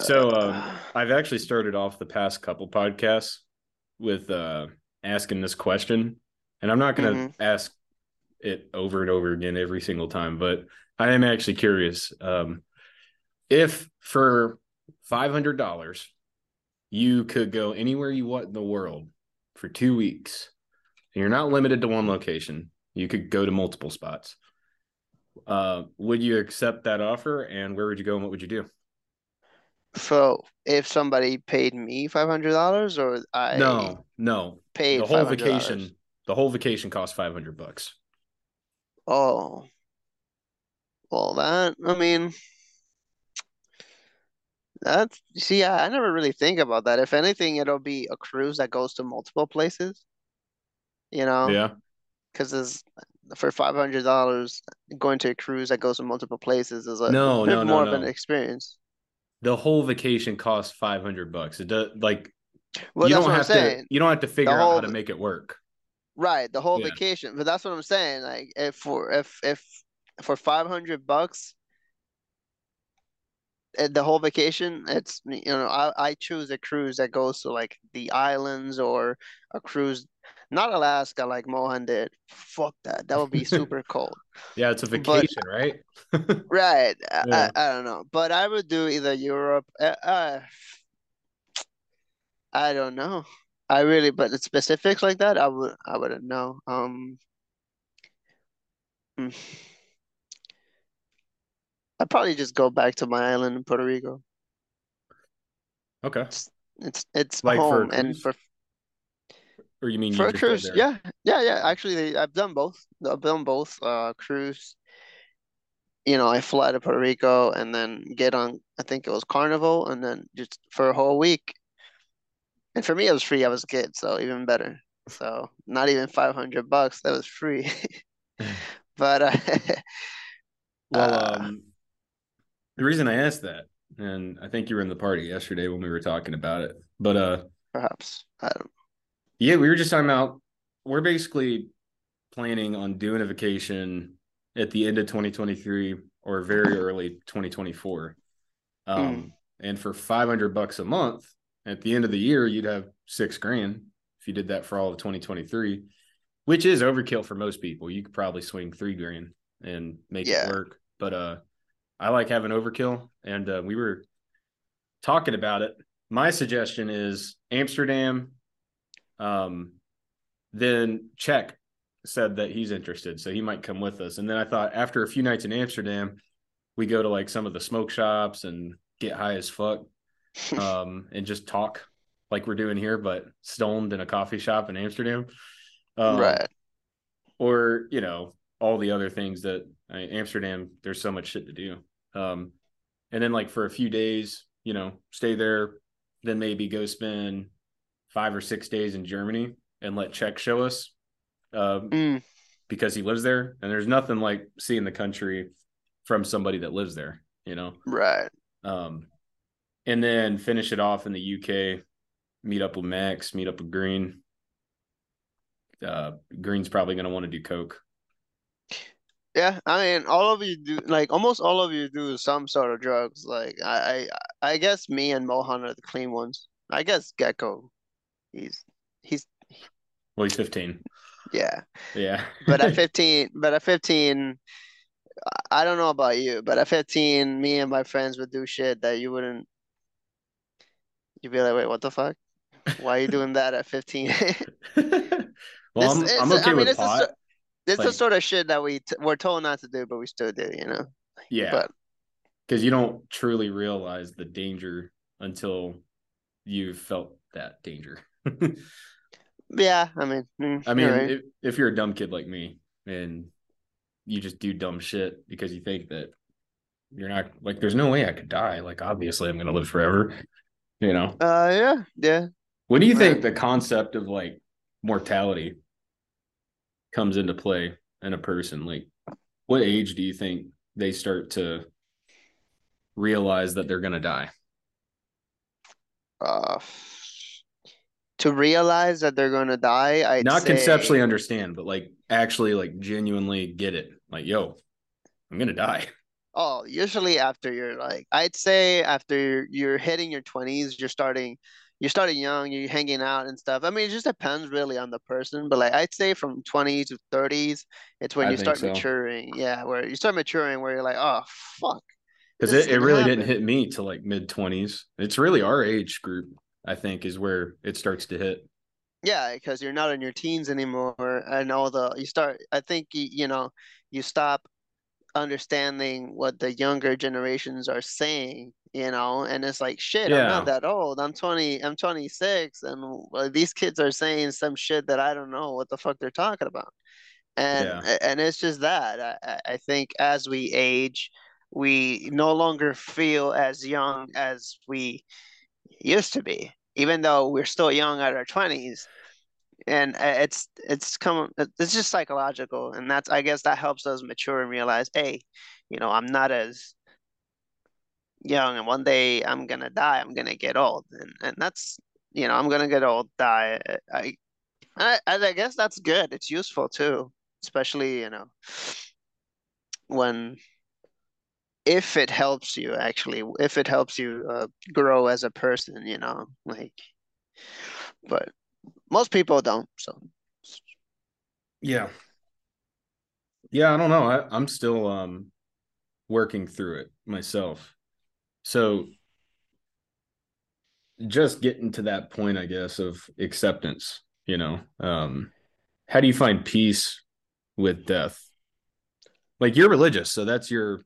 So um, I've actually started off the past couple podcasts with uh, asking this question, and I'm not going to Mhm. ask it over and over again every single time, but I am actually curious. Um, if for five hundred dollars you could go anywhere you want in the world for two weeks, and you're not limited to one location, you could go to multiple spots. Uh, would you accept that offer, and where would you go, and what would you do? So if somebody paid me five hundred dollars, or I No, no. paid the whole $500? vacation the whole vacation costs 500 bucks Oh, well, that I mean, that's see, I, I never really think about that. If anything, it'll be a cruise that goes to multiple places, you know, yeah because it's for five hundred dollars going to a cruise that goes to multiple places is a No, no, no, more of an experience. The whole vacation costs 500 bucks it does like Well, you don't have to you don't have to figure out how to make it work Right, the whole Yeah. vacation. But that's what I'm saying. Like if for if if for 500 bucks uh, the whole vacation, it's you know, I I choose a cruise that goes to like the islands or a cruise not Alaska like Mohan did. Fuck that. That would be super cold. yeah it's a But- vacation right Right. I, Yeah. I, I don't know. But I would do either Europe uh, uh I don't know. I really but the specifics like that I would I wouldn't know. Um mm. I'd probably just go back to my island in Puerto Rico. okay It's it's Like for home and for or you mean for you a cruise, yeah, yeah, yeah. Actually, they, I've done both. I've done both. Uh, cruise. You know, I fly to Puerto Rico and then get on. I think it was Carnival, and then just for a whole week. And for me, it was free. I was a kid, so even better. So not even 500 bucks. That was free. But uh, well Uh, um the reason i asked that and i think you were in the party yesterday when we were talking about it but uh perhaps I don't. Yeah, we were just talking about we're basically planning on doing a vacation at the end of 2023 or very early 2024. Um, and for 500 bucks a month at the end of the year, you'd have six grand if you did that for all of 2023, which is overkill for most people. You could probably swing three grand and make Yeah. it work. But uh, I like having overkill, and uh, we were talking about it. My suggestion is Amsterdam. Um, then Czech said that he's interested, so he might come with us. And then I thought after a few nights in Amsterdam, we go to like some of the smoke shops and get high as fuck, um, and just talk like we're doing here, but stoned in a coffee shop in Amsterdam. Um, Right. or you know all the other things that I Amsterdam. There's so much shit to do. Um, and then like for a few days, you know, stay there, then maybe go spend five or six days in Germany and let Czech show us, um, Mm, because he lives there. And there's nothing like seeing the country from somebody that lives there, you know. right. Um, and then finish it off in the UK, meet up with Max, meet up with Green. Uh, Green's probably going to want to do coke. Yeah, I mean, all of you do like almost all of you do some sort of drugs. Like I, I, I guess me and Mohan are the clean ones. I guess Gecko, he's he's Well, he's 15. yeah. Yeah. But at 15, but at 15, I don't know about you, but at 15, me and my friends would do shit that you wouldn't. You'd be like, wait, what the fuck? Why are you doing that at 15? well, I'm, I'm okay I mean, with it's the pot. sor- It's the sort of shit that we t we're told not to do, but we still do, you know? yeah. But Because you don't truly realize the danger until you've felt that danger. yeah, I mean, mm, I mean, right. if, if you're a dumb kid like me and you just do dumb shit because you think that you're not like, there's no way I could die. Like, obviously, I'm to live forever. You know, Uh, yeah, yeah. what do you think Right. the concept of like mortality comes into play in a person? Like, what age do you think they start to realize that they're to die? Uh, to realize that they're gonna die, I'd not say, conceptually understand, but like actually like genuinely get it. Like, yo, I'm gonna die. Oh, usually after you're like, I'd say after you're, you're hitting your 20s, you're starting, you're starting young, you're hanging out and stuff. I mean, it just depends really on the person, but like I'd say from 20s to 30s, it's when I you start so. maturing. Yeah, where you start maturing, where you're like, oh fuck, Because it, it really didn't hit me till like mid twenties. It's really our age group, I think, is where it starts to hit. Yeah, because you're not in your teens anymore, and all the you start. I think you, you know you stop understanding what the younger generations are saying, you know, and it's like, shit, I'm not that old. I'm 20, I'm 26, and uh, these kids are saying some shit that I don't know what the fuck they're talking about. And Yeah. and it's just that. I I think as we age, we no longer feel as young as we used to be, even though we're still young at our 20s and uh, it's it's come it's just psychological and that's i guess that helps us mature and realize hey you know i'm not as young and one day i'm gonna die i'm gonna get old. And and that's you know i'm gonna get old die i i i guess that's good. It's useful too especially you know when if it helps you actually if it helps you uh, grow as a person you know like but most people don't so Yeah. Yeah, I don't know. I, I'm still um working through it myself. So just getting to that point, I guess, of acceptance, you know. Um, how do you find peace with death? Like you're religious, so that's your,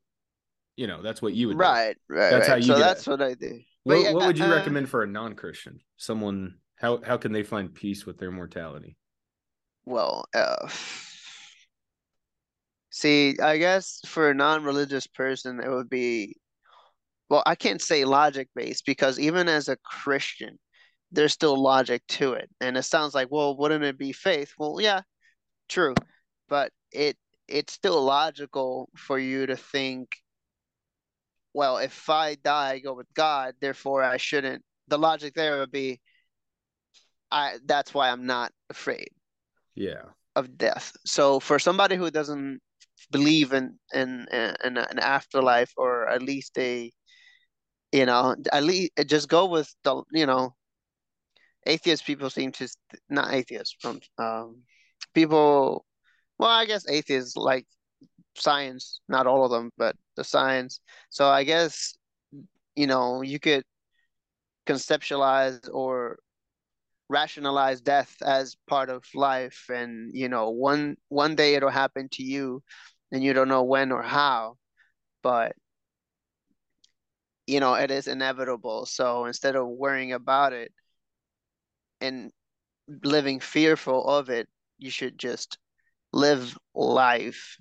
you know, that's what you would do. right right That's how you so that's it. what i do What yeah what would you uh recommend for a non-Christian? Someone how how can they find peace with their mortality? Well, uh, see, I guess for a non-religious person, it would be, well, I can't say logic based because even as a Christian, there's still logic to it. And it sounds like, well, wouldn't it be faith? Well, yeah, true. But it it's still logical for you to think, well, if I die, I go with God, therefore I shouldn't. The logic there would be, I that's why I'm not afraid. Yeah. of death. So for somebody who doesn't believe in in in an afterlife or at least a you know at least just go with the you know atheist people seem to not atheists from um people well I guess atheists like science not all of them but the science. So I guess you know you could conceptualize or rationalize death as part of life and you know one one day it'll happen to you and you don't know when or how but you know it is inevitable. So instead of worrying about it and living fearful of it you should just live life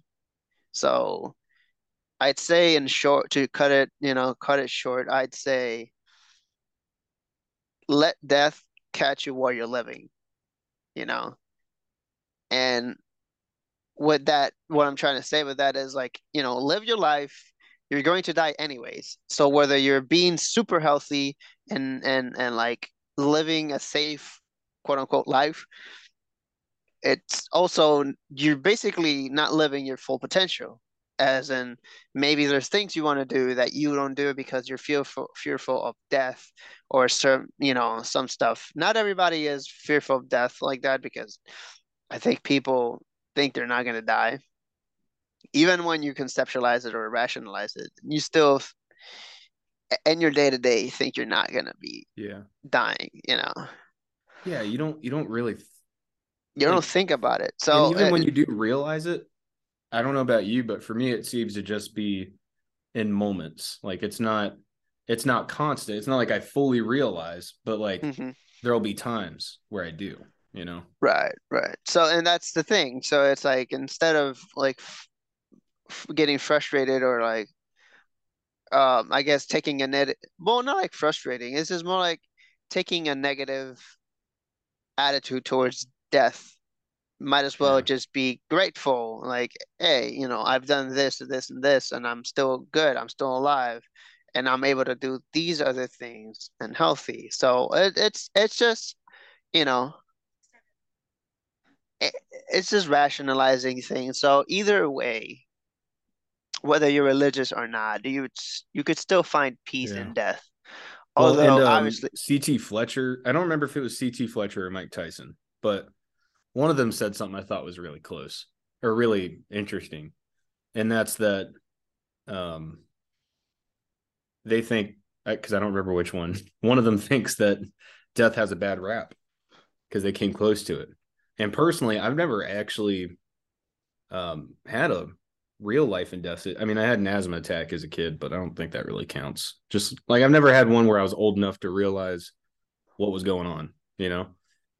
so i'd say in short to cut it you know cut it short i'd say let death catch you while you're living you know and what that what I'm trying to say with that is like, you know, live your life. You're going to die anyways. So whether you're being super healthy and and and like living a safe quote unquote life, it's also you're basically not living your full potential. As in maybe there's things you want to do that you don't do because you're fearful fearful of death or some you know some stuff. Not everybody is fearful of death like that because I think people think they're not going to die even when you conceptualize it or rationalize it, you still in your day to day think you're not gonna be Yeah. dying. You know, Yeah, you don't you don't really you don't like think about it. and So even uh, when you do realize it, I don't know about you, but for me it seems to just be in moments. Like it's not it's not constant. It's not like I fully realize, but like mhm. there'll be times where I do, you know. right, right. So and that's the thing. So it's like instead of like f f- getting frustrated or like um, I guess taking a net. Well, not like frustrating. It's just more like taking a negative attitude towards death might as well Yeah. just be grateful. Like, hey, you know, I've done this, and this, and this, and I'm still good. I'm still alive, and I'm able to do these other things and healthy. So it, it's it's just you know, it, it's just rationalizing things. So either way, whether you're religious or not, you you could still find peace Yeah. in death. Well, Although and um, obviously, CT Fletcher, I don't remember if it was CT Fletcher or Mike Tyson, but one of them said something I thought was really close or really interesting. And that's that um they think because I don't remember which one. One of them thinks that death has a bad rap because they came close to it. And personally, I've never actually um had a real life and death. I mean, I had an asthma attack as a kid, but I don't think that really counts. Just like I've never had one where I was old enough to realize what was going on, you know?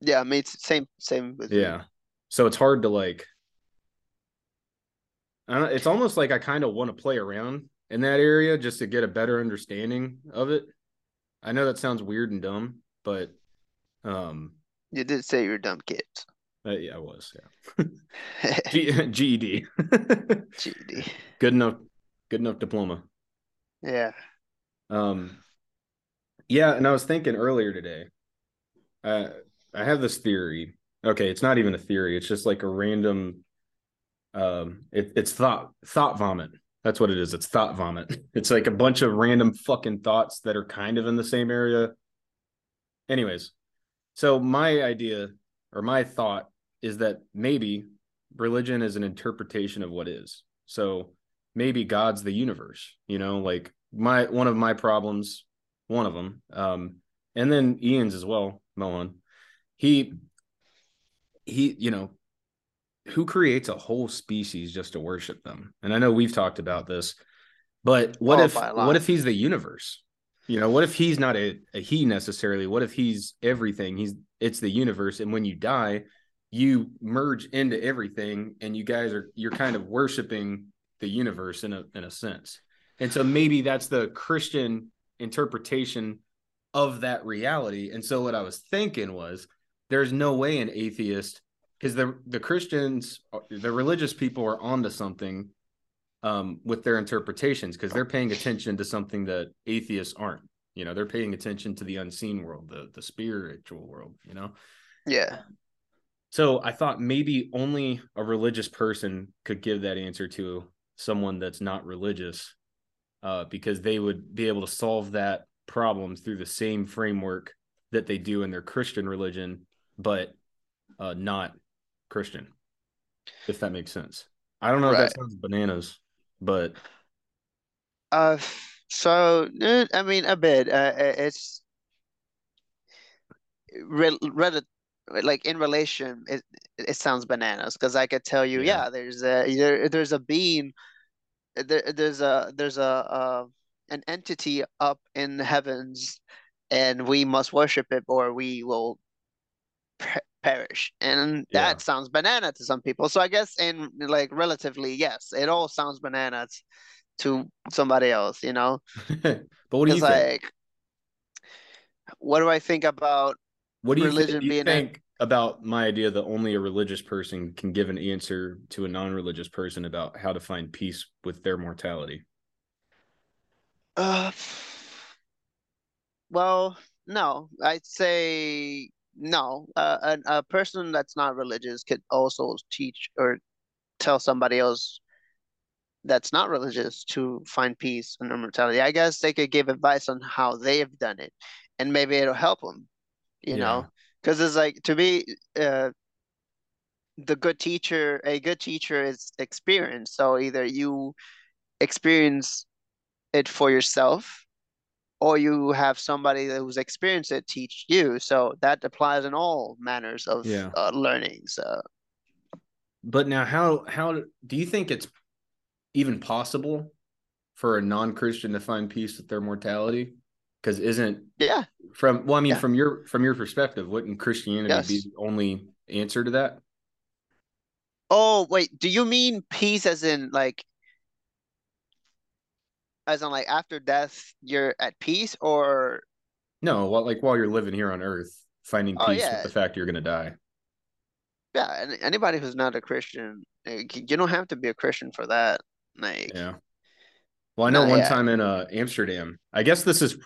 Yeah, I mean, same same with me. Yeah. So it's hard to like I don't, it's almost like I kind of want to play around in that area just to get a better understanding of it. I know that sounds weird and dumb, but um You did say you're a dumb kids. uh, yeah, I was, yeah. G- GED. GD. good enough good enough diploma. Yeah. Um, yeah, and I was thinking earlier today. Uh, I have this theory. Okay, it's not even a theory. It's just like a random. Um, it, it's thought thought vomit. That's what it is. It's thought vomit. It's like a bunch of random fucking thoughts that are kind of in the same area. Anyways, so my idea or my thought is that maybe religion is an interpretation of what is. So maybe God's the universe, you know, like my one of my problems, one of them, um, and then Ian's as well, Mohan. He he, you know, who creates a whole species just to worship them? And I know we've talked about this, but what Oh, if by a lot. what if he's the universe? You know, what if he's not a, a he necessarily? What if he's everything? He's it's the universe, and when you die, you merge into everything, and you guys are you're kind of worshiping the universe in a in a sense. And so maybe that's the Christian interpretation of that reality. And so what I was thinking was there's no way an atheist because the the Christians the religious people are onto something um with their interpretations because they're paying attention to something that atheists aren't. You know, they're paying attention to the unseen world, the the spiritual world, you know. Yeah. So I thought maybe only a religious person could give that answer to someone that's not religious, uh, because they would be able to solve that problem through the same framework that they do in their Christian religion, but uh, not Christian. If that makes sense. I don't know if that sounds bananas, but Uh, so eh, I mean, a bit. Uh, eh, it's re rel like in relation, it it sounds bananas because I could tell you, Yeah. yeah, there's a there, there's a being, there, there's a there's a uh, an entity up in the heavens, and we must worship it or we will perish. And Yeah. that sounds banana to some people. So I guess in like relatively, yes, it all sounds bananas to somebody else, you know? but what do you It's think? what do I think about What do you, religion do you being a- think about my idea that only a religious person can give an answer to a non-religious person about how to find peace with their mortality? uh well, no, I'd say no. Uh, a, a person that's not religious could also teach or tell somebody else that's not religious to find peace and immortality. I guess they could give advice on how they have done it, and maybe it'll help them, you Yeah. know? Because it's like to be uh, the good teacher, a good teacher is experience. So either you experience it for yourself, or you have somebody who's experienced it teach you. So that applies in all manners of Yeah. uh, learning. So But now, how how do you think it's even possible for a non-Christian to find peace with their mortality? Because isn't yeah, from well, I mean, Yeah. from your from your perspective, wouldn't Christianity be the only answer to that? Oh, wait, do you mean peace as in like as in like after death you're at peace or No, well, like while you're living here on Earth, finding Oh, peace yeah. with the fact you're to die. yeah, an- anybody who's not a Christian, like, you don't have to be a Christian for that. Like Yeah. Well, I know one yeah. time in uh, Amsterdam. I guess this is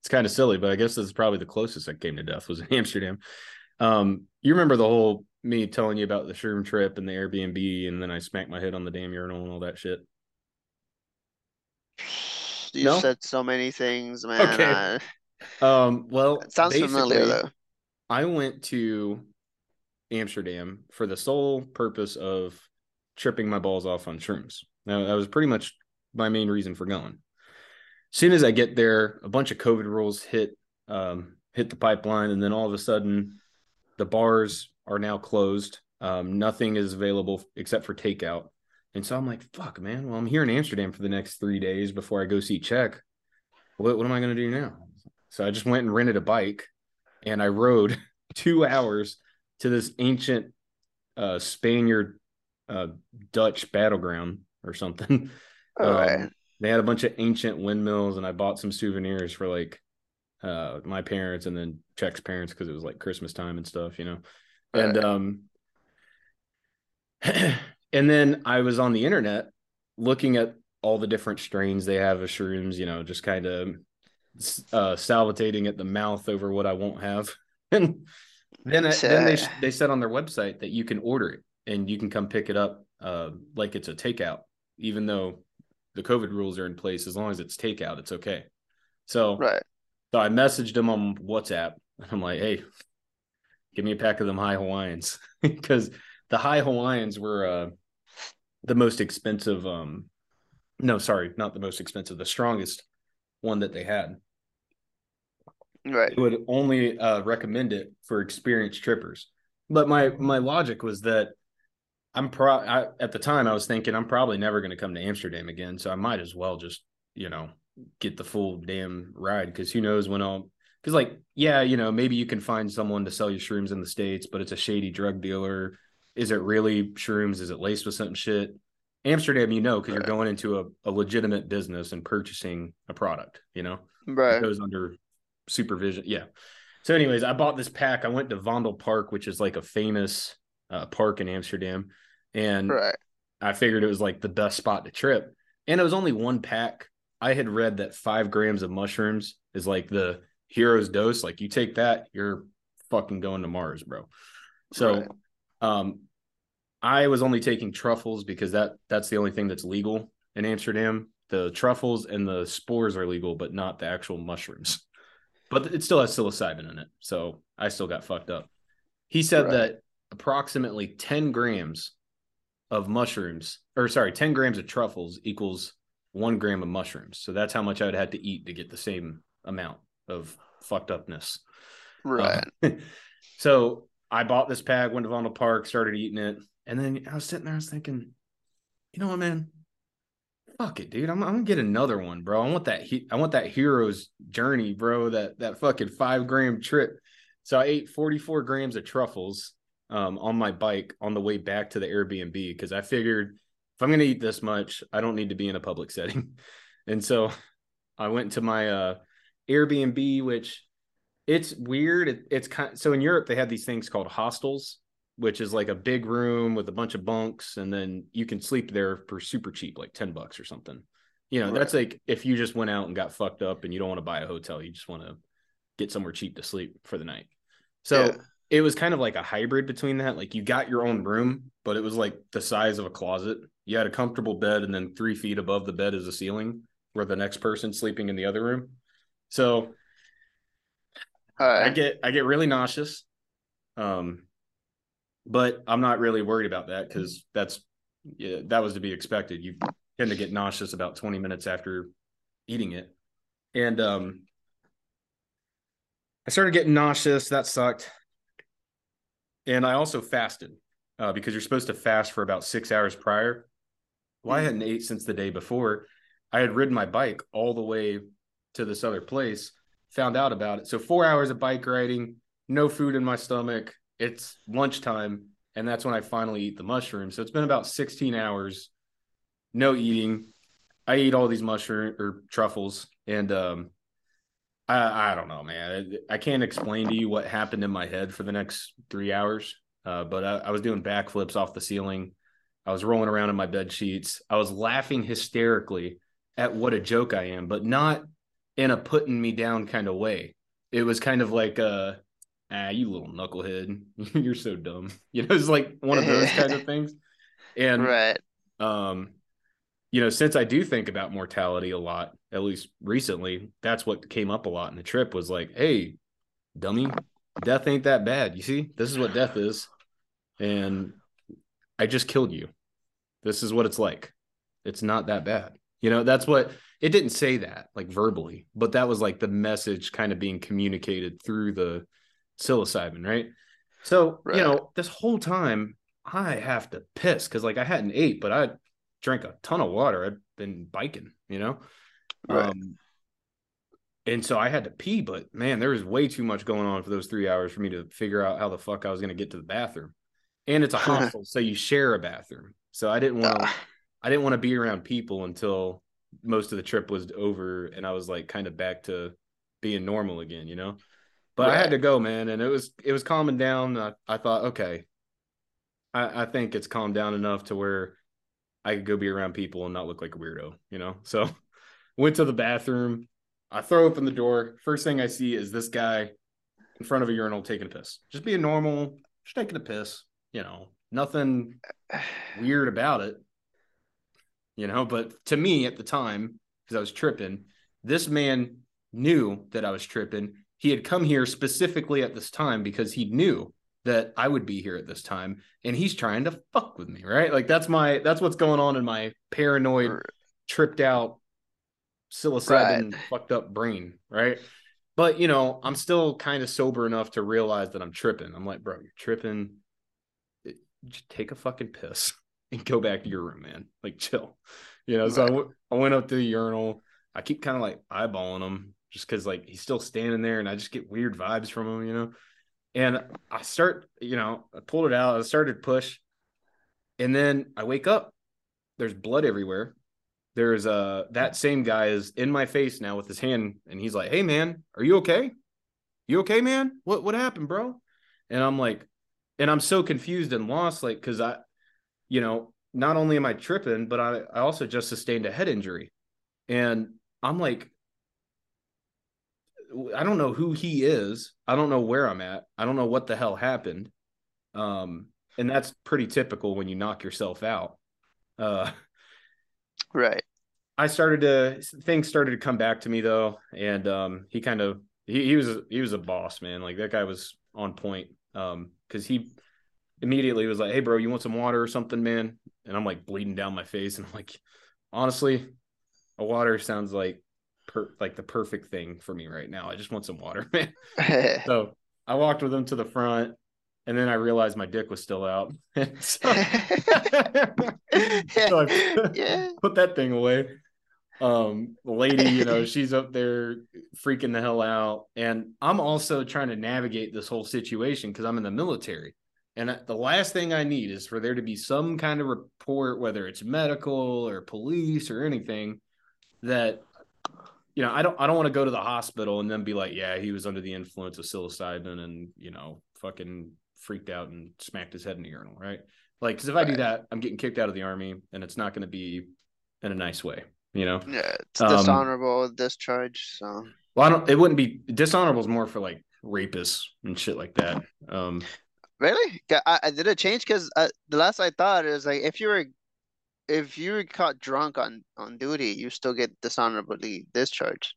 it's kind of silly, but I guess this is probably the closest I came to death was in Amsterdam. Um, you remember the whole me telling you about the shroom trip and the Airbnb, and then I smacked my head on the damn urinal and all that shit. You No? said so many things, man. Okay. I- Um, well, it sounds familiar though. I went to Amsterdam for the sole purpose of tripping my balls off on shrooms. Now, that was pretty much my main reason for going. As soon as I get there, a bunch of COVID rules hit um, hit the pipeline, and then all of a sudden, the bars are now closed. Um, nothing is available except for takeout. And so I'm like, fuck, man. Well, I'm here in Amsterdam for the next three days before I go see Czech. What, what am I going to do now? So I just went and rented a bike and I rode two hours to this ancient uh, Spaniard uh, Dutch battleground or something. Um, right. They had a bunch of ancient windmills, and I bought some souvenirs for like uh, my parents and then Czech's parents because it was like Christmas time and stuff, you know. And um, and then I was on the internet looking at all the different strains they have of shrooms, you know, just kind of uh, salivating at the mouth over what I won't have. And then, I, then they they said on their website that you can order it and you can come pick it up uh, like it's a takeout, even though the COVID rules are in place. As long as it's takeout, it's okay. So, Right. so I messaged them on WhatsApp. I'm like, hey, give me a pack of them high Hawaiians because the high Hawaiians were uh, the most expensive. Um, no, sorry, not the most expensive, the strongest one that they had. Right. They would only uh, recommend it for experienced trippers. But my my logic was that I'm pro I, at the time I was thinking I'm probably never going to come to Amsterdam again, so I might as well just you know get the full damn ride because who knows when I'll because like yeah you know maybe you can find someone to sell you shrooms in the states, but it's a shady drug dealer. Is it really shrooms? Is it laced with some shit? Amsterdam, you know, because Right. you're going into a, a legitimate business and purchasing a product, you know it Right. goes under supervision. Yeah. So, anyways, I bought this pack. I went to Vondel Park, which is like a famous uh, park in Amsterdam, and Right. I figured it was like the best spot to trip. And it was only one pack. I had read that five grams of mushrooms is like the hero's dose. Like you take that, you're fucking going to Mars, bro. So, Right. Um, I was only taking truffles because that that's the only thing that's legal in Amsterdam. The truffles and the spores are legal, but not the actual mushrooms. But it still has psilocybin in it, so I still got fucked up. He said Right. that approximately 10 grams of mushrooms, or sorry, 10 grams of truffles equals one gram of mushrooms. So that's how much I would have to eat to get the same amount of fucked upness. Right. Uh, so I bought this pack, went to Vondel Park, started eating it, and then I was sitting there, I was thinking, you know what, man? Fuck it, dude. I'm, I'm gonna get another one, bro. I want that. He, I want that hero's journey, bro. That that fucking five gram trip. So I ate 44 grams of truffles um, on my bike on the way back to the Airbnb because I figured if I'm gonna eat this much, I don't need to be in a public setting. And so I went to my uh, Airbnb, which it's weird. It, it's kind so in Europe they have these things called hostels, which is like a big room with a bunch of bunks, and then you can sleep there for super cheap, like ten bucks or something. You know, Right. that's like if you just went out and got fucked up and you don't want to buy a hotel, you just want to get somewhere cheap to sleep for the night. So Yeah. it was kind of like a hybrid between that. Like you got your own room, but it was like the size of a closet. You had a comfortable bed, and then three feet above the bed is a ceiling where the next person sleeping in the other room. So I get I get really nauseous. Um but I'm not really worried about that because that's yeah, that was to be expected. You tend to get nauseous about 20 minutes after eating it. And um I started getting nauseous. That sucked. And I also fasted uh, because you're supposed to fast for about six hours prior. Well, I hadn't ate since the day before. I had ridden my bike all the way to this other place, found out about it. So, four hours of bike riding, no food in my stomach. It's lunchtime. And that's when I finally eat the mushroom. So, it's been about 16 hours, no eating. I eat all these mushroom or truffles. And um, I, I don't know, man. I, I can't explain to you what happened in my head for the next three hours. Uh, but I, I was doing backflips off the ceiling. I was rolling around in my bed sheets. I was laughing hysterically at what a joke I am, but not in a putting me down kind of way. It was kind of like, uh, ah, you little knucklehead, you're so dumb. You know, it's like one of those kind of things. And Right. um, you know, since I do think about mortality a lot, at least recently, that's what came up a lot in the trip was like, hey, dummy, death ain't that bad. You see, this is what death is. And I just killed you. This is what it's like. It's not that bad. You know, that's what it didn't say that like verbally, but that was like the message kind of being communicated through the psilocybin, right? So, right. you know, this whole time I have to piss because like I hadn't ate, but I drank a ton of water. I'd been biking, you know? Right. Um, and so I had to pee, but man, there was way too much going on for those three hours for me to figure out how the fuck I was going to get to the bathroom. And it's a hostel, so you share a bathroom. So I didn't want to, I didn't want to be around people until most of the trip was over, and I was like kind of back to being normal again, you know. But right. I had to go, man, and it was it was calming down. I, I thought, okay, I, I think it's calmed down enough to where I could go be around people and not look like a weirdo, you know. So went to the bathroom. I throw open the door. First thing I see is this guy in front of a urinal taking a piss. Just being normal, just taking a piss, you know, nothing weird about it. You know, but to me at the time, because I was tripping, this man knew that I was tripping. He had come here specifically at this time because he knew that I would be here at this time and he's trying to fuck with me, right? Like that's my that's what's going on in my paranoid tripped out psilocybin right. fucked up brain, right? But you know, I'm still kind of sober enough to realize that I'm tripping. I'm like, bro, you're tripping. Just take a fucking piss and go back to your room, man. Like chill. You know, right. so I, w- I went up to the urinal. I keep kind of like eyeballing him just because like he's still standing there and I just get weird vibes from him, you know. And I start, you know, I pulled it out. I started push, and then I wake up. There's blood everywhere. There's uh that same guy is in my face now with his hand, and he's like, "Hey man, are you okay? You okay, man? What what happened, bro?" And I'm like, and I'm so confused and lost, like, because I, you know, not only am I tripping, but I I also just sustained a head injury, and I'm like, I don't know who he is. I don't know where I'm at. I don't know what the hell happened. Um, and that's pretty typical when you knock yourself out. Uh, right. I started to things started to come back to me though, and um, he kind of he, he was he was a boss man. Like that guy was on point. Um, because he immediately was like, "Hey, bro, you want some water or something, man?" And I'm like bleeding down my face, and I'm like, honestly, a water sounds like per like the perfect thing for me right now. I just want some water, man. so I walked with him to the front and then I realized my dick was still out. so, so I yeah. put that thing away. Um, the lady, you know, she's up there freaking the hell out. And I'm also trying to navigate this whole situation because I'm in the military. And the last thing I need is for there to be some kind of report, whether it's medical or police or anything, that you know, I don't I don't want to go to the hospital and then be like, yeah, he was under the influence of psilocybin and you know, fucking freaked out and smacked his head in the urinal, right? Like, because if I do that, I'm getting kicked out of the army, and it's not going to be in a nice way, you know. Yeah, it's um, dishonorable discharge. So, well, I don't. It wouldn't be dishonorable. Is more for like rapists and shit like that. Um, really? I, I did it change because uh, the last I thought is like if you were if you were caught drunk on on duty, you still get dishonorably discharged.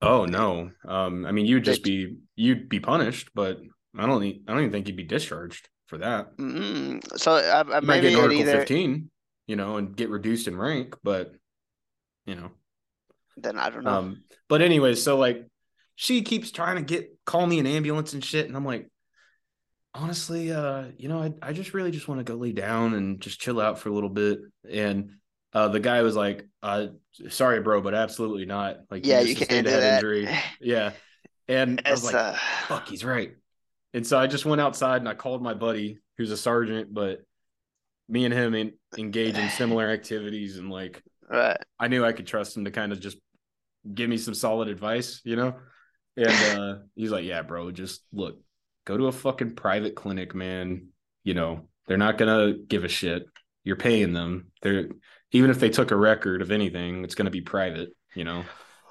Oh no. Um, I mean, you'd just be you'd be punished, but I don't. I don't even think you'd be discharged for that. Mm-hmm. So I, I might get Article either... fifteen, you know, and get reduced in rank, but you know, then I don't know. Um, but anyways, so like, she keeps trying to get call me an ambulance and shit, and I'm like, honestly, uh, you know, I, I just really just want to go lay down and just chill out for a little bit. And uh, the guy was like, uh, sorry, bro, but absolutely not. Like, yeah, you, you can't do that. Injury. Yeah. And I was like, uh... fuck, he's right. And so I just went outside and I called my buddy who's a sergeant, but me and him in, engage in similar activities. And like, right. I knew I could trust him to kind of just give me some solid advice, you know? And uh, he's like, yeah, bro, just look, go to a fucking private clinic, man. You know, they're not gonna give a shit. You're paying them. They're even if they took a record of anything, it's gonna be private, you know.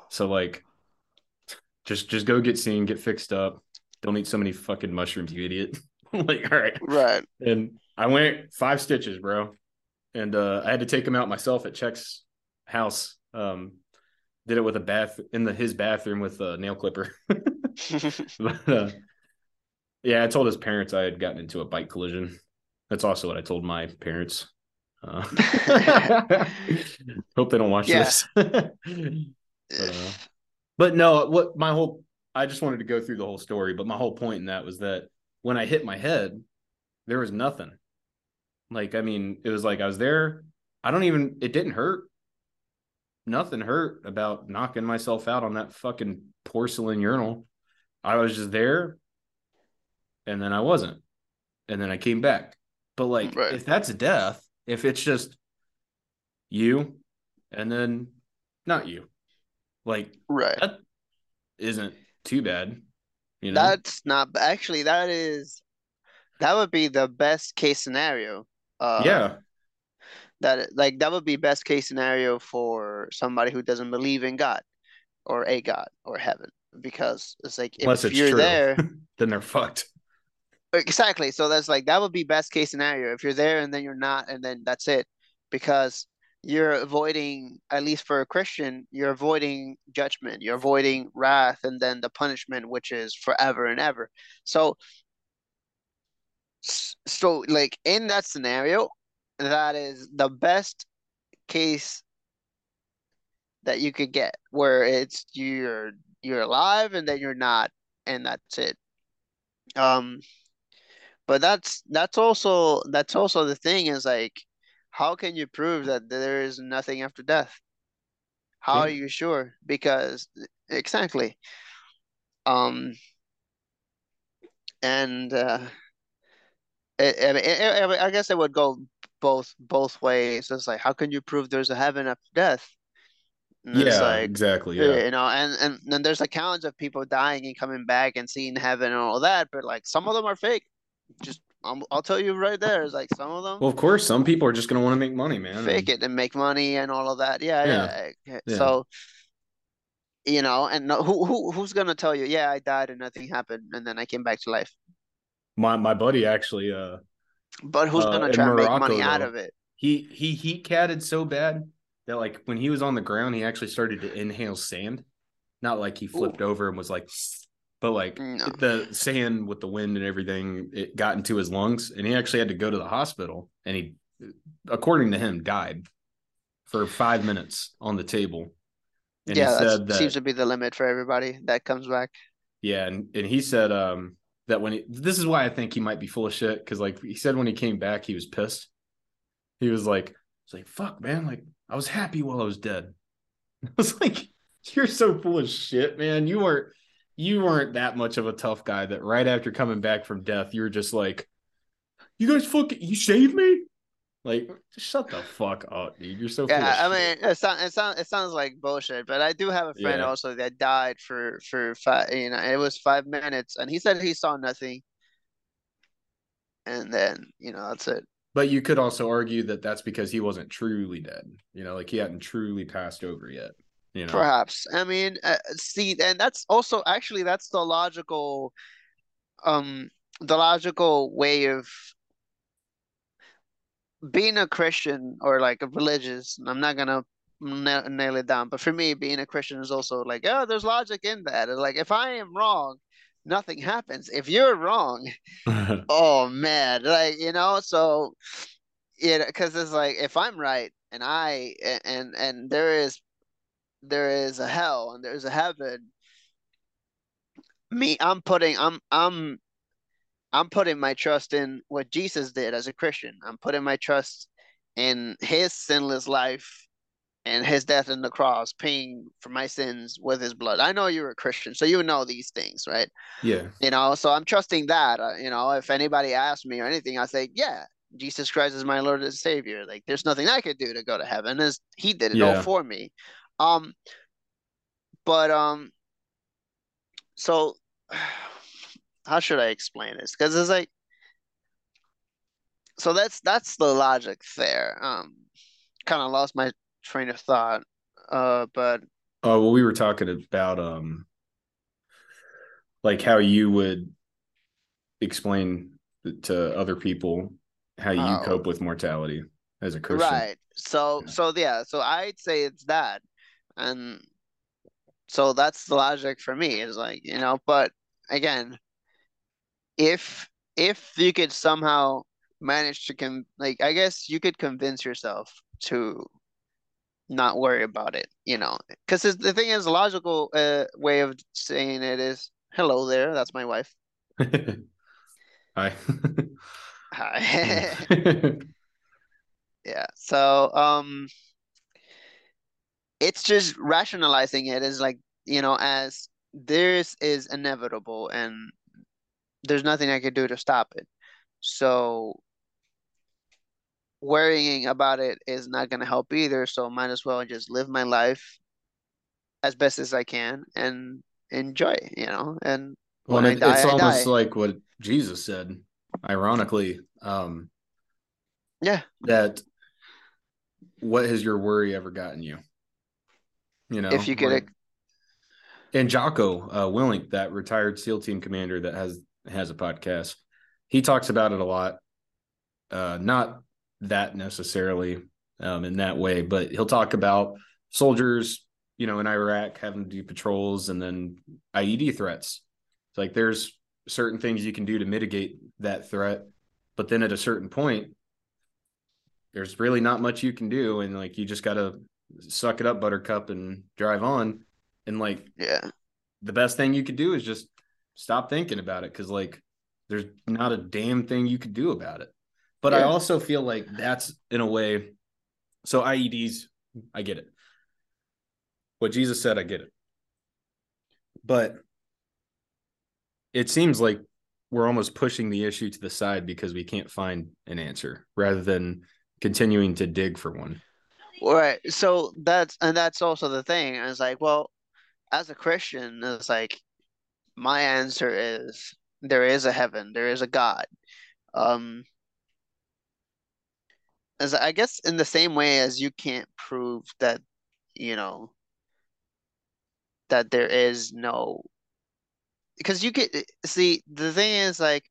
So like just just go get seen, get fixed up. Don't eat so many fucking mushrooms, you idiot. like, all right. Right. And I went five stitches, bro. and uh, I had to take him out myself at Check's house. Um, did it with a bath in the his bathroom with a nail clipper. but, uh, yeah, I told his parents I had gotten into a bike collision. That's also what I told my parents. Uh, hope they don't watch Yeah. this. Uh, but no, what my whole I just wanted to go through the whole story, but my whole point in that was that when I hit my head, there was nothing. Like, I mean, it was like I was there. I don't even it didn't hurt. Nothing hurt about knocking myself out on that fucking porcelain urinal. I was just there and then I wasn't. And then I came back. But like Right. if that's death, if it's just you and then not you. Like right. that isn't too bad. You know? That's not actually that is that would be the best case scenario. Uh, yeah. that like that would be best case scenario for somebody who doesn't believe in God or a God or heaven because it's like if Unless it's you're true. there Then they're fucked. Exactly. So that's like that would be best case scenario. If you're there and then you're not and then that's it. Because you're avoiding at least for a Christian you're avoiding judgment. You're avoiding wrath and then the punishment which is forever and ever. So so like in that scenario that is the best case that you could get where it's you're you're alive and then you're not and that's it. Um but that's that's also that's also the thing is like how can you prove that there is nothing after death how are you sure because exactly um and uh it, I it, I guess it would go both both ways. It's like, how can you prove there's a heaven after death? And Yeah, like, exactly. Yeah. you know, and and then there's accounts of people dying and coming back and seeing heaven and all that, but like some of them are fake. Just um, I'll tell you right there, it's like some of them Well, of course, some people are just gonna want to make money, man. fake and- it and make money and all of that. Yeah, Yeah. yeah. Yeah. So, you know, and no, who who who's gonna tell you? Yeah, I died and nothing happened, and then I came back to life. My my buddy actually uh But who's Uh, gonna in try and make Morocco, money out of it? he he heat catted so bad that like when he was on the ground, he actually started to inhale sand. Not like he flipped over and was like, but like No. the sand with the wind and everything, it got into his lungs, and he actually had to go to the hospital. And he, according to him, died for five minutes on the table. And yeah, he that said that seems to be the limit for everybody that comes back. Yeah, and, and he said um that when he this is why I think he might be full of shit because like he said when he came back he was pissed. He was like, "It's like fuck, man! Like I was happy while I was dead." I was like, "You're so full of shit, man! You weren't you weren't that much of a tough guy that right after coming back from death you were just like, you guys fucking you saved me." Like, just shut the fuck up, dude. You're so Yeah, I shit. mean, it sounds it sounds it sounds like bullshit, but I do have a friend Yeah. also that died for for five, you know, it was five minutes, and he said he saw nothing, and then you know that's it. But you could also argue that that's because he wasn't truly dead. You know, like he hadn't truly passed over yet. You know, Perhaps. I mean, uh, see, and that's also actually that's the logical, um, the logical way of being a Christian or like a religious. I'm not gonna na- nail it down, but for me, being a Christian is also like, oh, there's logic in that. Like, if I am wrong, nothing happens. If you're wrong, oh man, like you know, so yeah, because it's like if I'm right and I and and there is there is a hell and there's a heaven. Me, I'm putting I'm I'm I'm putting my trust in what Jesus did as a Christian. I'm putting my trust in his sinless life and his death on the cross, paying for my sins with his blood. I know you're a Christian, so you know these things, right? yeah, You know, so I'm trusting that. Uh, you know, if anybody asks me or anything, I say, yeah, Jesus Christ is my Lord and Savior. Like, there's nothing I could do to go to heaven. As He did it all for me. Um, but um, so how should I explain this? Because it's like, so that's that's the logic there. Um, kind of lost my train of thought. Uh, but Oh well, we were talking about um, like how you would explain to other people how you Oh. cope with mortality. as a Christian. Right. So Yeah. so yeah, so I'd say it's that. And so that's the logic for me is like, you know, but again, if if you could somehow manage to con like I guess you could convince yourself to not worry about it, you know. Because the thing is, the logical uh, way of saying it is, hello there, that's my wife. Hi. Hi. Yeah. So, um, it's just rationalizing it as like, you know, as this is inevitable and there's nothing I could do to stop it. So worrying about it is not going to help either. So might as well just live my life as best as I can and enjoy, you know, and Well, it, die, it's I almost die. like what Jesus said, ironically, um, Yeah. that what has your worry ever gotten you? You know, If you get like- and Jocko uh, Willink, that retired SEAL team commander that has has a podcast, he talks about it a lot. Uh, not that necessarily um, in that way, but he'll talk about soldiers, you know, in Iraq having to do patrols and then IED threats. It's like there's certain things you can do to mitigate that threat, but then at a certain point, there's really not much you can do, and like you just got to suck it up, Buttercup, and drive on. And like yeah. the best thing you could do is just stop thinking about it because like there's not a damn thing you could do about it. But I also feel like that's in a way. So IEDs, I get it. What Jesus said, I get it. But it seems like we're almost pushing the issue to the side because we can't find an answer rather than continuing to dig for one. Right. So that's and that's also the thing. It's like, well, as a Christian, it's like my answer is there is a heaven, there is a God. Um, as I guess in the same way as you can't prove that, you know, that there is no because you could see the thing is like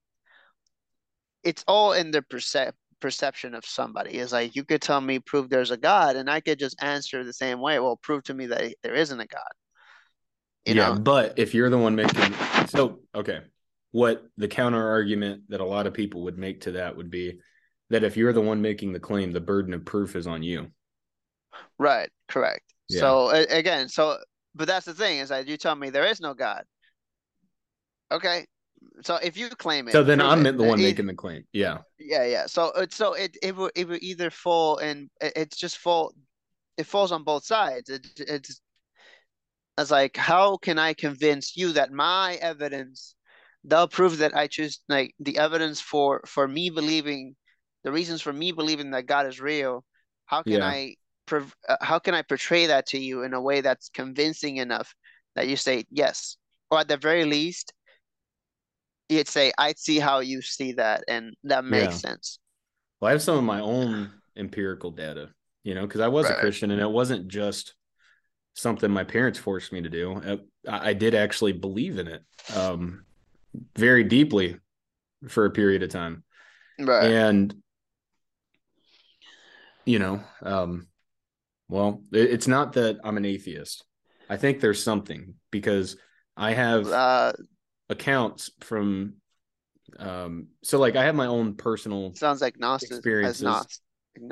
it's all in the percep perception of somebody. Is like you could tell me prove there's a God, and I could just answer the same way. Well, prove to me that there isn't a God. You yeah, know? but if you're the one making so okay, what the counter argument that a lot of people would make to that would be that if you're the one making the claim, the burden of proof is on you. Right, correct. Yeah. So again, so but that's the thing is that you tell me there is no God. Okay. So if you claim it, So then I'm it. the one Uh, e- making the claim. Yeah. Yeah, yeah. So it so it it will it will either fall and it's just fall it falls on both sides. It it's it's like how can I convince you that my evidence they'll prove that I choose like the evidence for for me believing the reasons for me believing that God is real. How can Yeah. I uh, how can I portray that to you in a way that's convincing enough that you say yes, or at the very least, you'd say I see how you see that, and that makes Yeah. sense. Well, I have some of my own empirical data, you know, because I was a Christian and it wasn't just something my parents forced me to do. Uh, I, I did actually believe in it um, very deeply for a period of time. Right. And, you know, um, well, it, it's not that I'm an atheist. I think there's something because I have Uh, accounts from, um, so like I have my own personal sounds like Gnostic as Experiences. Agnostic.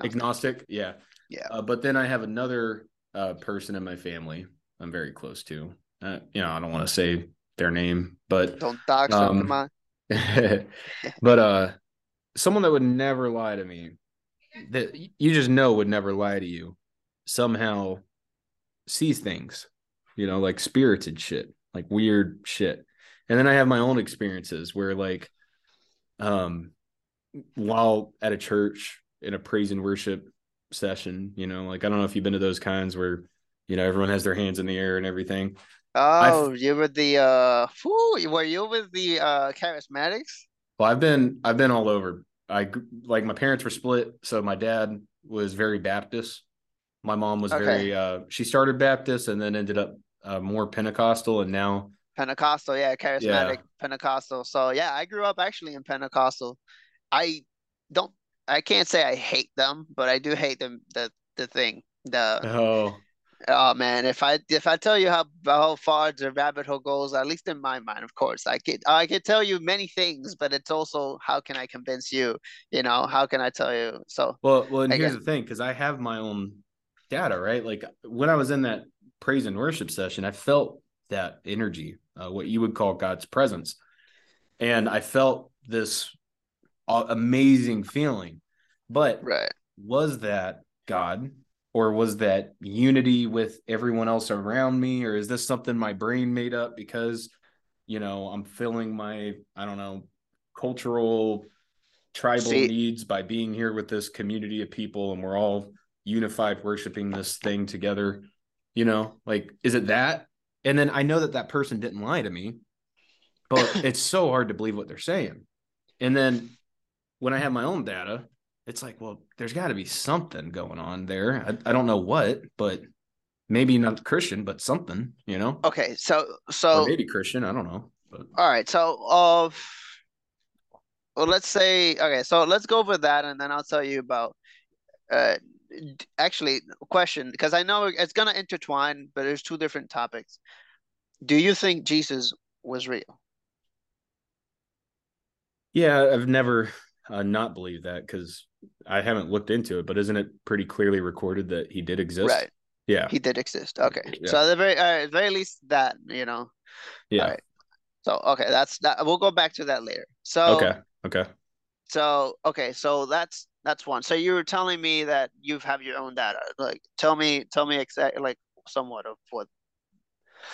agnostic yeah Yeah. uh, but then i have another uh, person in my family i'm very close to uh, you know i don't want to say their name but Don't dox them, um, come but uh someone that would never lie to me that you just know would never lie to you somehow sees things you know like spirited shit like weird shit and then i have my own experiences where like um while at a church in a praise and worship session you know like i don't know if you've been to those kinds where you know everyone has their hands in the air and everything Oh, you were the uh, whew, were you with the uh charismatics? Well, I've been I've been all over. I like my parents were split, so my dad was very Baptist. My mom was Okay. very uh she started Baptist and then ended up uh, more Pentecostal and now Pentecostal, yeah, charismatic Pentecostal. So yeah, I grew up actually in Pentecostal. I don't I can't say I hate them, but I do hate them the the thing. The Oh, oh man, if I if I tell you how how far the rabbit hole goes, at least in my mind, of course, I could I could tell you many things, but it's also how can I convince you? You know, how can I tell you? So well, well, and here's the thing, because I have my own data, right? Like when I was in that praise and worship session, I felt that energy, uh, what you would call God's presence, and I felt this uh, amazing feeling. But right. was that God or was that unity with everyone else around me or is this something my brain made up because you know I'm filling my I don't know cultural tribal See, needs by being here with this community of people and we're all unified worshiping this thing together you know like is it that and then I know that that person didn't lie to me but it's so hard to believe what they're saying and then when I have my own data it's like, well, there's got to be something going on there. I, I don't know what, but maybe not Christian, but something, you know, okay, so or so maybe Christian. I don't know, but all right, so uh, well, let's say okay, so let's go over that, and then I'll tell you about uh, actually question because I know it's gonna intertwine, but there's two different topics. Do you think Jesus was real? yeah, I've never uh, not believed that because I haven't looked into it. But isn't it pretty clearly recorded that he did exist? Right, Yeah, he did exist. Okay, so at the very uh, very least that you know. Yeah. right, so okay, that's that. We'll go back to that later. So Okay, okay. so okay, so that's that's one. So you were telling me that you have your own data. Like, tell me, tell me exactly, like, somewhat of what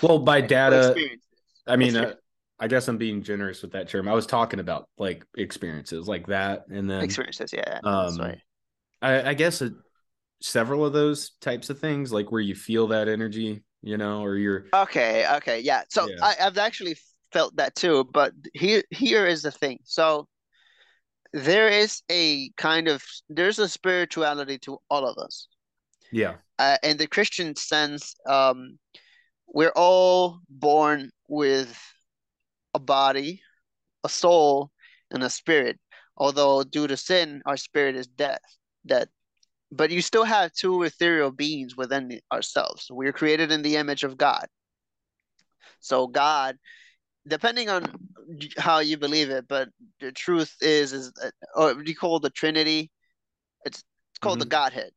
Well, by data, I mean, uh, I guess I'm being generous with that term. I was talking about like experiences like that, and then experiences. Yeah, um, right. I, I guess it, several of those types of things, like where you feel that energy, you know, or you're, Okay, okay, yeah. So yeah, I, I've actually felt that too, but here here is the thing. So there is a kind of there's a spirituality to all of us. yeah, Uh, in the Christian sense, um, we're all born with a body, a soul, and a spirit. Although due to sin, our spirit is death, dead. But you still have two ethereal beings within ourselves. We're created in the image of God. So God depending on how you believe it, but the truth is, is that, or do you call the Trinity? It's it's called the hmm Godhead.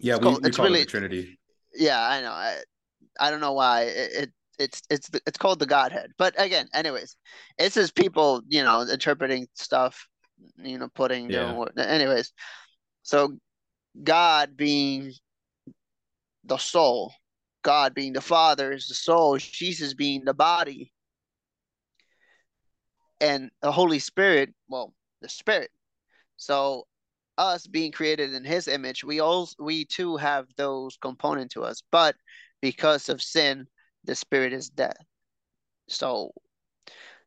yeah. It's We called. we It's call it the. Trinity. Yeah, I know. I I don't know why it. it it's it's it's called the Godhead. But again, anyways, it's just people, you know, interpreting stuff, you know, putting their own Yeah, word. Anyways, so God being the soul, God being the Father is the soul, Jesus being the body, and the Holy Spirit, well, the Spirit. So us being created in his image, we all we too have those component to us. But because of sin, the spirit is dead. So,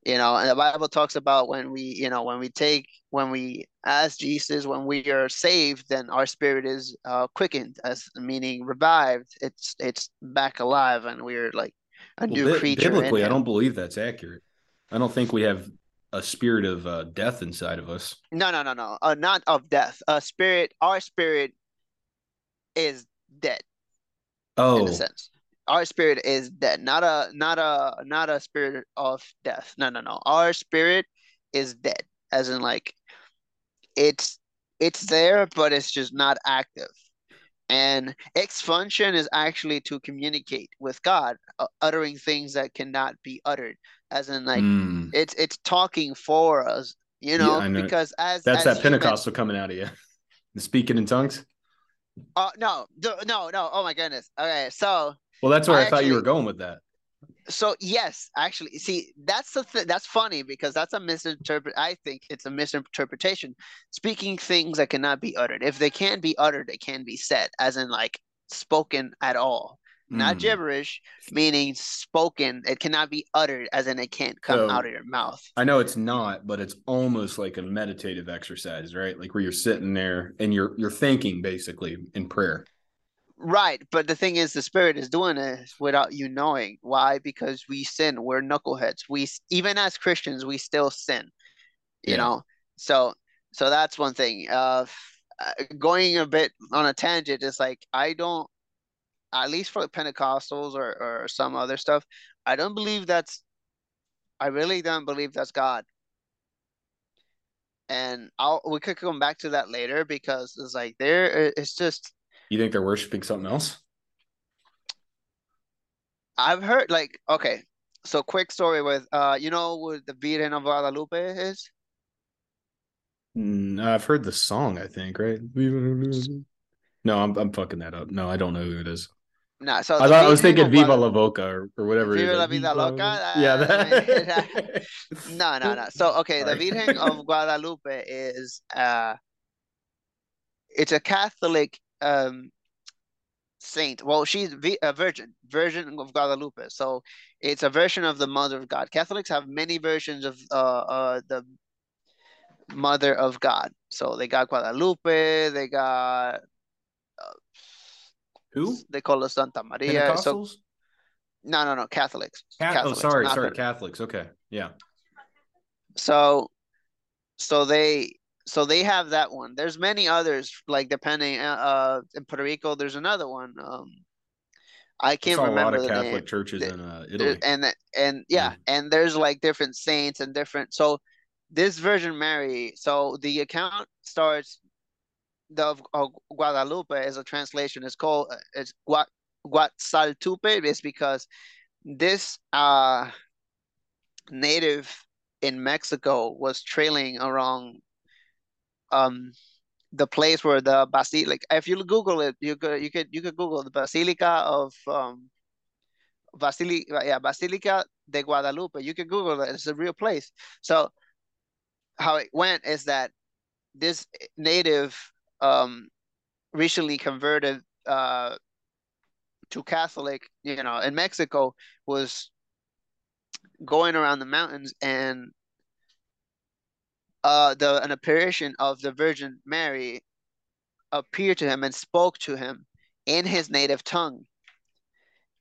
you know, and the Bible talks about when we, you know, when we take when we ask Jesus, when we are saved, then our spirit is uh, quickened, as meaning revived. It's it's back alive, and we're like a well, new bi- creature biblically, I don't believe that's accurate. I don't think we have a spirit of uh, death inside of us. No, no, no, no. Uh, not of death. A spirit. Our spirit is dead Oh, in a Oh, sense. Our spirit is dead, not a not a not a spirit of death. No, no, no. Our spirit is dead, as in like it's it's there, but it's just not active. And its function is actually to communicate with God, uh, uttering things that cannot be uttered, as in like mm. it's it's talking for us, you know, I know. because as That's as that Pentecostal coming out of you. The speaking in tongues. uh, no, no, no. Oh my goodness. Okay, so Well, that's where I I thought you were going with that. So yes, actually, see, that's the th that's funny because that's a misinterpret. I think it's a misinterpretation. Speaking things that cannot be uttered. If they can't be uttered, they can be said, as in like spoken at all, not Mm. gibberish, meaning spoken. It cannot be uttered, as in it can't come out of your mouth. I know it's not, but it's almost like a meditative exercise, right? Like where you're sitting there and you're you're thinking basically in prayer. Right, but the thing is, the spirit is doing this without you knowing. Why? Because we sin. We're knuckleheads. We even as Christians, we still sin. You Yeah. know. So so that's one thing. Uh, uh, going a bit on a tangent is like I don't, at least for the Pentecostals or or some other stuff, I don't believe that's. I really don't believe that's God. And I'll we could come back to that later because it's like there it's just. You think they're worshiping something else? I've heard like okay, so quick story with uh you know what the Virgen of Guadalupe is? Mm, I've heard the song, I think, right? No, I'm I'm fucking that up. No, I don't know who it is. No, so I thought I was thinking Viva la Boca or, or whatever. Viva la Vida Loca. Yeah. That... no, no, no. So okay, the Virgen of Guadalupe is uh, it's a Catholic um saint. Well, she's a virgin, Virgin of Guadalupe. So it's a version of the Mother of God. Catholics have many versions of uh, uh the Mother of God. So they got Guadalupe, they got uh, who? They call us Santa Maria. So no, no, no, Catholics. Cat- oh, Catholics oh, sorry, sorry, Catholics. Okay, yeah. So, so they so they have that one. There's many others, like depending. Uh, uh in Puerto Rico, there's another one. Um, I can't remember. A lot of Catholic name. churches in uh, Italy, and and yeah, mm. and there's like different saints and different. So this Virgin Mary. So the account starts. The of Guadalupe is a translation. It's called uh, it's Gua, Guatzaltupe. It's because this uh native in Mexico was trailing around um the place where the basilica if you google it you could you could you could google the basilica of um basilica yeah basilica de guadalupe you can google it it's a real place so how it went is that this native um recently converted uh to catholic you know in mexico was going around the mountains and uh, the an apparition of the Virgin Mary appeared to him and spoke to him in his native tongue.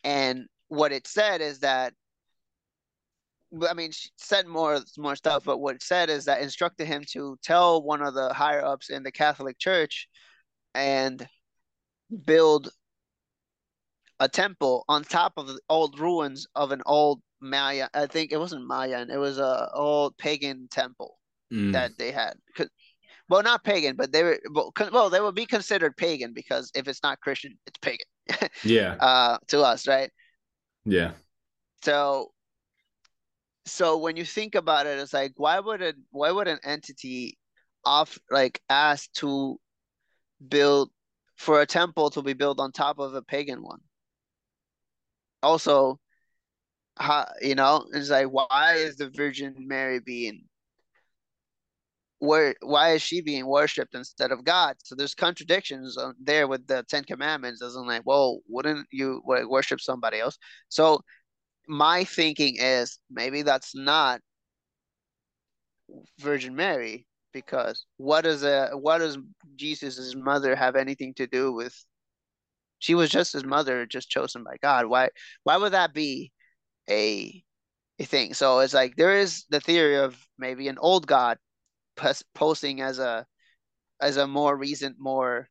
And what it said is that I mean, she said more more stuff, but what it said is that instructed him to tell one of the higher ups in the Catholic Church and build a temple on top of the old ruins of an old Maya. I think it wasn't Mayan; it was a old pagan temple mm. that they had. Well, not pagan, but they were well, well, they would be considered pagan because if it's not Christian, it's pagan. yeah. Uh, to us, right? Yeah. So, so when you think about it, it's like why would a why would an entity off like ask to build for a temple to be built on top of a pagan one? Also, how you know, it's like why is the Virgin Mary being where why is she being worshipped instead of God? So there's contradictions there with the Ten Commandments. In like, well, wouldn't you worship somebody else? So my thinking is maybe that's not Virgin Mary because what does a what does Jesus's mother have anything to do with? She was just his mother, just chosen by God. Why why would that be a a thing? So it's like there is the theory of maybe an old God posting as a as a more recent, more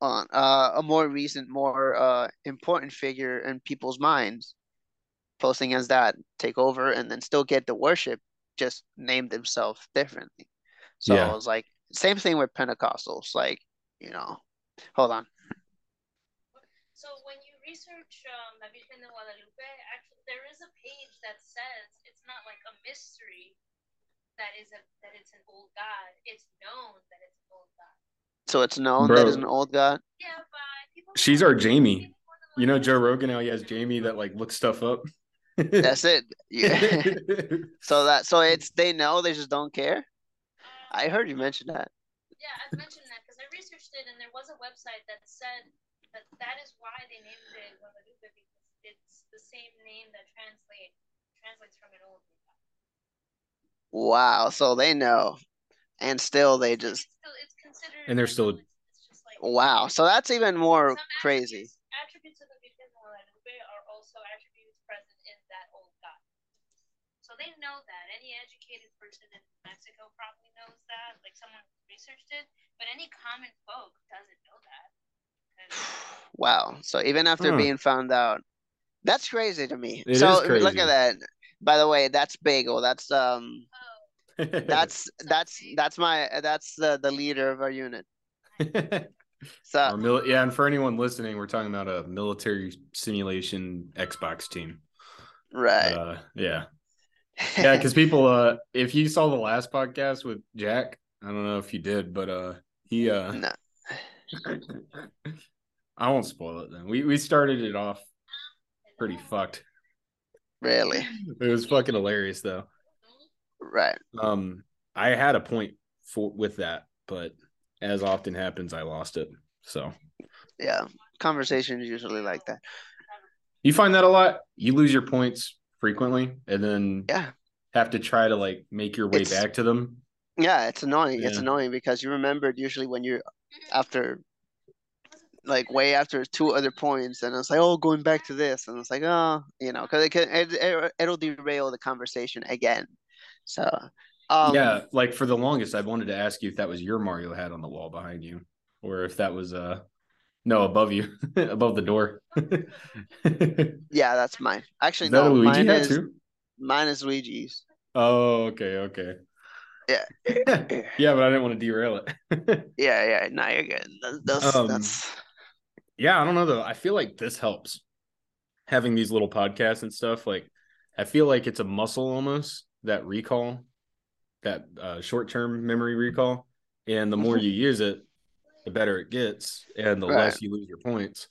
on uh, a more recent, more uh, important figure in people's minds, posting as that take over and then still get the worship, just name themselves differently. So yeah. it was like same thing with Pentecostals, like you know, hold on. So when you research um, La Virgen de Guadalupe, actually there is a page that says it's not like a mystery that is a that it's an old god. It's known that it's an old god. So it's known Bro. that it's an old god. Yeah, but she's our Jamie. You know Joe Rogan how he has Jamie that like looks stuff up. That's it. Yeah. so that so it's they know they just don't care. I heard you mention that. Yeah, I've mentioned that because I researched it and there was a website that said that that is why they named it Guadalupe because it's the same name that translate translates from an old Wow, so they know, and still they just. It's still, it's and they're still. Like, wow, so that's even more crazy. Attributes, of the Virgen Guadalupe are also attributes present in that old God. So they know know that. Any educated person in Mexico probably knows that. Like someone researched it, but any common folk doesn't know that. 'Cause- Wow. So even after Huh. being found out, that's crazy to me. It so is look at that. By the way, that's Bagel. That's um oh, that's that's that's my that's the the leader of our unit. So mil- yeah, and for anyone listening, we're talking about a military simulation Xbox team. right. Uh, yeah, yeah, because people, uh, if you saw the last podcast with Jack, I don't know if you did, but uh, he, uh, No. I won't spoil it. Then we we started it off pretty fucked. really. It was fucking hilarious though. Right. Um, I had a point for with that, but as often happens, I lost it. So Yeah. Conversations usually like that. you find that a lot. You lose your points frequently, and then Yeah. have to try to like make your way It's- back to them. Yeah, it's annoying. It's annoying because you remembered usually when you're after like way after two other points and it's like oh going back to this and it's like oh you know because it can it, it, it'll derail the conversation again so um yeah, like for the longest, I wanted to ask you if that was your Mario hat on the wall behind you, or if that was uh no above you, above the door. yeah that's mine actually that no mine hat is too? mine is Luigi's Oh, okay, okay. Yeah. yeah, but I didn't want to derail it. yeah yeah no you're good that's that's, Um, that's yeah, I don't know though. I feel like this helps having these little podcasts and stuff. Like, I feel like it's a muscle almost that recall, that uh, short term memory recall. And the more you use it, the better it gets, and the Right. less you lose your points.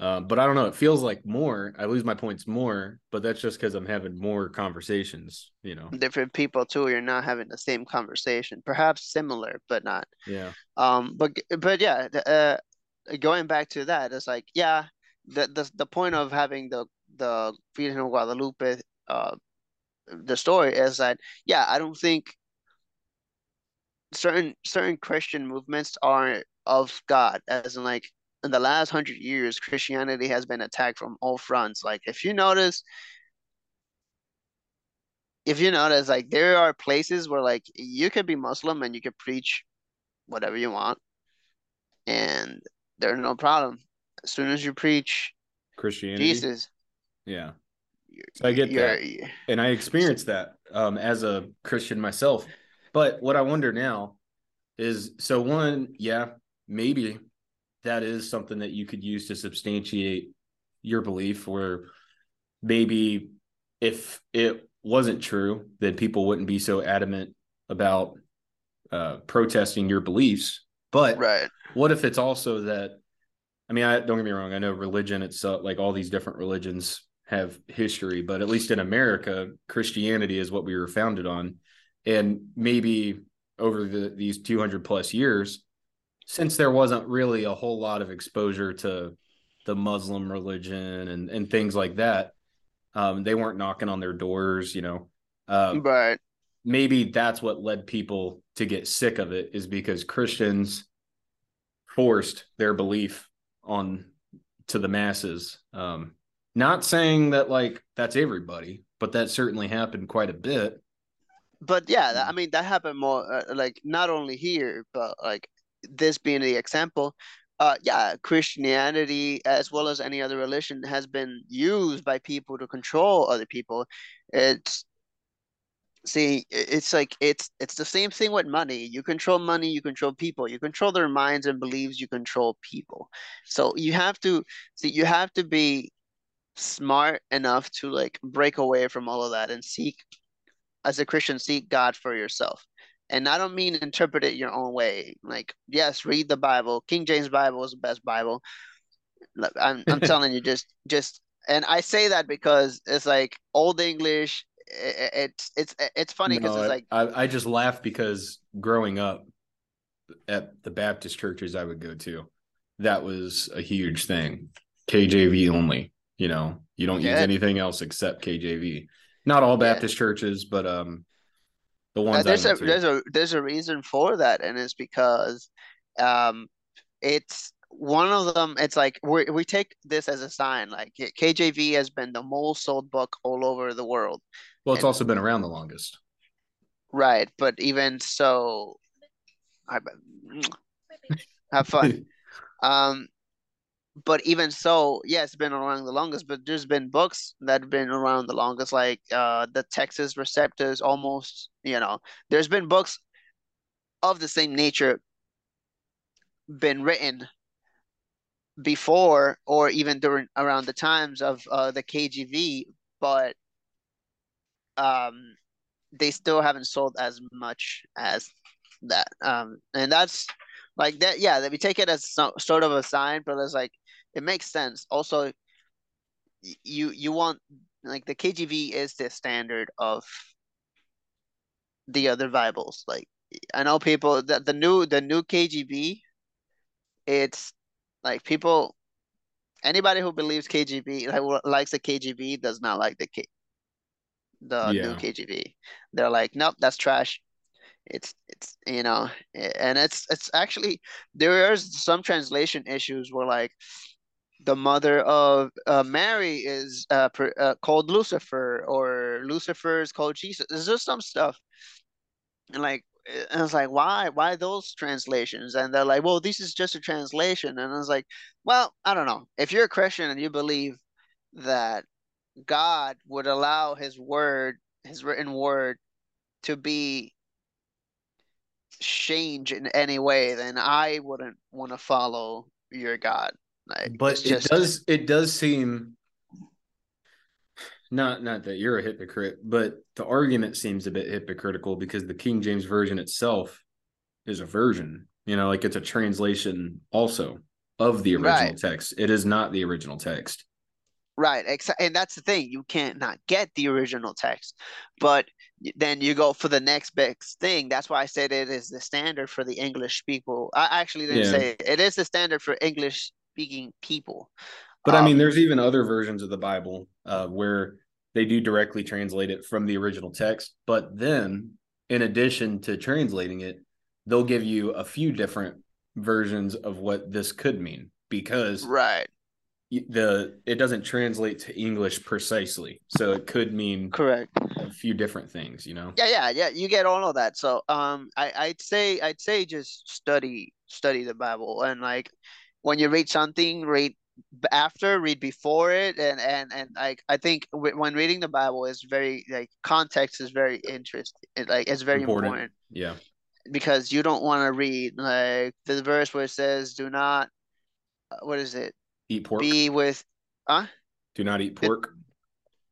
Uh, but I don't know. It feels like more. I lose my points more, but that's just because I'm having more conversations. You know. different people too you're not having the same conversation perhaps similar but not Yeah. Um, but but yeah, uh, going back to that, it's like yeah, the the the point of having the the Virgen of Guadalupe, uh, the story is that yeah, I don't think certain certain Christian movements are of God, as in like in the last hundred years, Christianity has been attacked from all fronts. Like if you notice. If you notice, like there are places where like you could be Muslim and you could preach whatever you want, and there's no problem. As soon as you preach Christianity. Jesus, Yeah. I get that. you're- and I experienced that um, as a Christian myself. But what I wonder now is so one, yeah, maybe that is something that you could use to substantiate your belief, or maybe if it wasn't true, then people wouldn't be so adamant about uh, protesting your beliefs. But right, what if it's also that i mean i don't get me wrong i know religion itself like all these different religions have history but at least in america christianity is what we were founded on and maybe over the, these 200 plus years since there wasn't really a whole lot of exposure to the muslim religion and, and things like that um, they weren't knocking on their doors you know uh, right, maybe that's what led people to get sick of it is because Christians forced their belief on to the masses. Um, not saying that like that's everybody, but that certainly happened quite a bit. but yeah, that, I mean that happened more uh, like not only here, but like this being the example. Uh, yeah, Christianity as well as any other religion has been used by people to control other people. It's See, it's like it's it's the same thing with money. You control money, you control people. You control their minds and beliefs, you control people. So you have to see you have to be smart enough to like break away from all of that and seek as a Christian, seek God for yourself. And I don't mean interpret it your own way. Like, yes, read the Bible. King James Bible is the best Bible. I'm I'm telling you, just just and I say that because it's like old English. It's it's it's funny because No, it's like I, I just laugh because growing up at the Baptist churches I would go to, that was a huge thing. KJV only, you know, you don't use anything else except KJV. Not all Yeah. Baptist churches, but um the Uh, ones I there's a to. there's a there's a reason for that, and it's because um it's one of them it's like we we take this as a sign like KJV has been the most sold book all over the world. Well, it's And- also been around the longest. Right, but even so I have fun. Um, but even so, yeah, it's been around the longest. But there's been books that have been around the longest, like uh, the Textus Receptus. Almost, you know, there's been books of the same nature been written before, or even during around the times of uh, the KJV, but um, they still haven't sold as much as that. Um, and that's like that. Yeah, that we take it as so, sort of a sign, but it's like it makes sense. Also, you you want like the KJV is the standard of the other Bibles. Like I know people that the new the new KGB, it's like people anybody who believes KGB like likes the KGB does not like the K the new KGB. They're like, nope, that's trash. It's it's you know, and it's it's actually there is some translation issues where like the mother of uh, Mary is uh, per, uh, called Lucifer or Lucifer is called Jesus. There's just some stuff, and like and I was like, why why those translations? And they're like, well, this is just a translation. And I was like, well, I don't know. If you're a Christian and you believe that God would allow His word, His written word, to be changed in any way, then I wouldn't want to follow your God. Like, But it's it just does it does seem not not that you're a hypocrite, but the argument seems a bit hypocritical because the King James version itself is a version. You know, like it's a translation also of the original Right. text. It is not the original text. Right, and that's the thing. You can't not get the original text, but then you go for the next best thing. That's why I said it is the standard for the English people. I actually didn't Yeah. say it. It is the standard for English speaking people. But I mean, Um, there's even other versions of the Bible uh, where they do directly translate it from the original text. But then, in addition to translating it, they'll give you a few different versions of what this could mean because right, the it doesn't translate to English precisely, so it could mean correct. a few different things. You know? Yeah, yeah, yeah. You get all of that. So, um, I I'd say I'd say just study study the Bible and like when you read something, read after, read before it, and and and like I think w when reading the Bible is very like context is very interesting. Like it's very Important. important Yeah. because you don't want to read like the verse where it says, "Do not," uh, what is it? Eat pork. Be with, huh? Do not eat pork.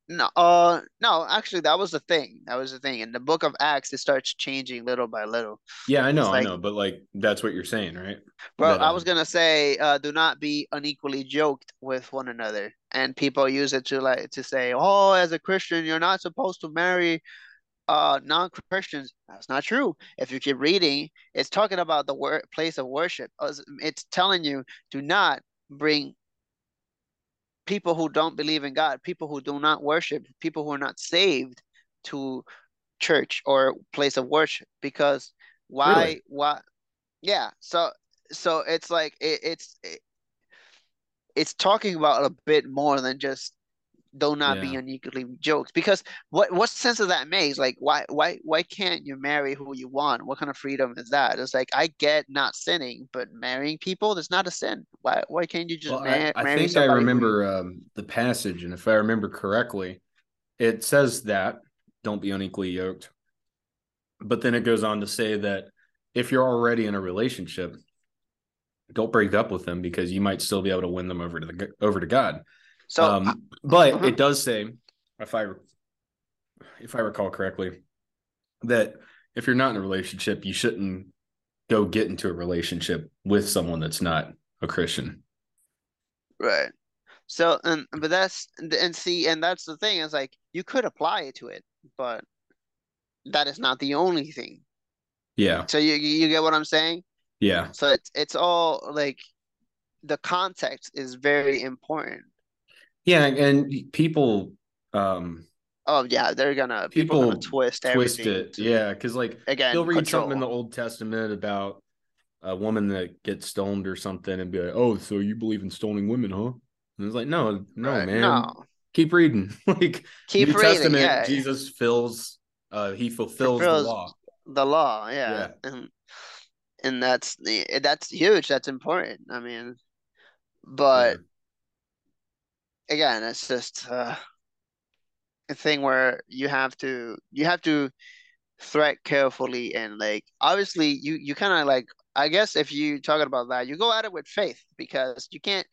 No, uh, no. Actually, that was the thing. That was the thing. In the Book of Acts, it starts changing little by little. Yeah, I know, like- I know, but like that's what you're saying, right? Bro, That, I uh, was gonna say, uh, do not be unequally yoked with one another. And people use it to like to say, oh, as a Christian, you're not supposed to marry uh non-Christians. That's not true. If you keep reading, it's talking about the wor place of worship. It's telling you do not bring people who don't believe in God, people who do not worship, people who are not saved to church or place of worship because why Really? why yeah so so it's like it, it's it, it's talking about a bit more than just do not be Yeah. unequally yoked because what what sense does that make like why why why can't you marry who you want what kind of freedom is that it's like i get not sinning but marrying people that's not a sin why why can't you just Well, ma- I, I think I remember um, the passage, and if I remember correctly, it says that don't be unequally yoked. But then it goes on to say that if you're already in a relationship, don't break up with them because you might still be able to win them over to the over to God. So um, but uh-huh. it does say, if I if I recall correctly, that if you're not in a relationship, you shouldn't go get into a relationship with someone that's not a Christian. Right. So and but that's and see and that's the thing is like you could apply it to it, but that is not the only thing. Yeah, So you you you get what I'm saying? yeah. So it's it's all like the context is very important. Yeah, and people um Oh yeah, they're gonna people, people gonna twist twist everything it. to- Yeah, because like again they'll read control. something in the Old Testament about a woman that gets stoned or something and be like, "Oh, so you believe in stoning women, huh?" And it's like, "No, no, Right. man. No. Keep reading." like Keep New reading. Testament, yeah. Jesus fills uh he fulfills, Fulfills the law. the law yeah, and and that's the that's huge that's important i mean but again it's just uh, a thing where you have to you have to thread carefully and like obviously you you kind of like i guess if you talking about that you go at it with faith because you can't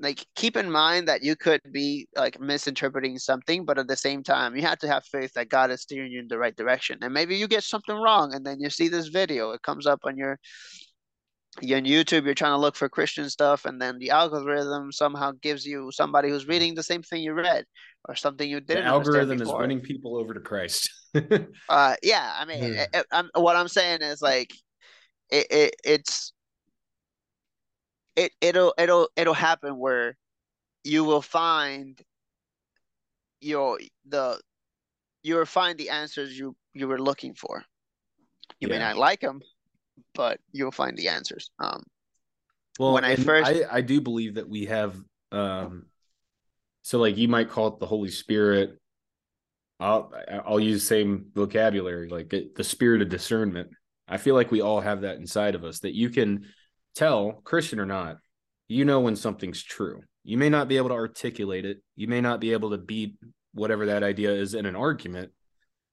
like keep in mind that you could be like misinterpreting something but at the same time you have to have faith that god is steering you in the right direction. And maybe you get something wrong and then you see this video it comes up on your you're on youtube you're trying to look for christian stuff and then the algorithm somehow gives you somebody who's reading the same thing you read or something you didn't algorithm understand is before. winning people over to Christ. Uh, yeah, I mean, Yeah. it- it- I'm, what I'm saying is like, it, it it's it it'll it'll it'll happen where you will find your the you'll find the answers you you were looking for. You may not like them, but you'll find the answers. Um, Well, When I first- I, I do believe that we have um so like you might call it the Holy Spirit. I'll I'll use the same vocabulary, like it, the spirit of discernment. I feel like we all have that inside of us that you can tell, Christian or not, you know when something's true. You may not be able to articulate it. You may not be able to beat whatever that idea is in an argument,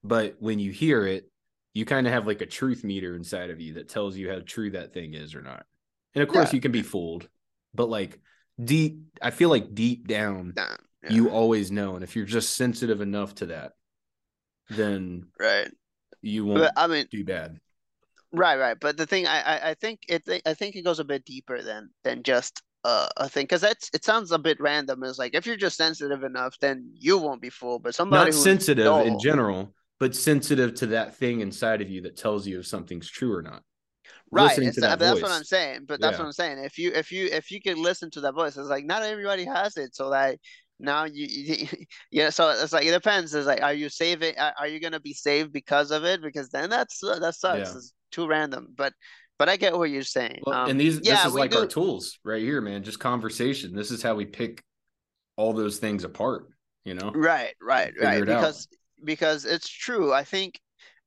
but when you hear it, you kind of have like a truth meter inside of you that tells you how true that thing is or not. And of course, Yeah. you can be fooled, but like deep, I feel like deep down, nah, yeah, you always know. And if you're just sensitive enough to that, then right. you won't But I mean, do bad. Right, right. But the thing, I, I, I think it, I think it goes a bit deeper than than just uh, a thing, because that's it sounds a bit random. It's like if you're just sensitive enough, then you won't be fooled. But somebody Not sensitive in general, but sensitive to that thing inside of you that tells you if something's true or not. right? to that that's what. I'm saying. But that's Yeah. what I'm saying. If you if you if you can listen to that voice, it's like not everybody has it. So that now you, you yeah. So it's like it depends. It's like are you saving? Are you gonna be saved because of it? Because then that's that sucks. Yeah. It's too random. But but I get what you're saying. Well, Um, and these yeah, this is like our tools right here, man. Just conversation. This is how we pick all those things apart, you know? Right, right, right. it out. Because it's true. I think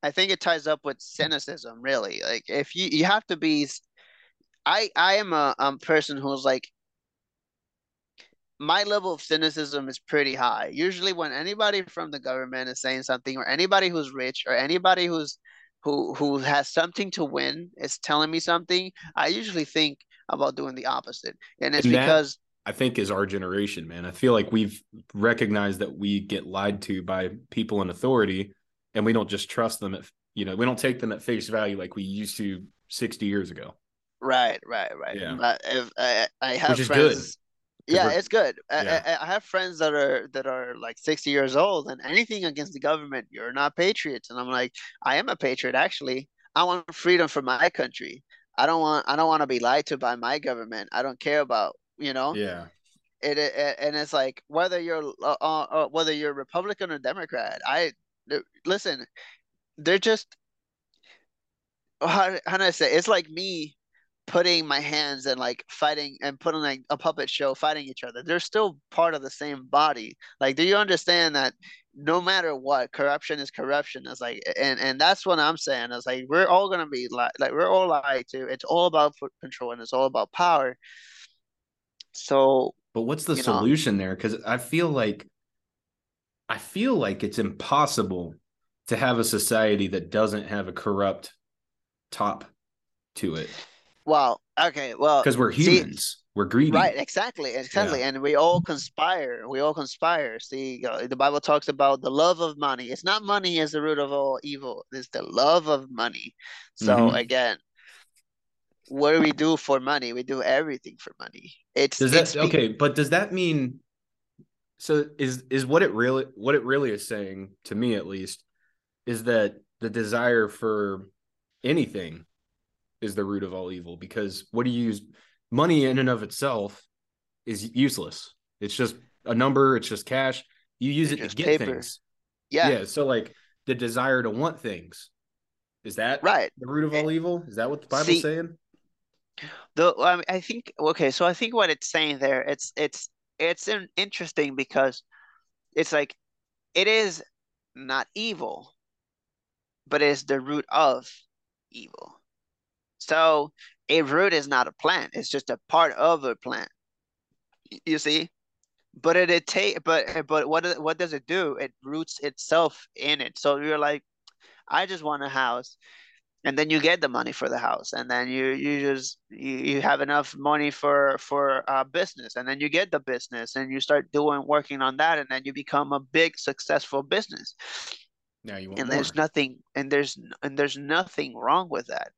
I think it ties up with cynicism, really. Like if you you have to be I I am a um person who's like my level of cynicism is pretty high. Usually when anybody from the government is saying something or anybody who's rich or anybody who's who who has something to win is telling me something, I usually think about doing the opposite. And it's And because I think is our generation, man. I feel like we've recognized that we get lied to by people in authority and we don't just trust them at you know, we don't take them at face value like we used to 60 years ago. Right, right, right. Yeah. If I, I have Which is good, friends, yeah, it's good. I, yeah. I, I have friends that are that are like 60 years old, and anything against the government, you're not patriots. And I'm like, I am a patriot, actually. I want freedom for my country. I don't want I don't want to be lied to by my government. I don't care about, you know. Yeah. It, it and it's like whether you're uh, uh, uh, whether you're Republican or Democrat. I listen. They're just how how do I say? It's like me putting my hands and like fighting and putting like a puppet show fighting each other. They're still part of the same body. Like, do you understand that? No matter what, corruption is corruption. It's like, and and that's what I'm saying. It's like we're all gonna be like, like we're all lied to. It's all about foot control and it's all about power. So But what's the You know? solution there? Because I feel like I feel like it's impossible to have a society that doesn't have a corrupt top to it. well, okay, well, Because we're see- humans. we're greedy. Right, exactly, exactly, and we all conspire. We all conspire. See, the Bible talks about the love of money. It's not money is the root of all evil. It's the love of money. So Mhm. again, what do we do for money? We do everything for money. It's Does that be- okay, but does that mean so is is what it really what it really is saying to me at least is that the desire for anything is the root of all evil because what do you use money in and of itself is useless. It's just a number, it's just cash. You use It's it to get paper. things. Yeah, yeah. So like the desire to want things. Is that right. the root of eh, all evil? Is that what the Bible's See, saying? The I, I think okay, so I think what it's saying there, it's it's it's an, interesting because it's like it is not evil, but it is the root of evil. So a root is not a plant; it's just a part of a plant. You see, but it, it take but but what what does it do? It roots itself in it. So you're like, I just want a house and then you get the money for the house and then you you just you, you have enough money for for uh, business and then you get the business and you start doing working on that and then you become a big successful business now you want and want there's more. nothing and there's and there's nothing wrong with that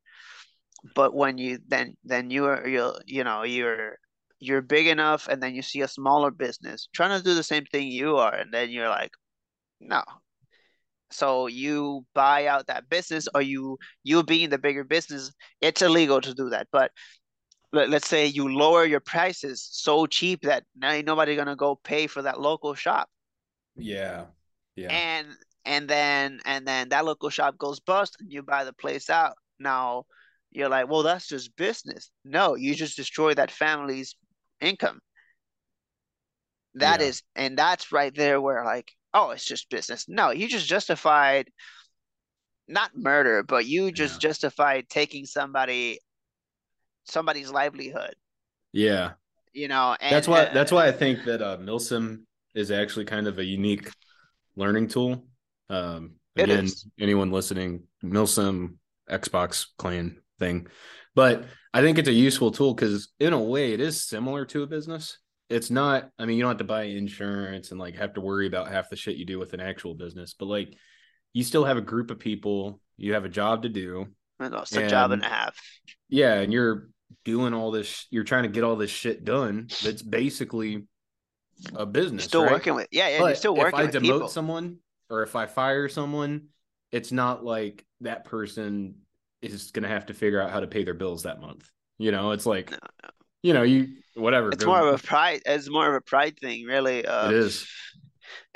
but when you then then you are you you know you're you're big enough and then you see a smaller business trying to do the same thing you are and then you're like no so you buy out that business or you you being the bigger business it's illegal to do that but let, let's say you lower your prices so cheap that now ain't nobody gonna go pay for that local shop Yeah. Yeah. and and then and then that local shop goes bust and you buy the place out now you're like well that's just business no you just destroy that family's income That Yeah. is, and that's right there where like oh it's just business no you just justified not murder but you just Yeah. justified taking somebody somebody's livelihood Yeah. you know and That's why uh, that's why I think that uh Milsim is actually kind of a unique learning tool. Um again, anyone listening, Milsim Xbox clan thing. But I think it's a useful tool because in a way it is similar to a business. It's not, I mean, you don't have to buy insurance and like have to worry about half the shit you do with an actual business, but like you still have a group of people, you have a job to do. you oh, it's a job and a half Yeah, and you're doing all this, you're trying to get all this shit done. That's basically a business. still right? working with yeah yeah but you're still working if I demote people someone or if I fire someone, it's not like that person is going to have to figure out how to pay their bills that month. You know, it's like, No, you know, you whatever. it's more of a pride it's more of a pride thing really uh, It is.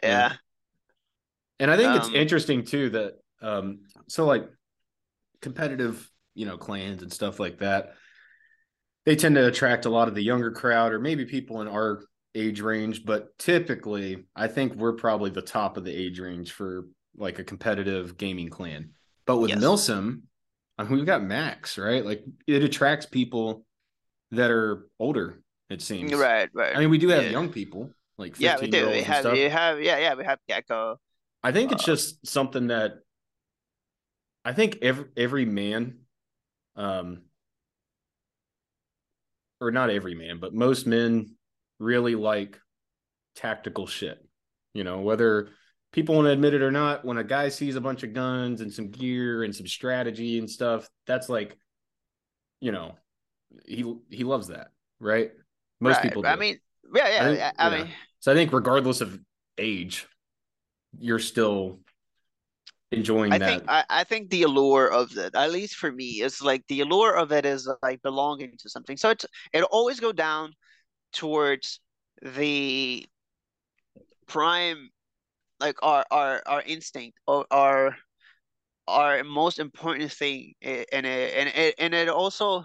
yeah, Yeah. and I think it's um, interesting too that um so like competitive, you know, clans and stuff like that, they tend to attract a lot of the younger crowd or maybe people in our age range, but typically I think we're probably the top of the age range for like a competitive gaming clan. But with Yes. Milsim, I mean, we've got Max, right? Like it attracts people that are older, it seems. right right I mean, we do have Yeah. young people, like 15 yeah we year do we have we have yeah yeah we have gecko I think it's Uh, just something that I think every every man, um, or not every man, but most men really like tactical shit. You know, whether people want to admit it or not, when a guy sees a bunch of guns and some gear and some strategy and stuff, that's like, you know, he he loves that, right? Most right. people do. I mean yeah yeah I think- yeah, I mean so I think regardless of age, you're still enjoying I that. think I, I think the allure of it, at least for me, is like the allure of it is like belonging to something. So it's it'll always go down towards the prime, like our our our instinct or our our most important thing, eh, and it and it and it also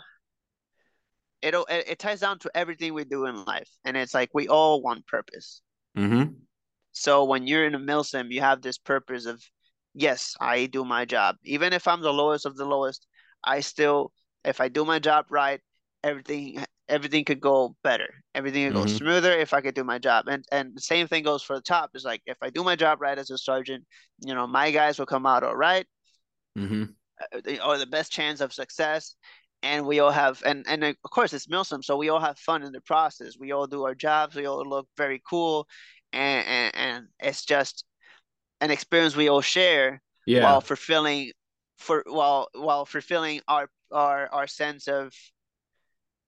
it, it ties down to everything we do in life, and it's like we all want purpose. mm-hmm. So when you're in a milsim, you have this purpose of, yes, I do my job. Even if I'm the lowest of the lowest, I still, if I do my job right, everything everything could go better. Everything could go Mhm. smoother if I could do my job. And and the same thing goes for the top. Is like if I do my job right as a sergeant, you know, my guys will come out all right Mm-hmm. uh, or the best chance of success and we all have and and uh, of course it's Milsim, so we all have fun in the process we all do our jobs we all look very cool and and, and it's just an experience we all share Yeah. while fulfilling for while while fulfilling our our our sense of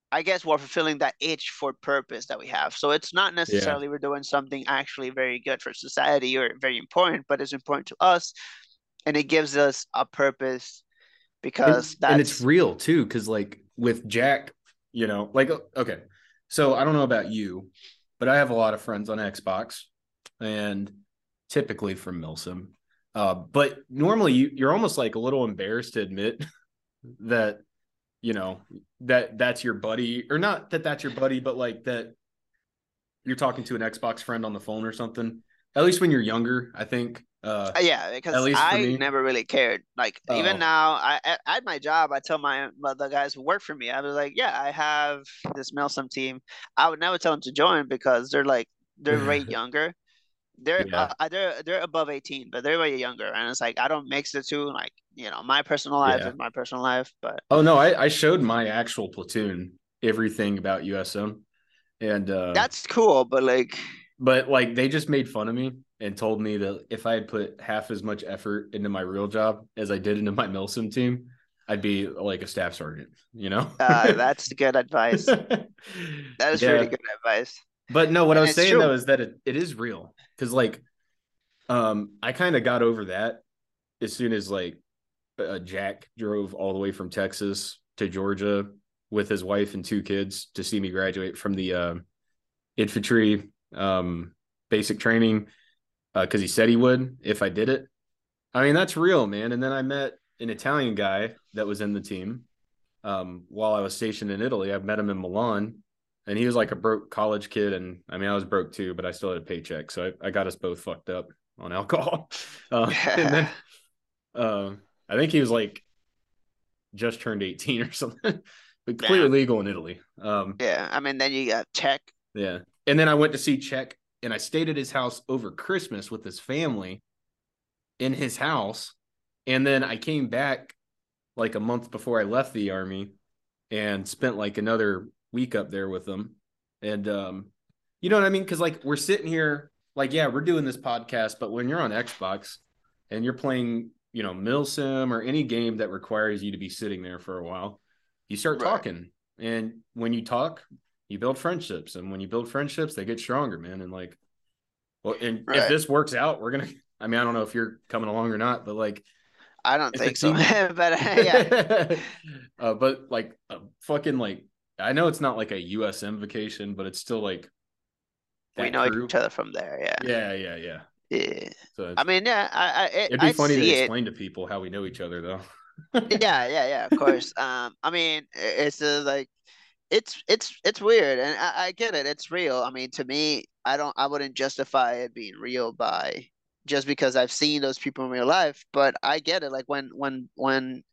I guess we're fulfilling that itch for purpose that we have. So it's not necessarily we're doing something actually very good for society or very important, but it's important to us and it gives us a purpose because and, that's and it's real too because like with jack you know like okay so i don't know about you but i have a lot of friends on xbox and typically from milsim uh, but normally you, you're almost like a little embarrassed to admit that you know, that that's your buddy or not that that's your buddy, but like that you're talking to an Xbox friend on the phone or something. At least when you're younger, I think. Uh, Uh, yeah, because At least for I never really cared. Like Oh. even now, I at, at my job, I tell my the guys who work for me, I was like, yeah, I have this Milsim team. I would never tell them to join because they're like they're way younger. They're Yeah. uh, they're they're above 18, but they're way younger, and it's like I don't mix the two. Like you know, my personal life Yeah. is my personal life, but oh no, I, I showed my actual platoon everything about USM, and uh, that's cool. But like, but like they just made fun of me and told me that if I had put half as much effort into my real job as I did into my Milsim team, I'd be like a staff sergeant. You know, uh, that's good advice. That is Yeah. really good advice. But no, what I was saying true. though is that it, it is real because like, um, I kind of got over that as soon as like uh, Jack drove all the way from Texas to Georgia with his wife and two kids to see me graduate from the uh, infantry um, basic training uh, because he said he would if I did it. I mean, that's real, man. And then I met an Italian guy that was in the team um, while I was stationed in Italy. I met him in Milan, and he was like a broke college kid. And I mean, I was broke too, but I still had a paycheck. So I, I got us both fucked up on alcohol. Uh, and then uh, I think he was like just turned 18 or something, but clearly legal in Italy. Um, Yeah, I mean, then you got Czech. yeah. And then I went to see Czech and I stayed at his house over Christmas with his family in his house. And then I came back like a month before I left the army and spent like another week up there with them. And um, you know what I mean? Cause like we're sitting here, like, yeah, we're doing this podcast, but when you're on Xbox and you're playing, you know, Milsim or any game that requires you to be sitting there for a while, you start Right. talking. And when you talk, you build friendships. And when you build friendships, they get stronger, man. And like, well, and if this works out, we're gonna I mean, I don't know if you're coming along or not, but like I don't think so, but uh, yeah, uh, but like a fucking like I know it's not like a USM vacation, but it's still like we know each other from there. Yeah, Yeah, yeah, yeah. yeah. So I mean, yeah, I, I it, it'd be I funny to it. explain to people how we know each other, though. Yeah, yeah, yeah. Of course. Um, I mean, it's uh, like it's it's it's weird, and I, I get it. It's real. I mean, to me, I don't, I wouldn't justify it being real by just because I've seen those people in real life. But I get it. Like when when when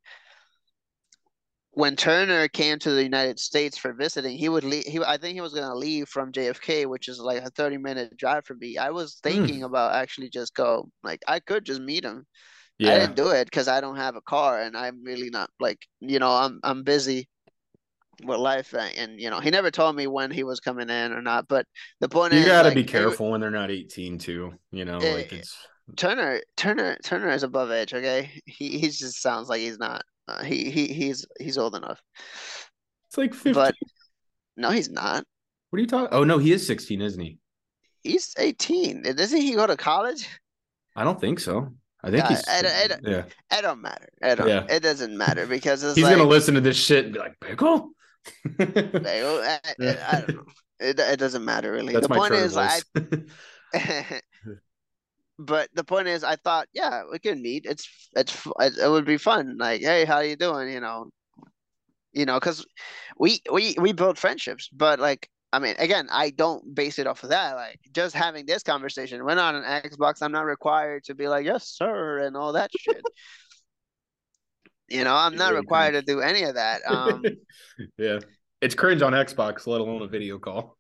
when Turner came to the United States for visiting, he would leave. He, I think he was gonna leave from JFK, which is like a thirty minute drive from me. I was hmm. thinking about actually just go. Like I could just meet him. yeah. I didn't do it because I don't have a car and I'm really not like you know I'm I'm busy with life and, and you know he never told me when he was coming in or not. But the point you is, you got to like, be it- careful when they're not 18 too. You know, Eh, like it's Turner Turner Turner is above age. Okay, he he just sounds like he's not. Uh, he he he's he's old enough. it's like 15. But no, he's not. what are you talking? Oh no, he is 16, isn't he? He's 18. Doesn't he go to college? I don't think so. I think Yeah, he's I- I- I- yeah. It don't matter. It don't. Yeah. It doesn't matter because He's like gonna listen to this shit and be like, pickle. I, I- I don't know. It, it doesn't matter really. That's the point is, I but the point is, I thought, yeah, we can meet. It's it's it, it would be fun. Like, hey, how you doing? You know, you know, because we we we build friendships. But like, I mean, again, I don't base it off of that. Like, just having this conversation. We're not on Xbox. I'm not required to be like, yes, sir, and all that shit. You know, I'm not really required to do any of that. Um, yeah, it's cringe on Xbox, let alone a video call.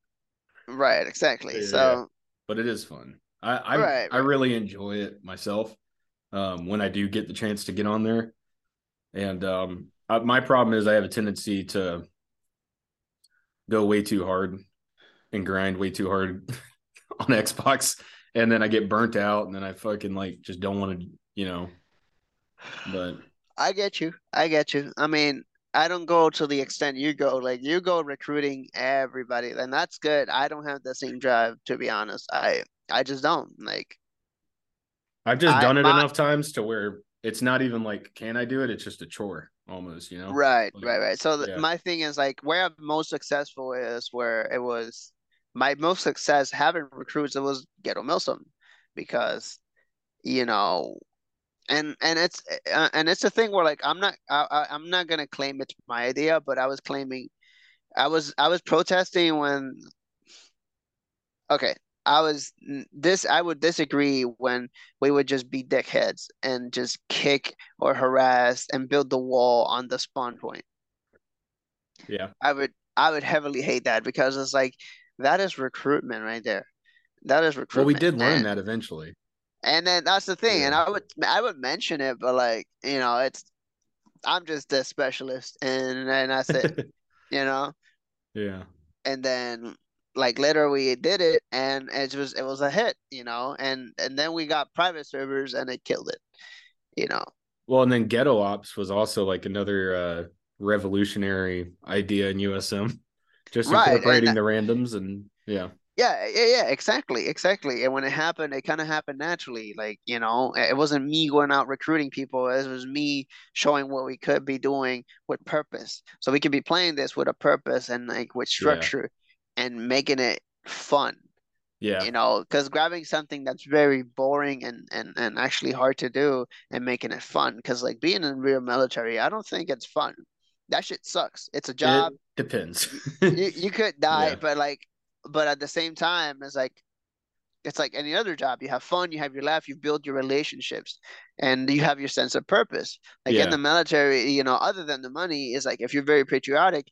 right, exactly. Yeah. So, but it is fun. I I, Right, I really enjoy it myself. Um, when I do get the chance to get on there, and um, I, my problem is I have a tendency to go way too hard and grind way too hard on Xbox, and then I get burnt out, and then I fucking like just don't want to, you know. But I get you. I get you. I mean, I don't go to the extent you go. Like you go recruiting everybody, and that's good. I don't have the same drive, to be honest. I I just don't. Like I've just I- done it my- enough times to where it's not even like, can I do it? It's just a chore almost, you know. right, like, right, right. So yeah. my thing is like where I'm most successful is where it was my most success having recruits. It was Ghetto Milsim because you know and and it's uh, and it's a thing where like I'm not I, I'm not gonna claim it's my idea, but I was claiming I was I was protesting when okay I was this I would disagree when we would just be dickheads and just kick or harass and build the wall on the spawn point. Yeah. I would I would heavily hate that because it's like that is recruitment right there. That is recruitment. Well, we did learn and, that eventually. And then that's the thing, and I would I would mention it, but like you know, it's I'm just a specialist, and and that's it, you know. yeah. And then like later we did it, and it was it was a hit, you know. And and then we got private servers, and it killed it, you know. Well, and then Ghetto Ops was also like another uh, revolutionary idea in USM, just incorporating that- the randoms and yeah, Yeah, yeah, yeah, exactly, exactly. And when it happened, it kind of happened naturally. Like, you know, it wasn't me going out recruiting people. It was me showing what we could be doing with purpose. So we could be playing this with a purpose and like with Yeah. structure and making it fun, yeah, you know, because grabbing something that's very boring and, and, and actually hard to do and making it fun. Because like being in real military, I don't think it's fun. That shit sucks. It's a job It depends. you you could die, Yeah. but like, but at the same time, it's like, it's like any other job. You have fun, you have your laugh, you build your relationships, and you have your sense of purpose. Like Yeah. in the military, you know, other than the money, is like if you're very patriotic,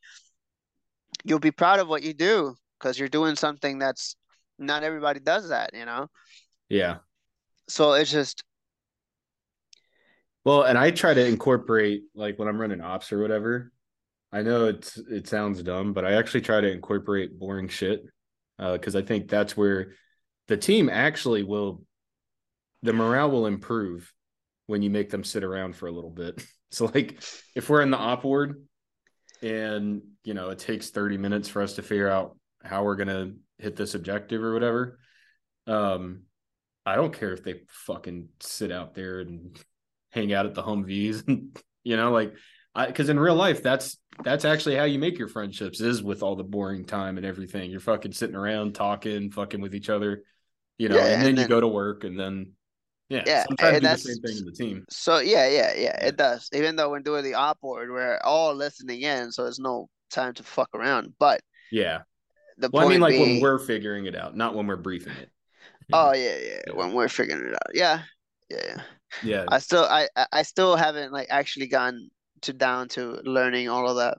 you'll be proud of what you do because you're doing something that's not everybody does that, you know. yeah. So it's just Well, and I try to incorporate like when I'm running ops or whatever. I know it's it sounds dumb, but I actually try to incorporate boring shit because I think that's where the team actually will the morale will improve when you make them sit around for a little bit. So like if we're in the OPORD and you know it takes 30 minutes for us to figure out how we're gonna hit this objective or whatever, um, I don't care if they fucking sit out there and hang out at the Humvees, you know, like because in real life that's that's actually how you make your friendships is with all the boring time and everything. You're fucking sitting around talking, fucking with each other, you know, Yeah, and then and you go to work and then yeah, Yeah, so I'm trying to and do the same thing in the team. so yeah, yeah, yeah, it does. Even though we're doing the op board, we're all listening in, so there's no time to fuck around. But Yeah. the Well, I mean, like being, when we're figuring it out, not when we're briefing it. Oh yeah, yeah, Yeah. When we're figuring it out. Yeah. Yeah. Yeah. I still I I- I still haven't like actually gotten to down to learning all of that.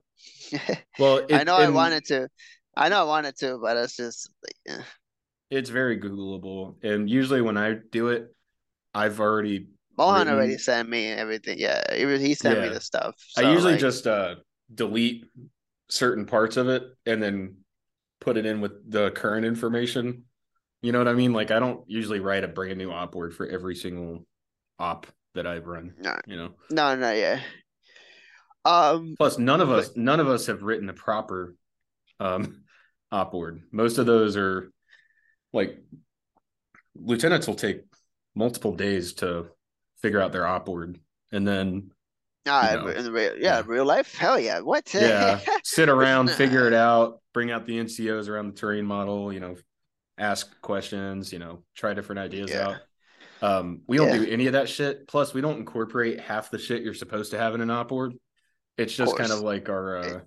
Well, I it- know I wanted to. I know I wanted to, but it's just like eh. It's very Googleable, and usually when I do it, I've already Mohan Written- already sent me everything. Yeah, he sent me the stuff. I usually like, just uh delete certain parts of it and then put it in with the current information. You know what I mean? Like I don't usually write a brand new OPORD for every single op that I've run. No. You know. no, no, yeah. Um, Plus, none of us none of us have written the proper um OPORD. Most of those are like lieutenants will take multiple days to figure out their OPORD and then nah, know, in the real, yeah, yeah. real life, hell yeah. What? yeah sit around figure it out bring out the ncos around the terrain model you know ask questions you know try different ideas Yeah. out um we don't Yeah. do any of that shit plus we don't incorporate half the shit you're supposed to have in an op board it's just kind of like our uh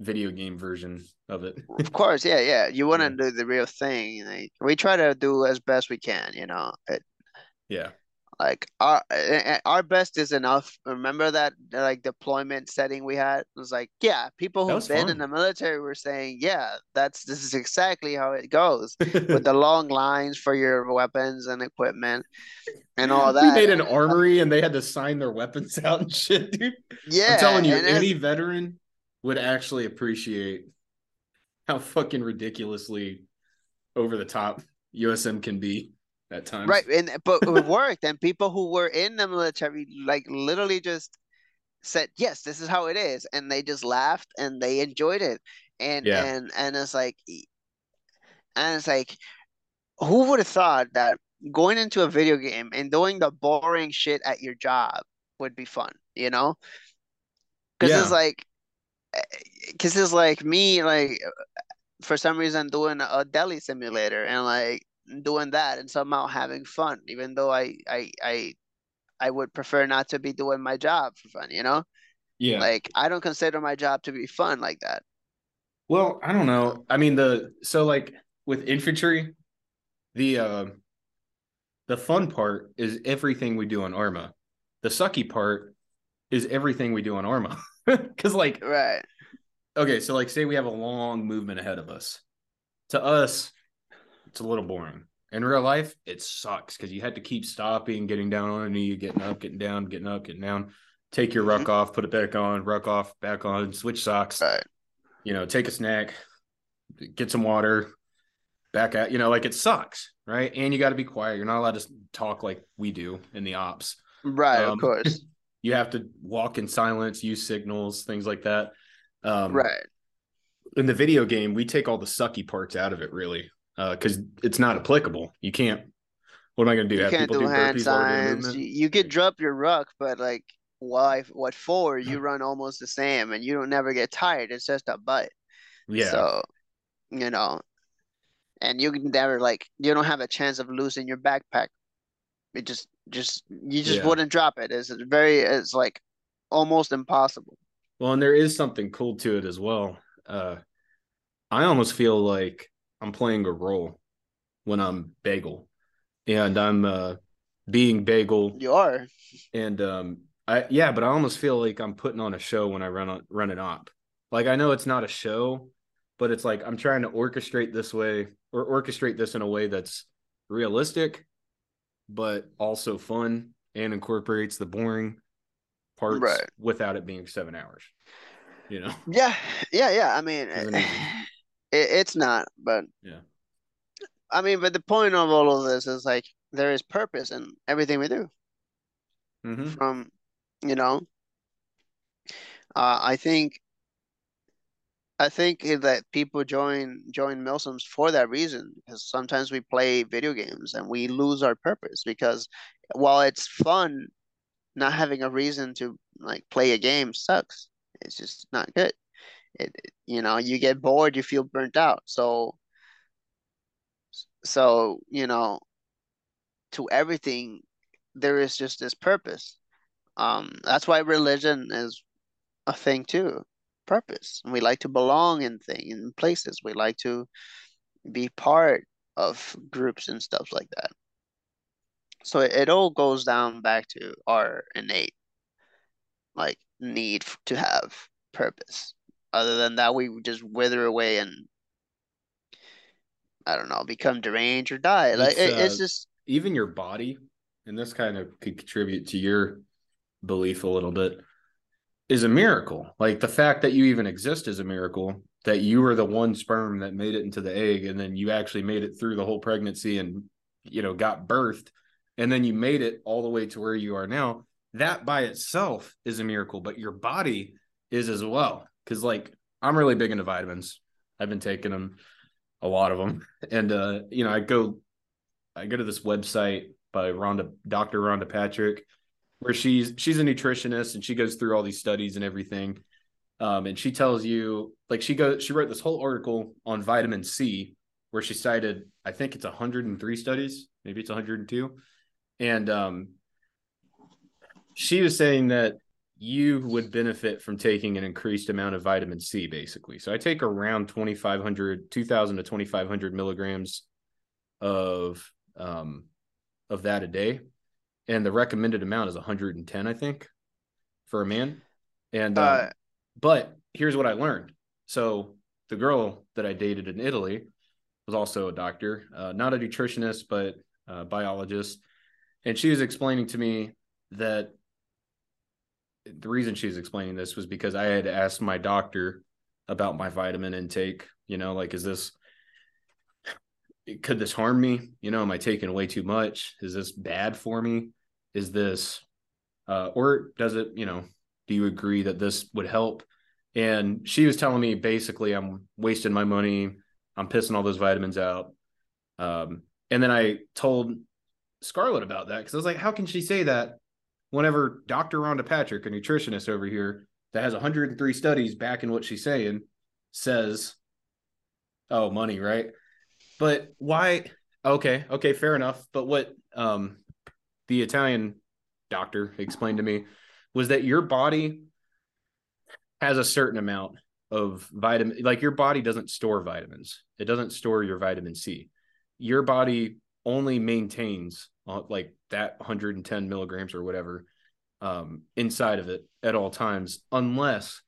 video game version of it Of course, yeah, yeah. You want to do the real thing. Like, we try to do as best we can, you know. It, yeah like our eh, our best is enough. Remember that like deployment setting we had? It was like, yeah, people who've been fun. in the military were saying, yeah, that's this is exactly how it goes with the long lines for your weapons and equipment and all that. we made an armory and they had to sign their weapons out and shit dude yeah, i'm telling you any veteran would actually appreciate how fucking ridiculously over the top usm can be at times Right, and but it worked, and people who were in the military like literally just said, "Yes, this is how it is," and they just laughed and they enjoyed it, and Yeah. and and it's like, and it's like, who would have thought that going into a video game and doing the boring shit at your job would be fun, you know? Because it's like, eh, because it's like me, like for some reason doing a deli simulator and like doing that and somehow having fun, even though I I I I would prefer not to be doing my job for fun, you know? Yeah. Like I don't consider my job to be fun like that. Well, I don't know. I mean the so like with infantry, the uh the fun part is everything we do on Arma. The sucky part is everything we do on Arma. Cause like Right. okay, so like say we have a long movement ahead of us. To us, it's a little boring. In real life, it sucks because you had to keep stopping, getting down on a knee, getting up, getting down, getting up, getting down. Take your ruck off, put it back on, ruck off, back on, switch socks. Right. You know, take a snack, get some water, back out. You know, like it sucks, right? And you got to be quiet. You're not allowed to talk like we do in the ops. Right, Um, of course. You have to walk in silence, use signals, things like that. Um, right. in the video game, we take all the sucky parts out of it, really, because it's not applicable. You can't. What am I going to do? You Have can't people do hand burpees we're doing signs. You, you could drop your ruck, but like why what for? You run almost the same and you don't never get tired. It's just a butt. Yeah, So, you know, and you can never like you don't have a chance of losing your backpack. It just just you just Yeah. wouldn't drop it. It's very it's like almost impossible. Well, and there is something cool to it as well. Uh, I almost feel like I'm playing a role when I'm Bagel, and I'm uh, being Bagel, You are. and um, I yeah, but I almost feel like I'm putting on a show when I run on run an op. Like I know it's not a show, but it's like I'm trying to orchestrate this way or orchestrate this in a way that's realistic, but also fun and incorporates the boring parts Right. without it being seven hours. You know. Yeah, yeah, yeah. I mean, it, it's not, but Yeah. I mean, but the point of all of this is like there is purpose in everything we do. hmm From, you know, uh, I think, I think that people join join Milsims for that reason because sometimes we play video games and we lose our purpose because while it's fun, not having a reason to like play a game sucks. It's just not good. It, you know, you get bored, you feel burnt out. So, so, you know, to everything, there is just this purpose. Um, that's why religion is a thing too. Purpose. We like to belong in thing in places. We like to be part of groups and stuff like that. So it, it all goes down back to our innate like need to have purpose. Other than that, we would just wither away and I don't know, become deranged or die. Like It's, it, it's uh, just Even your body, and this kind of could contribute to your belief a little bit, is a miracle. Like the fact that you even exist is a miracle. That you were the one sperm that made it into the egg, and then you actually made it through the whole pregnancy and you know got birthed, and then you made it all the way to where you are now. That by itself is a miracle, but your body is as well. Because like I'm really big into vitamins. I've been taking them, a lot of them, and uh, you know I go I go to this website by Rhonda, Dr. Rhonda Patrick, where she's she's a nutritionist and she goes through all these studies and everything. Um, and she tells you like she goes she wrote this whole article on vitamin C where she cited I think it's 103 studies, maybe it's 102. And um she was saying that you would benefit from taking an increased amount of vitamin C basically. So I take around 2500 2000 to 2500 milligrams of um of that a day. And the recommended amount is 110 i think for a man. And um, Uh, but here's what i learned. So the girl that i dated in italy was also a doctor uh, not a nutritionist but a biologist. And she was explaining to me that the reason she was explaining this was because i had asked my doctor about my vitamin intake you know like is this could this harm me? You know, am I taking way too much? Is this bad for me? Is this, uh, or does it, you know, do you agree that this would help? And she was telling me basically I'm wasting my money. I'm pissing all those vitamins out. Um, and then I told Scarlett about that because I was like, how can she say that whenever Dr. Rhonda Patrick, a nutritionist over here that has 103 studies backing what she's saying, says, oh, money, right? But why? Okay, okay, fair enough. But what um the Italian doctor explained to me was that your body has a certain amount of vitamin like your body doesn't store vitamins it doesn't store your vitamin c your body only maintains uh, like that 110 milligrams or whatever um, inside of it at all times unless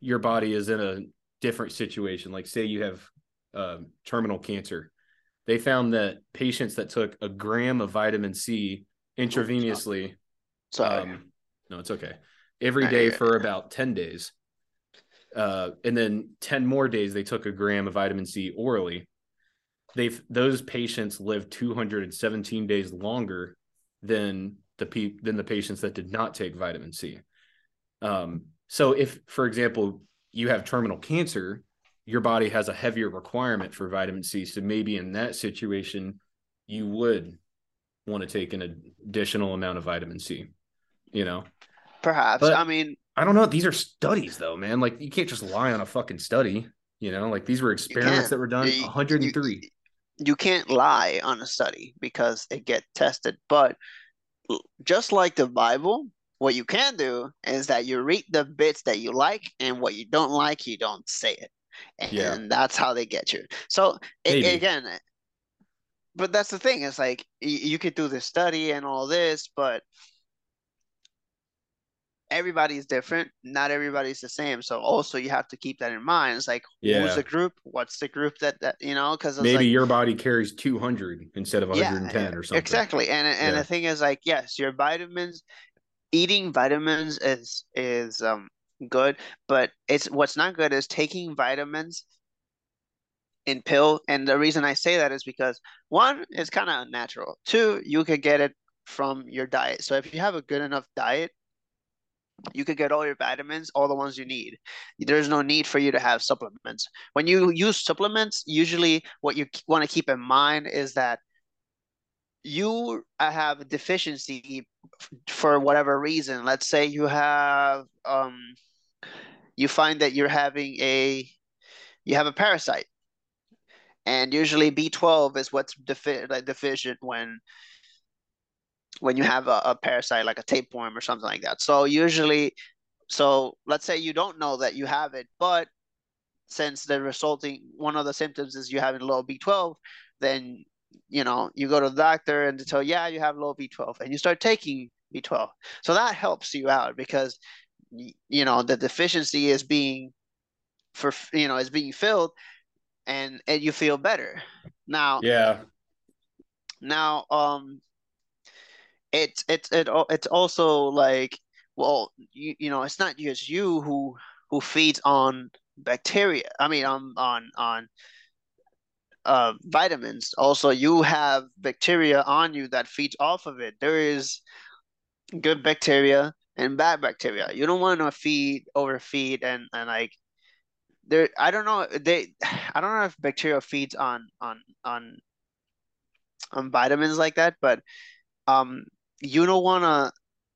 your body is in a different situation. Like say you have uh, terminal cancer. They found that patients that took a gram of vitamin c intravenously Sorry. um, no it's okay. Every day for about 10 days. Uh, and then 10 more days they took a gram of vitamin c orally they've those patients lived 217 days longer than the pe- than the patients that did not take vitamin c um, so if for example you have terminal cancer your body has a heavier requirement for vitamin c so maybe in that situation you would want to take an additional amount of vitamin c you know Perhaps. but- I mean, I don't know. These are studies, though, man. Like you can't just lie on a fucking study. You know, like these were experiments that were done. You- 103. you can't lie on a study because it get tested. But just like the Bible, what you can do is that you read the bits that you like and what you don't like, you don't say it. And Yeah. that's how they get you. So again, but that's the thing. It's like you could do this study and all this, but everybody's different. Not everybody's the same. So also you have to keep that in mind. It's like Yeah. who's the group? What's the group that that you know? Because Maybe like, your body carries 200 instead of 110 or something. Exactly. And and Yeah. the thing is like yes, your vitamins eating vitamins is is um good, but it's what's not good is taking vitamins in pill. And the reason I say that is because one, it's kind of unnatural. Two, you could get it from your diet. So if you have a good enough diet, you could get all your vitamins, all the ones you need. There's no need for you to have supplements. When you use supplements, usually what you want to keep in mind is that you have a deficiency for whatever reason. Let's say you have um you find that you're having a you have a parasite. And usually B12 is what's defi like deficient when when you have a, a parasite like a tapeworm or something like that. So usually, so let's say you don't know that you have it, but since the resulting one of the symptoms is you having low B12, then you know you go to the doctor and they tell yeah you have low B12 and you start taking B12. So that helps you out because you know the deficiency is being for you know is being filled and and you feel better. Now Yeah. now, um, it's it's it it's also like, well, you you know, it's not just you who who feeds on bacteria. I mean, on on on uh vitamins. Also, you have bacteria on you that feeds off of it. There is good bacteria and bad bacteria. You don't want to feed overfeed and and like there. I don't know. They I don't know if bacteria feeds on on on on vitamins like that, but um, you don't want to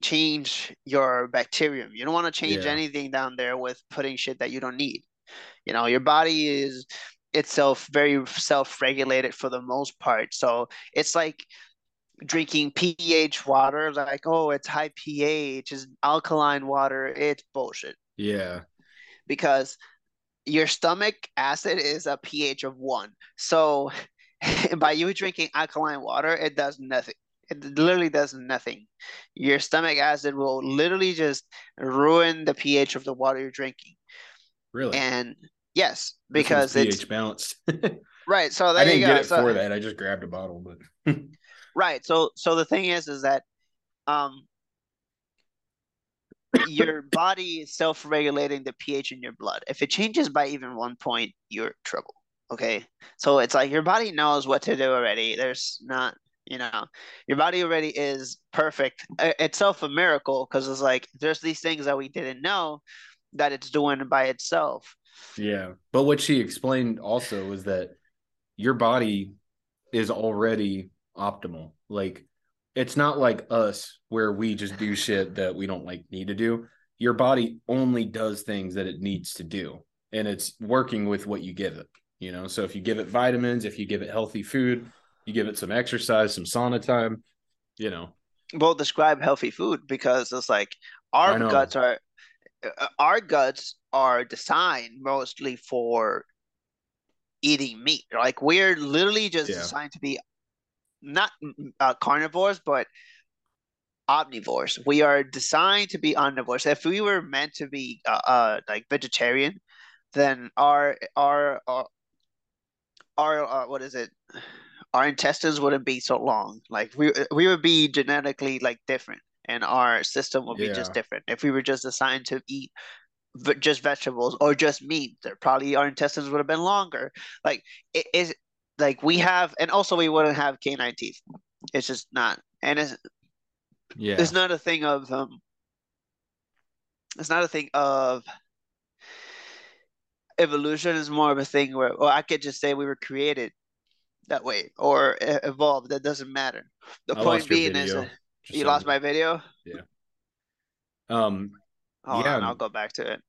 change your bacterium. You don't want to change Yeah. anything down there with putting shit that you don't need. You know, your body is itself very self-regulated for the most part. So it's like drinking pH water, like, oh, it's high pH, it's alkaline water. It's bullshit Yeah. because your stomach acid is a pH of one. So by you drinking alkaline water, it does nothing. It literally does nothing. Your stomach acid will literally just ruin the pH of the water you're drinking. Really? And yes, because it's pH balanced. right. So I there didn't you get go. it So- for that. I just grabbed a bottle, but Right. So so the thing is is that um your body is self-regulating the pH in your blood. If it changes by even one point, you're trouble. Okay. So it's like your body knows what to do already. There's not, you know, your body already is perfect. Uh, itself a miracle because it's like there's these things that we didn't know that it's doing by itself. yeah. But what she explained also was that your body is already optimal. Like it's not like us where we just do shit that we don't like need to do. Your body only does things that it needs to do, and it's working with what you give it. You know, so if you give it vitamins, if you give it healthy food, you give it some exercise, some sauna time, you know. will describe healthy food because it's like our guts are uh, our guts are designed mostly for eating meat. Like we're literally just Yeah. designed to be not mm, uh, carnivores, but omnivores. We are designed to be omnivores. If we were meant to be uh, uh like vegetarian, then our our our, our uh, what is it? Our intestines wouldn't be so long. Like we we would be genetically like different, and our system would be just different. If we were just assigned to eat v just vegetables or just meat, there probably our intestines would have been longer. Like it is like we have, and also we wouldn't have canine teeth. It's just not, and it's Yeah. it's not a thing of um it's not a thing of evolution is more of a thing where well i could just say we were created that way or e- evolved that doesn't matter the I point being is you lost my video Yeah. Um, hold Yeah. on i'll go back to it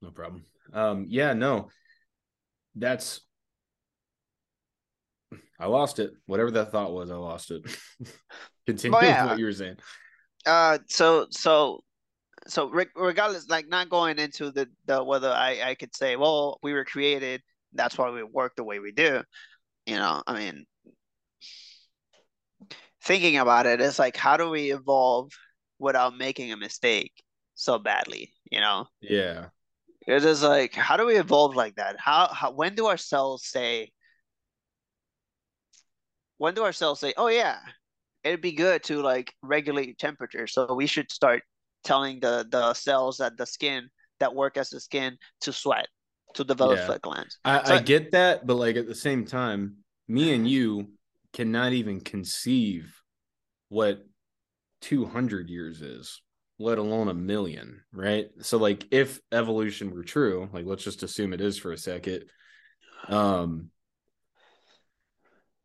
no problem. Um, yeah, no. That's I lost it. Whatever that thought was, I lost it. Continue Oh, yeah. with what you were saying. uh so so so regardless like not going into the the whether i i could say well we were created that's why we work the way we do you know i mean thinking about it it's like how do we evolve without making a mistake so badly you know? Yeah. it's like how do we evolve like that? How, how when do our cells say when do our cells say oh yeah it'd be good to like regulate temperature so we should start telling the the cells that the skin that work as the skin to sweat to develop Yeah. sweat glands I, So- I get that, but like at the same time, me and you cannot even conceive what 200 years is, let alone a million, right? So like if evolution were true, like let's just assume it is for a second. Um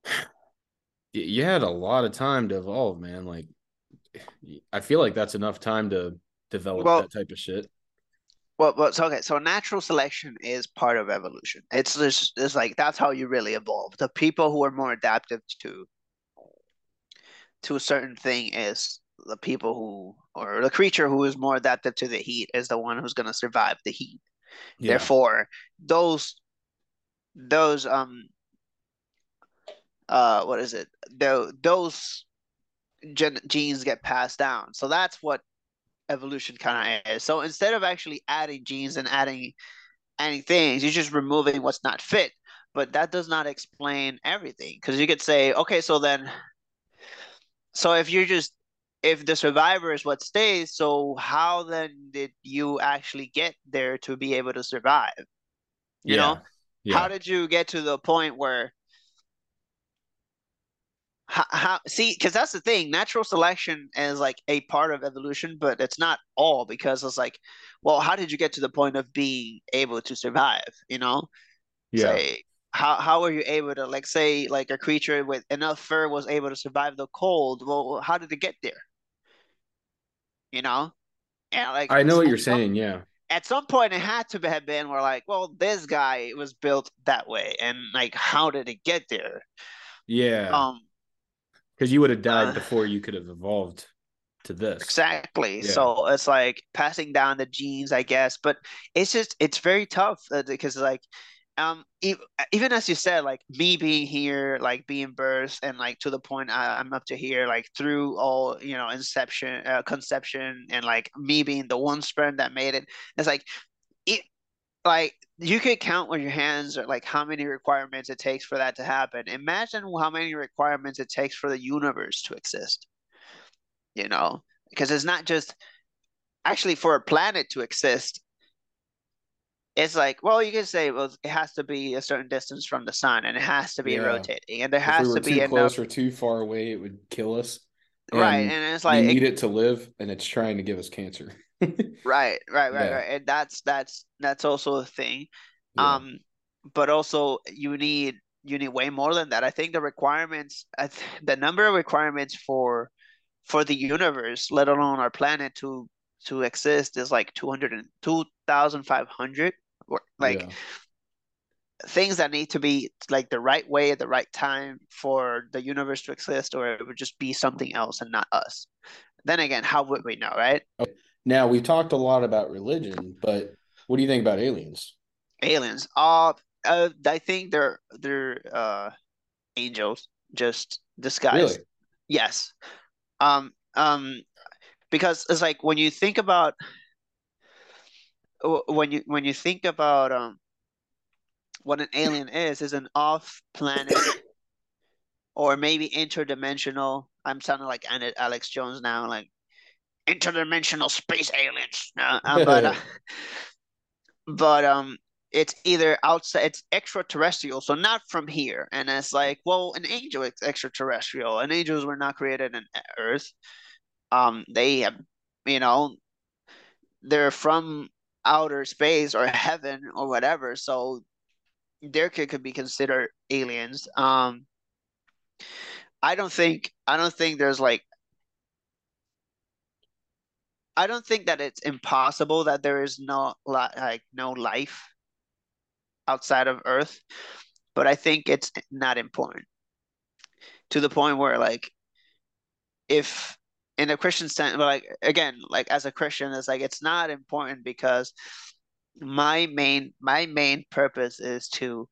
you had a lot of time to evolve, man. Like I feel like that's enough time to develop Well- that type of shit. Well, but so okay, so natural selection is part of evolution. It's just it's like that's how you really evolve. The people who are more adaptive to to a certain thing is the people who or the creature who is more adaptive to the heat is the one who's going to survive the heat. Yeah. Therefore, those those um uh what is it? Tho- those gen- genes get passed down. So that's what evolution kind of is. So instead of actually adding genes and adding adding things, you're just removing what's not fit. But that does not explain everything because you could say, okay, so then, so if you're just if the survivor is what stays, so how then did you actually get there to be able to survive? You know, Yeah. how did you get to the point where how, how see because that's the thing natural selection is like a part of evolution but it's not all because it's like well how did you get to the point of being able to survive you know yeah. say how how were you able to like say like a creature with enough fur was able to survive the cold well how did it get there you know yeah like I know what you're some- saying. Yeah. at some point it had to have been where like well this guy was built that way and like how did it get there Yeah. um Because you would have died Uh, before you could have evolved to this. Exactly. Yeah. So it's like passing down the genes, I guess, but it's just it's very tough uh, because like um even as you said like me being here like being birthed and like to the point I, I'm up to here like through all you know inception uh, conception and like me being the one sperm that made it it's like like you could count with your hands or like how many requirements it takes for that to happen imagine how many requirements it takes for the universe to exist you know because it's not just actually for a planet to exist it's like well you can say well it has to be a certain distance from the sun and it has to be Yeah. rotating and there if has we were to be too enough close or too far away, it would kill us. right And and it's we like need it to live, and it's trying to give us cancer. right right right Yeah. right and that's that's that's also a thing Yeah. um but also you need you need way more than that i think the requirements the number of requirements for for the universe let alone our planet to to exist is like 200 and 2500 or like Yeah. things that need to be like the right way at the right time for the universe to exist, or it would just be something else and not us. Then again, how would we know, right? Now we've talked a lot about religion, but what do you think about aliens? Aliens. Uh, uh I think they're they're uh angels just disguised. Really? Yes. Um um because it's like when you think about when you when you think about um what an alien is is an off planet or maybe interdimensional i'm sounding like alex jones now like interdimensional space aliens. Uh, uh, but uh, but um it's either outside it's extraterrestrial so not from here. And it's like well an angel is extraterrestrial. And angels were not created in earth. Um they have you know they're from outer space or heaven or whatever so there could, could be considered aliens. Um i don't think i don't think there's like i don't think that it's impossible that there is no like no life outside of earth but i think it's not important to the point where like if in a christian sense but like again like as a christian it's like it's not important because my main my main purpose is to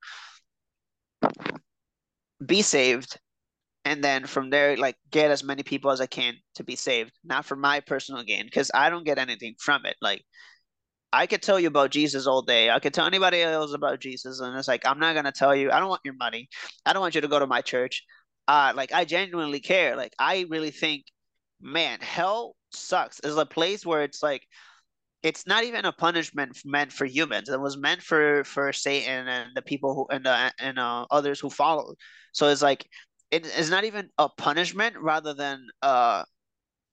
be saved and then from there like get as many people as i can to be saved not for my personal gain because i don't get anything from it like I could tell you about Jesus all day. I could tell anybody else about Jesus, and it's like I'm not gonna tell you. I don't want your money. I don't want you to go to my church. Uh, like I genuinely care. Like I really think, man, hell sucks. Is a place where it's like, it's not even a punishment meant for humans. It was meant for for Satan and the people who and the and uh, others who followed. So it's like it is not even a punishment rather than uh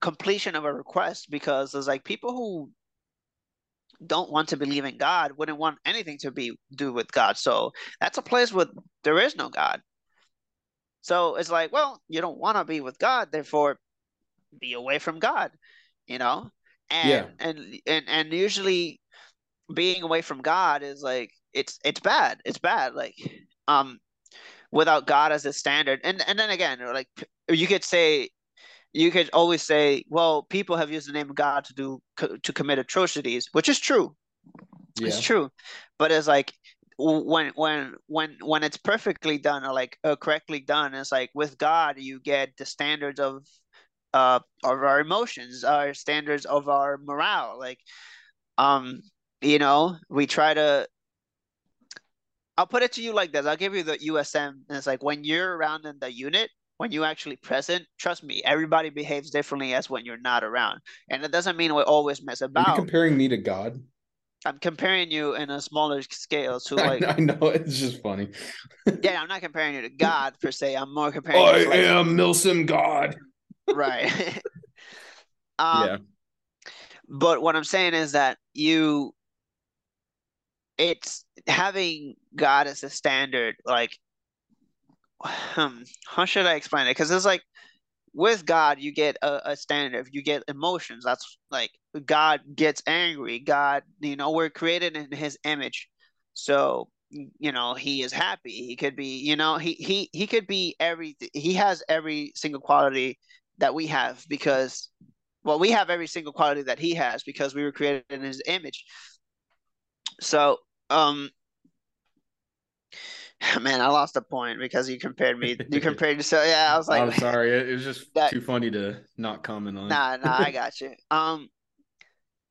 completion of a request because there's like people who don't want to believe in God wouldn't want anything to be do with God. So that's a place where there is no God. So it's like, well, you don't want to be with God, therefore be away from God, you know? And yeah. and and and usually being away from God is like it's it's bad. It's bad. Like um without God as a standard. And and then again, like you could say you could always say, well, people have used the name of God to do to commit atrocities, which is true. Yeah. It's true, but it's like when when when when it's perfectly done or like uh, correctly done, it's like with God you get the standards of uh of our emotions, our standards of our morale. Like, um, you know, we try to I'll put it to you like this. I'll give you the USM. And it's like when you're around in the unit, when you're actually present, trust me, everybody behaves differently as when you're not around. And it doesn't mean we always mess about. Are you comparing me to God? I'm comparing you in a smaller scale to like I know it's just funny. yeah, I'm not comparing you to God per se. I'm more comparing I like, am Milsim God. Right. um, yeah. But what I'm saying is that you it's having God as a standard, like um, how should I explain it? Because it's like with God, you get a, a standard, you get emotions. That's like God gets angry. God, you know, we're created in His image, so you know He is happy. He could be, you know, he he he could be every. He has every single quality that we have because, well, we have every single quality that He has because we were created in His image. So, um, Man, I lost a point because you compared me. You compared so yeah. I was like, I'm sorry. It was just that, too funny to not comment on. Nah, nah, I got you. Um,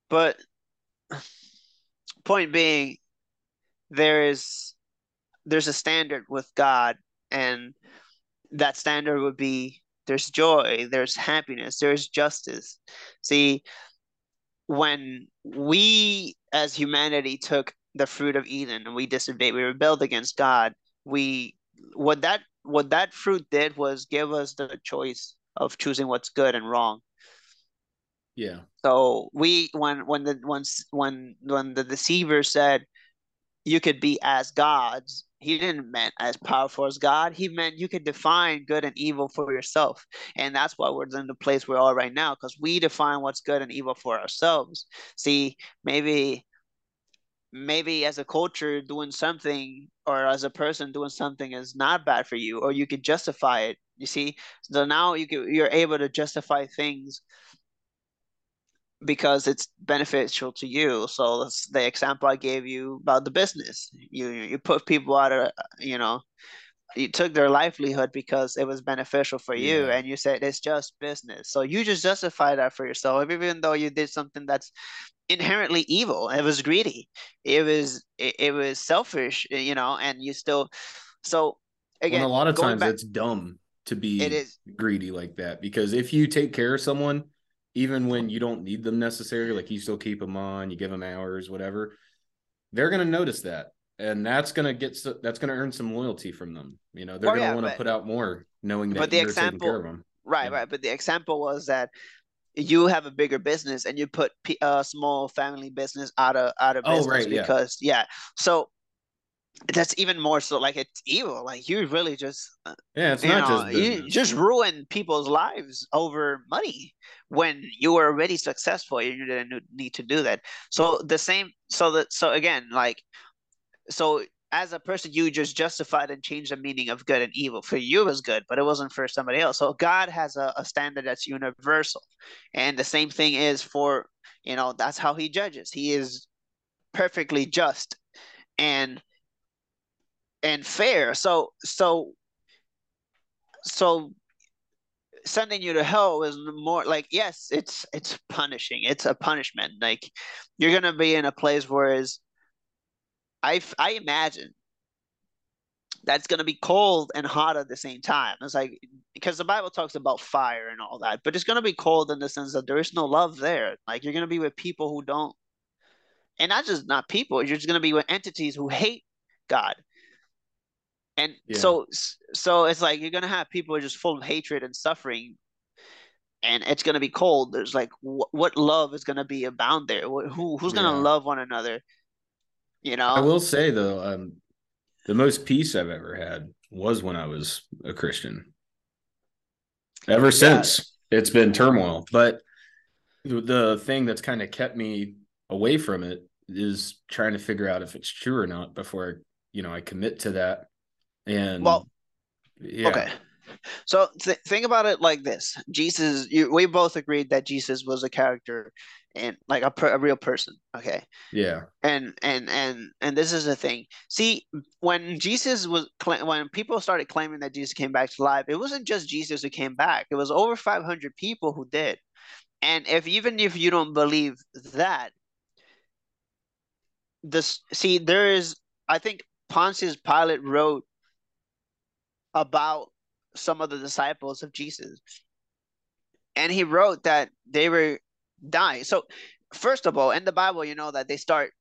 but point being, there is there's a standard with God, and that standard would be there's joy, there's happiness, there's justice. See, when we as humanity took the fruit of Eden and we disobeyed, we rebelled against God. We what that what that fruit did was give us the choice of choosing what's good and wrong. Yeah. So we when when the once when when the deceiver said you could be as gods, he didn't mean as powerful as God. He meant you could define good and evil for yourself. And that's why we're in the place we are right now, because we define what's good and evil for ourselves. See, maybe maybe as a culture doing something or as a person doing something is not bad for you or you could justify it you see? So now you can you're able to justify things because it's beneficial to you. So that's the example i gave you about the business. You you put people out of you know you took their livelihood because it was beneficial for you Yeah. and you said it's just business. So you just justify that for yourself even though you did something that's inherently evil it was greedy it was it, it was selfish eh, you know and you still so again and a lot of times back- it's dumb to be it is greedy like that because if you take care of someone even when you don't need them necessarily like you still keep them on you give them hours whatever they're going to notice that and that's going to get that's going to earn some loyalty from them you know they're oh, going to yeah, want to put out more knowing that but the you're taking care example- of them Right, Yeah. right. But the example was that you have a bigger business and you put a small family business out of out of business Oh, business right, yeah. because yeah. So that's even more so like it's evil. Like you really just uh, yeah it's you not know, just you just ruin people's lives over money when you were already successful. You didn't need to do that. So the same. So that so again, like so as a person, you just justified and changed the meaning of good and evil. For you, it was good, but it wasn't for somebody else. So God has a, a standard that's universal, and the same thing is for you know that's how He judges. He is perfectly just and and fair. So so so sending you to hell is more like yes, it's it's punishing. It's a punishment. Like you're gonna be in a place where is I I imagine that's gonna be cold and hot at the same time. It's like because the Bible talks about fire and all that, but it's gonna be cold in the sense that there is no love there. Like you're gonna be with people who don't, and not just not people. You're just gonna be with entities who hate God. And Yeah. so so it's like you're gonna have people who are just full of hatred and suffering, and it's gonna be cold. There's like wh- what love is gonna be abound there? Wh- Who who's gonna Yeah. love one another? You know. i will say though um the most peace i've ever had was when i was a christian ever Yeah. since it's been turmoil but the- thing that's kind of kept me away from it is trying to figure out if it's true or not before you know i commit to that and Well, yeah Okay. So th- think about it like this: Jesus, you, we both agreed that Jesus was a character and like a, per, a real person. Okay. yeah And and and and this is the thing. See, when Jesus was when people started claiming that Jesus came back to life, it wasn't just Jesus who came back. It was over 500 people who did. And if even if you don't believe that, this see there is I think Pontius Pilate wrote about some of the disciples of Jesus. And he wrote that they were dying. So first of all, in the Bible, you know that they start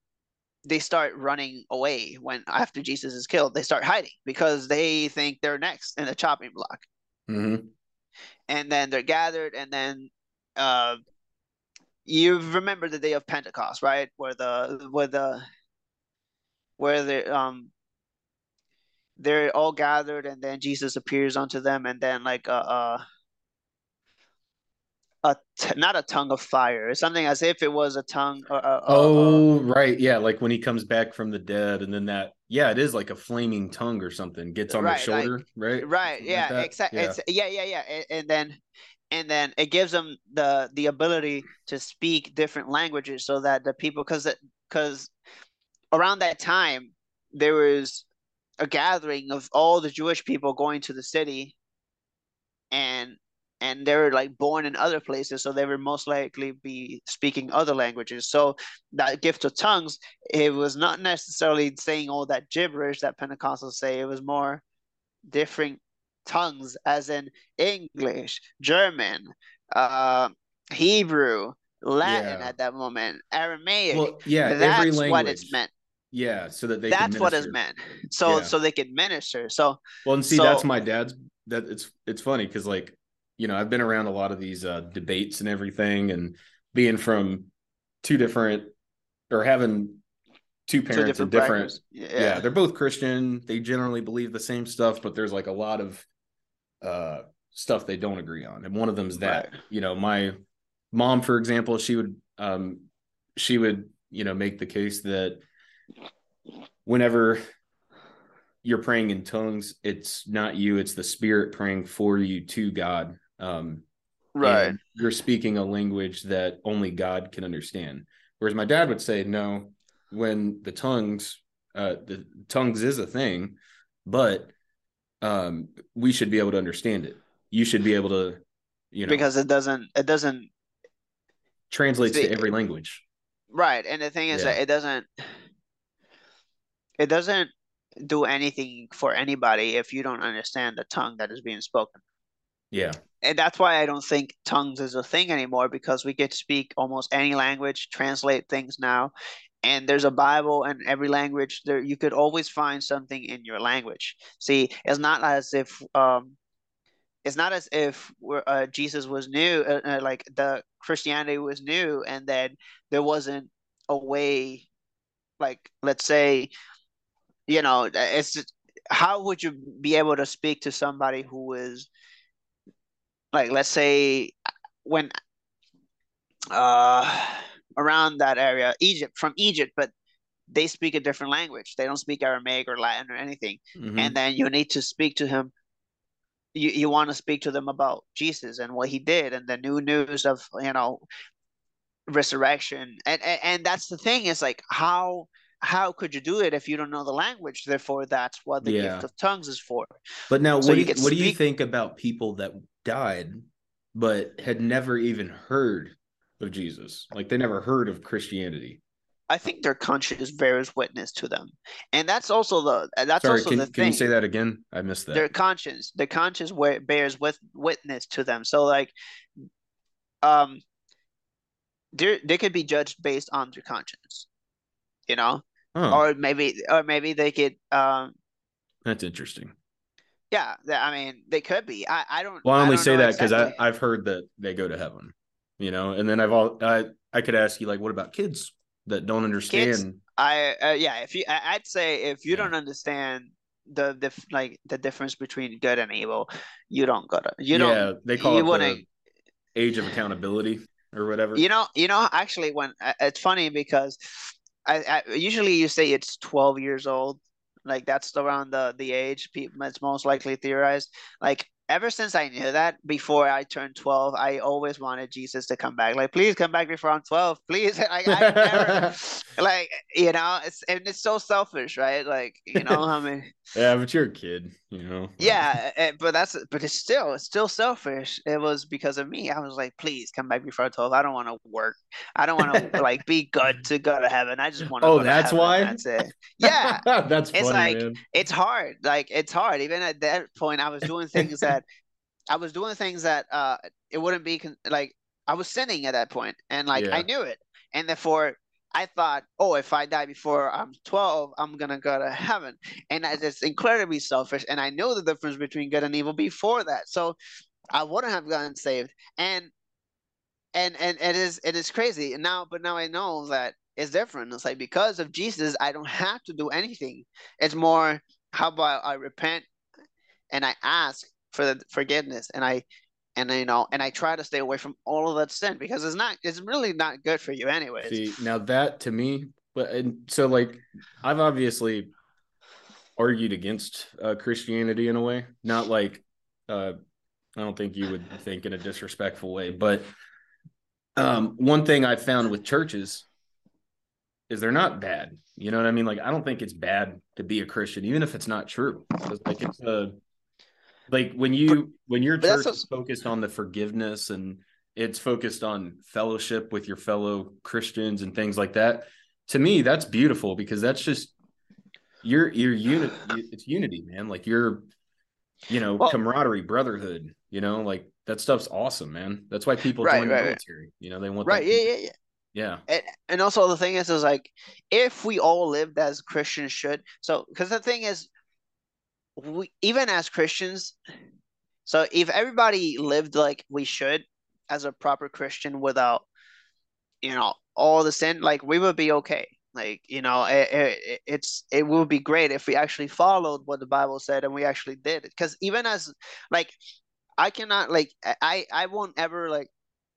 they start running away when after Jesus is killed. They start hiding because they think they're next in the chopping block. hmm And then they're gathered and then uh you remember the day of Pentecost, right? Where the where the where the um they're all gathered and then Jesus appears unto them and then like uh, a, a t- not a tongue of fire. Something as if it was a tongue a, a- a- oh uh, right yeah like when he comes back from the dead and then that yeah it is like a flaming tongue or something gets on Right, the shoulder right right Something like yeah that? exactly yeah. yeah yeah yeah and, and then and then it gives them the the ability to speak different languages so that the people because because around that time there was a gathering of all the Jewish people going to the city and and they were like born in other places so they would most likely be speaking other languages. So that gift of tongues it was not necessarily saying all that gibberish that pentecostals say. It was more different tongues as in english german uh hebrew latin Yeah. at that moment aramaic. Well yeah every that's language what it's meant. Yeah so that they that's what it's meant. So Yeah. so they can minister. So Well, and see, So- that's my dad's. That it's it's funny because like you know I've been around a lot of these uh, debates and everything, and being from two different or having two two parents different and different. Yeah. yeah they're both Christian. They generally believe the same stuff, but there's like a lot of uh stuff they don't agree on, and one of them is that Right. you know my mom, for example, she would um she would you know make the case that whenever you're praying in tongues, it's not you, it's the spirit praying for you to God. Um, Right. you're speaking a language that only God can understand. Whereas my dad would say, no, when the tongues, uh, the tongues is a thing, but um, we should be able to understand it. You should be able to, you know, Because it doesn't it doesn't translates to every language. right. And the thing is Yeah. that it doesn't it doesn't do anything for anybody if you don't understand the tongue that is being spoken. Yeah. And that's why I don't think tongues is a thing anymore because we get to speak almost any language, translate things now, and there's a Bible in every language. There, you could always find something in your language. See, it's not as if um, it's not as if uh, Jesus was new, uh, uh, like the Christianity was new, and then there wasn't a way, like let's say, you know, it's just, how would you be able to speak to somebody who is like let's say when uh around that area egypt from egypt but they speak a different language. They don't speak aramaic or latin or anything. Mhm. and then you need to speak to him. You, you want to speak to them about jesus and what he did and the new news of you know resurrection. And and, and that's the thing is like how how could you do it if you don't know the language? Therefore that's what the Yeah. gift of tongues is for. But now, So what, do you, could what do you think about people that died but had never even heard of Jesus? Like they never heard of Christianity. I think their conscience bears witness to them, and that's also the that's Sorry, also can, the can you say that again? I missed that. Their conscience, their conscience bears with witness to them. So like, um, they they could be judged based on their conscience, you know, oh, or maybe or maybe they could um that's interesting. Yeah I mean they could be. I I don't. Well, I only don't say that because exactly. I've heard that they go to heaven, you know, and then I've all I I could ask you like, what about kids that don't understand? Kids, I uh, yeah, if you I, I'd say if you Yeah. don't understand the the like the difference between good and evil, you don't gotta you don't yeah, they call you it the wouldn't age of accountability or whatever. you know you know actually when uh, it's funny because I, I usually you say it's 12 years old like that's around the the age people it's most likely theorized. Like ever since I knew that before I turned 12 I always wanted Jesus to come back. Like please come back before I'm 12 please. Like I never like you know it's and it's so selfish right? Like you know I mean yeah, but you're a kid, you know. yeah eh, but that's but it's still it's still selfish. It was because of me. I was like please come back before 12 I don't want to work. I don't want to like be good to go to heaven. I just want to Oh, go to that's heaven, why? that's it. Yeah. That's It's funny, like- man. it's hard. Like it's hard. Even at that point I was doing things that I was doing things that uh it wouldn't be con- like I was sinning at that point and like I knew it. And therefore I thought oh if I die before I'm 12 I'm gonna go to heaven. And it's incredibly selfish and I know the difference between good and evil before that. So I wouldn't have gotten saved. And and and it is it is crazy. And now but now I know that it's different. It's like because of Jesus I don't have to do anything. It's more how about I repent and I ask for the forgiveness and I and you know and I try to stay away from all of that sin because it's not it's really not good for you anyways See, now that to me, but and so like I've obviously argued against uh, Christianity in a way, not like uh, I don't think you would think in a disrespectful way, but um, one thing I've found with churches is they're not bad. You know what I mean? Like I don't think it's bad to be a Christian, even if it's not true. Like it's a like when you when your church is focused on the forgiveness and it's focused on fellowship with your fellow Christians and things like that. To me, that's beautiful because that's just your your unit. It's unity, man. Like your, you know, Well- camaraderie, brotherhood. You know, like that stuff's awesome, man. That's why people Right, join right, the right. military. You know, they want right yeah yeah yeah yeah. and, and also the thing is is like if we all lived as Christians should so because the thing is we even as Christians so if everybody lived like we should as a proper Christian without you know all the sin like we would be okay. Like you know it, it, it's it would be great if we actually followed what the Bible said and we actually did it. Because even as like I cannot like I I won't ever like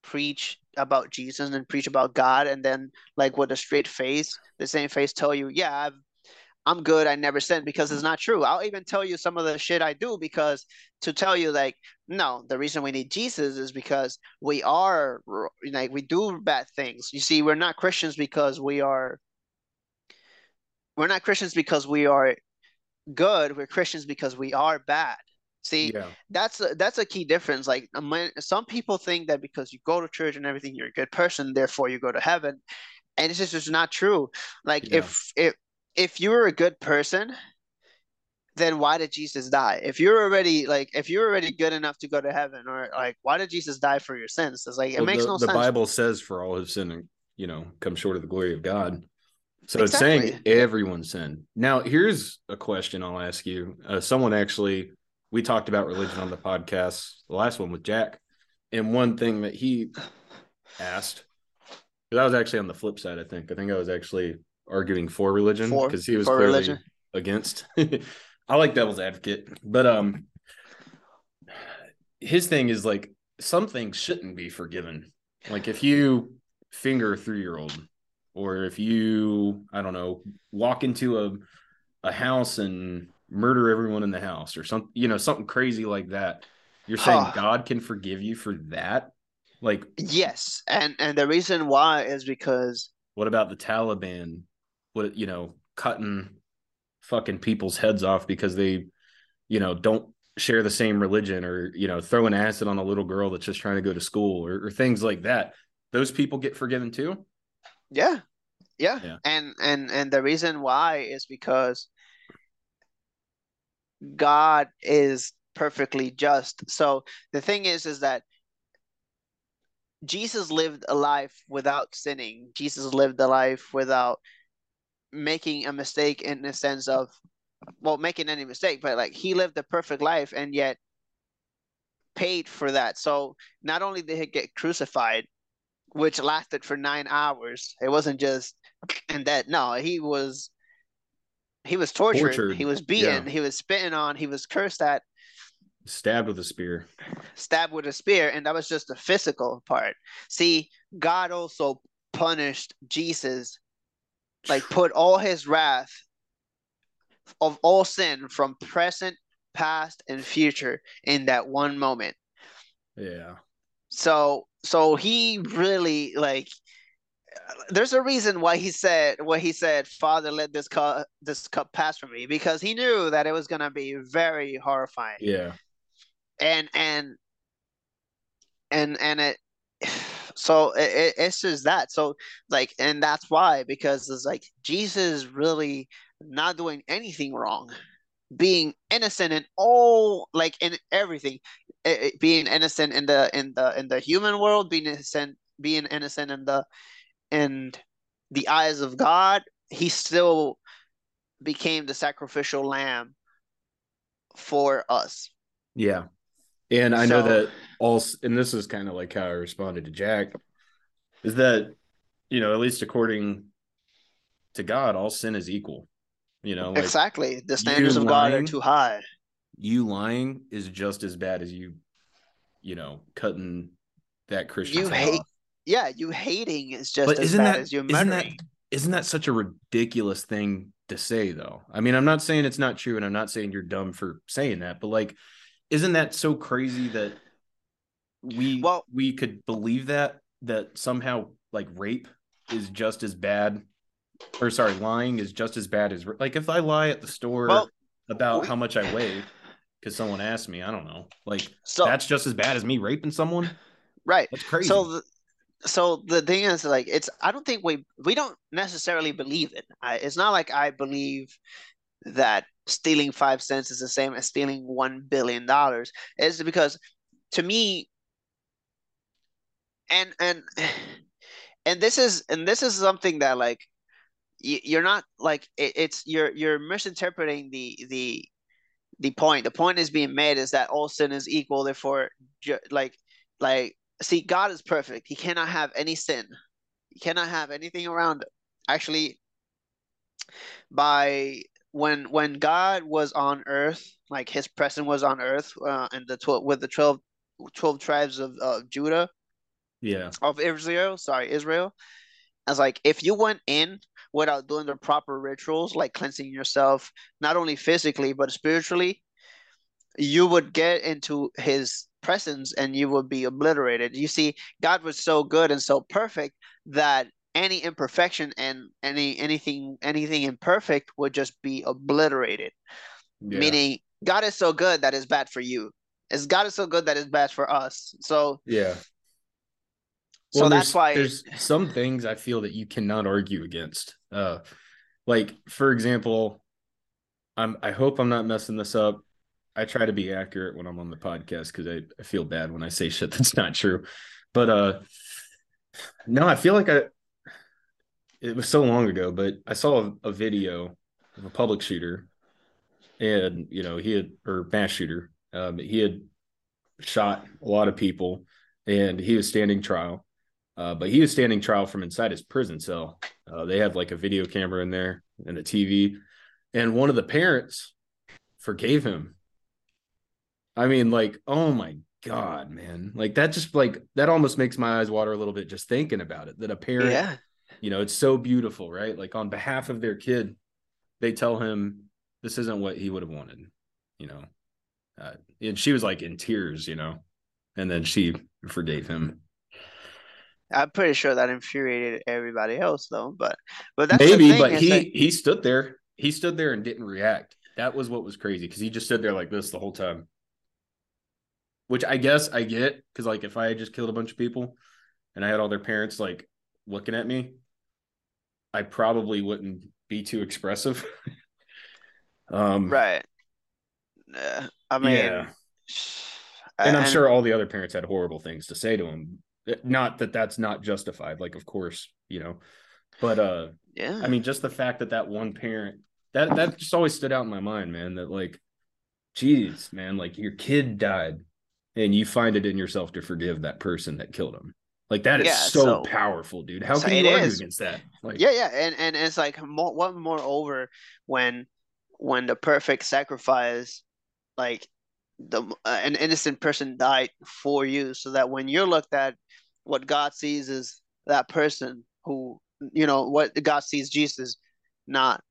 preach about Jesus and preach about God and then like with a straight face, the same face tell you, yeah, I've I'm good, I never sinned because it's not true. I'll even tell you some of the shit I do because to tell you like, no, the reason we need Jesus is because we are like we do bad things. You see, we're not Christians because we are we're not Christians because we are good, we're Christians because we are bad. See, yeah. that's a, that's a key difference. Like some people think that because you go to church and everything, you're a good person, therefore you go to heaven, and it's just not true. Like yeah. if if if you were a good person, then why did Jesus die? If you're already like if you're already good enough to go to heaven, or like why did Jesus die for your sins? It's like it well, makes the, no the sense. The Bible says, "For all have sinned, and you know, come short of the glory of God." So exactly. it's saying everyone sinned. Now, here's a question I'll ask you. Uh, someone actually we talked about religion on the podcast, the last one with Jack, and one thing that he asked, because I was actually on the flip side. I think I think I was actually arguing for religion because he was clearly religion. against. I like devil's advocate, but um, his thing is like some things shouldn't be forgiven. Like if you finger a three year old, or if you I don't know walk into a a house and murder everyone in the house or something, you know, something crazy like that. You're saying God can forgive you for that? Like yes, and and the reason why is because what about the Taliban? What you know, cutting fucking people's heads off because they, you know, don't share the same religion or you know, throwing acid on a little girl that's just trying to go to school or, or things like that. Those people get forgiven too. Yeah. yeah, yeah, and and and the reason why is because God is perfectly just. So the thing is, is that Jesus lived a life without sinning. Jesus lived a life without making a mistake in the sense of, well, making any mistake, but like he lived a perfect life and yet paid for that. So not only did he get crucified, which lasted for nine hours, it wasn't just and that. No, he was he was tortured. tortured. He was beaten. Yeah. He was spitting on. He was cursed at. Stabbed with a spear. Stabbed with a spear, and that was just the physical part. See, God also punished Jesus, like put all his wrath of all sin from present, past, and future in that one moment. Yeah. So so he really like there's a reason why he said what he said father let this cup this cup pass from me because he knew that it was going to be very horrifying yeah and and and and it so it, it's just that so like and that's why because it's like jesus really not doing anything wrong being innocent in all like in everything it, it, being innocent in the in the in the human world being innocent being innocent in the in the eyes of God, he still became the sacrificial lamb for us. Yeah. And I so, know that all, and this is kind of like how I responded to Jack, is that, you know, at least according to God, all sin is equal. You know, like exactly. The standards of lying, God are too high. You lying is just as bad as you, you know, cutting that Christian. You hate, off yeah, you hating is just but as isn't bad that, as you isn't that, isn't that such a ridiculous thing to say though? I mean, I'm not saying it's not true and I'm not saying you're dumb for saying that, but like isn't that so crazy that we well we could believe that that somehow like rape is just as bad or sorry, lying is just as bad as like if I lie at the store well, about we, how much I weigh because someone asked me, I don't know, like so, that's just as bad as me raping someone. Right. That's crazy. So the, so the thing is like it's i don't think we we don't necessarily believe it I, it's not like i believe that stealing five cents is the same as stealing one billion dollars it's because to me and and and this is and this is something that like you're not like it, it's you're you're misinterpreting the the the point the point is being made is that all sin is equal therefore like like see, God is perfect. He cannot have any sin. He cannot have anything around it. Actually, by when when God was on earth, like his presence was on earth, uh, and the 12, with the 12, 12 tribes of uh, Judah, Yeah. of Israel, sorry, Israel. As like if you went in without doing the proper rituals, like cleansing yourself, not only physically but spiritually, you would get into his presence and you would be obliterated. You see, God was so good and so perfect that any imperfection and any anything anything imperfect would just be obliterated. Yeah. Meaning God is so good that is bad for you. As God is so good that is bad for us. So yeah. so that's why there's some things I feel that you cannot argue against. Uh, like for example, I'm I hope I'm not messing this up. I try to be accurate when I'm on the podcast because I, I feel bad when I say shit that's not true. But uh no, I feel like I it was so long ago, but I saw a, a video of a public shooter and you know, he had or mass shooter. Um he had shot a lot of people and he was standing trial. Uh, but he was standing trial from inside his prison cell. Uh, they had like a video camera in there and a TV. And one of the parents forgave him. I mean, like, oh my God, man. Like that just like that almost makes my eyes water a little bit just thinking about it. That a parent, yeah. You know, it's so beautiful, right? Like on behalf of their kid, they tell him this isn't what he would have wanted, you know. Uh, and she was like in tears, you know, and then she forgave him. I'm pretty sure that infuriated everybody else though. But but that's the Maybe, thing but he that- he stood there. He stood there and didn't react. That was what was crazy because he just stood there like this the whole time. Which I guess I get because like if I had just killed a bunch of people and I had all their parents like looking at me, I probably wouldn't be too expressive. um right. Uh, I mean, yeah. And I'm and- sure all the other parents had horrible things to say to him. Not that that's not justified, like of course, you know. But uh Yeah. I mean, just the fact that that one parent that that just always stood out in my mind, man. That like, geez, man, like your kid died, and you find it in yourself to forgive that person that killed him. Like that is Yeah, so, so- powerful, dude. How so can you argue is. against that? Like, yeah, yeah, and and it's like more what moreover when when the perfect sacrifice, like the uh, an innocent person died for you, so that when you're looked at, what God sees is that person who you know what God sees Jesus, not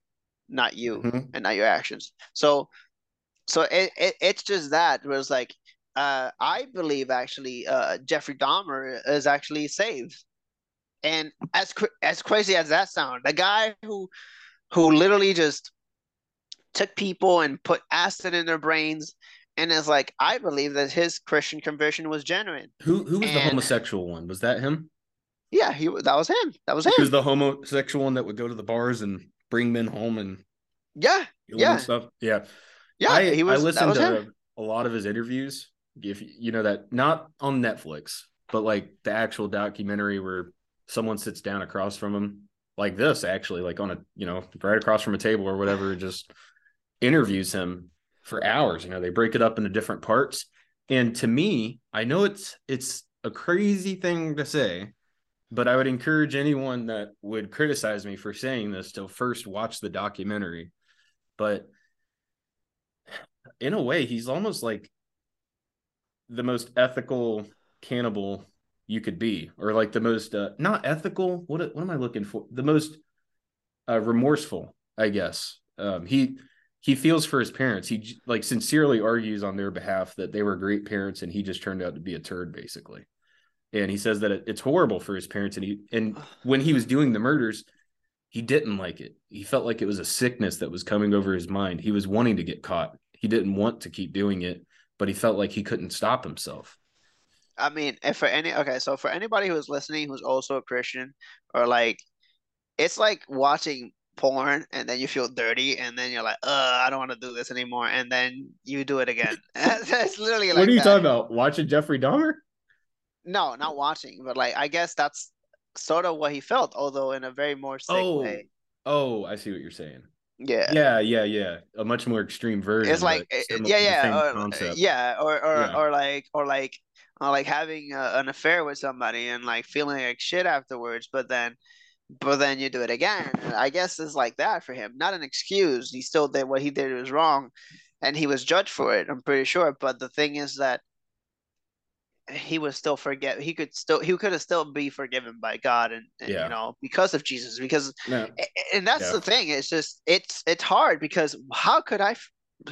not you Mhm. and not your actions. So so it, it it's just that where it's like uh I believe actually uh Jeffrey Dahmer is actually saved. And as cr- as crazy as that sounds, the guy who who literally just took people and put acid in their brains and is like I believe that his Christian conversion was genuine. who who was the homosexual one? Was that him? Yeah, he that was him. That was him. He was the homosexual one that would go to the bars and bring men home and yeah, Yeah. and stuff. Yeah, yeah, I, he was. I listened was to him. a lot of his interviews. If you know that, not on Netflix, but like the actual documentary where someone sits down across from him, like this, actually, like on a you know right across from a table or whatever, just interviews him for hours. You know, they break it up into different parts. And to me, I know it's it's a crazy thing to say, but I would encourage anyone that would criticize me for saying this to first watch the documentary. But in a way, he's almost like the most ethical cannibal you could be, or like the most uh, not ethical. What what am I looking for? The most uh, remorseful, I guess. Um, he he feels for his parents. He like sincerely argues on their behalf that they were great parents, and he just turned out to be a turd, basically. And he says that it, it's horrible for his parents, and he and when he was doing the murders, he didn't like it. He felt like it was a sickness that was coming over his mind. He was wanting to get caught. He didn't want to keep doing it, but he felt like he couldn't stop himself. I mean, if for any okay, so for anybody who's listening who's also a Christian or like it's like watching porn and then you feel dirty and then you're like, uh, I don't want to do this anymore, and then you do it again. That's literally like what are you that. talking about? Watching Jeffrey Dahmer? No, not watching, but like I guess that's sort of what he felt, although in a very more sick Oh, way. oh, I see what you're saying. Yeah. Yeah, yeah, yeah. A much more extreme version. It's like uh, similar- yeah, yeah, or, eh, yeah, or or Yeah. or like or like or like having a, an affair with somebody and like feeling like shit afterwards, but then but then you do it again. I guess it's like that for him. Not an excuse. He still did what he did was wrong, and he was judged for it. I'm pretty sure. But the thing is that he was still forget he could still he could have still be forgiven by God and, and Yeah. you know because of Jesus because No. and that's Yeah. the thing it's just it's it's hard because how could I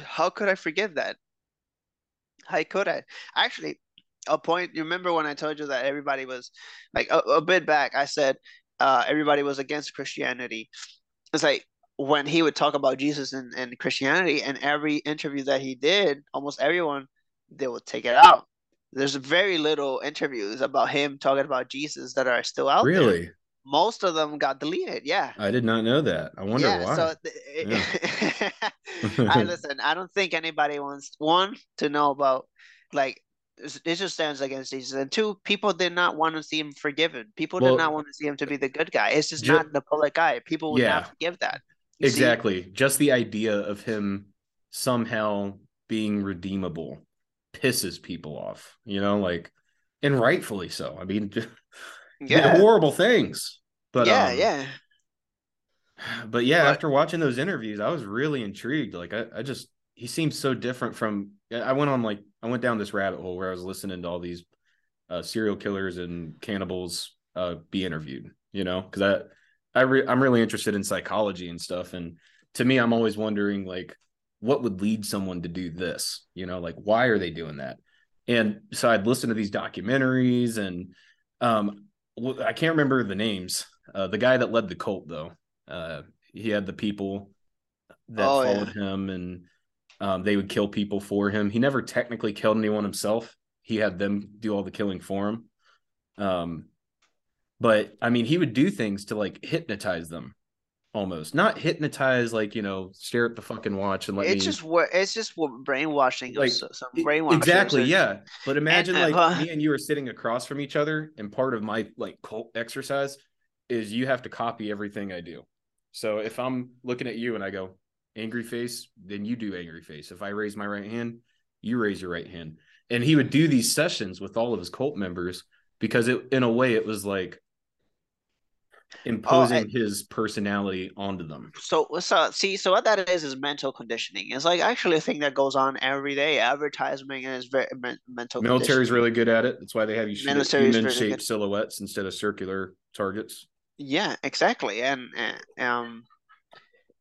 how could I forgive that how could I actually a point you remember when I told you that everybody was like a, a bit back I said uh everybody was against Christianity it's like when he would talk about Jesus and, and Christianity and every interview that he did almost everyone they would take it out there's very little interviews about him talking about Jesus that are still out there Really? most of them got deleted yeah I did not know that. I wonder yeah why. so th- I listen I don't think anybody wants one to know about like it just stands against Jesus and two people did not want to see him forgiven people Well, did not want to see him to be the good guy it's just ju- not the public guy people would Yeah. not forgive that You see? exactly. Just the idea of him somehow being redeemable pisses people off, you know, like and rightfully so. I mean, yeah horrible things. But yeah um, yeah but yeah, But- after watching those interviews, I was really intrigued. Like I, I just he seems so different from I went on like I went down this rabbit hole where I was listening to all these uh, serial killers and cannibals uh, be interviewed, you know, because I I re- I'm really interested in psychology and stuff. And to me, I'm always wondering like what would lead someone to do this, you know, like why are they doing that? And so I'd listen to these documentaries and um I can't remember the names. Uh, the guy that led the cult though, uh, he had the people that Oh, yeah. followed him and um, they would kill people for him. He never technically killed anyone himself. He had them do all the killing for him. Um, but I mean, he would do things to like hypnotize them, almost not hypnotize, like you know, stare at the fucking watch and let it's me. just what it's just what brainwashing Like, so- some brainwashing exactly, yeah. But imagine uh, like uh, me and you are sitting across from each other, and part of my like cult exercise is you have to copy everything I do. So if I'm looking at you and I go angry face, then you do angry face. If I raise my right hand, you raise your right hand. And he would do these sessions with all of his cult members because it in a way it was like imposing his personality onto them. so so see so what that is is mental conditioning it's like actually a thing that goes on every day advertisement is very men- mental Military's really good at it. That's why they have you shoot human-shaped silhouettes instead of circular targets. Yeah, exactly. And uh, um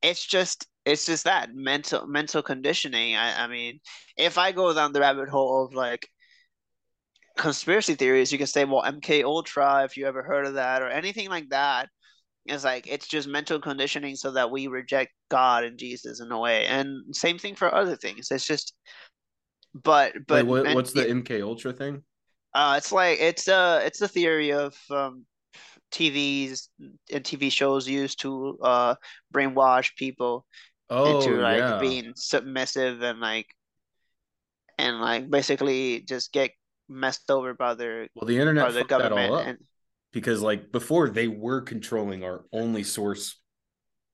it's just it's just that mental mental conditioning. I I mean, if I go down the rabbit hole of like conspiracy theories, you can say, well, MK Ultra, if you ever heard of that or anything like that. It's like it's just mental conditioning so that we reject God and Jesus in a way. And same thing for other things. It's just but But but what, what's the MK Ultra thing? uh, it's like it's a it's a theory of um, TVs and TV shows used to uh brainwash people Oh, into like yeah. being submissive and like and like basically just get messed over by their well, the internet the government all up and because, like, before they were controlling our only source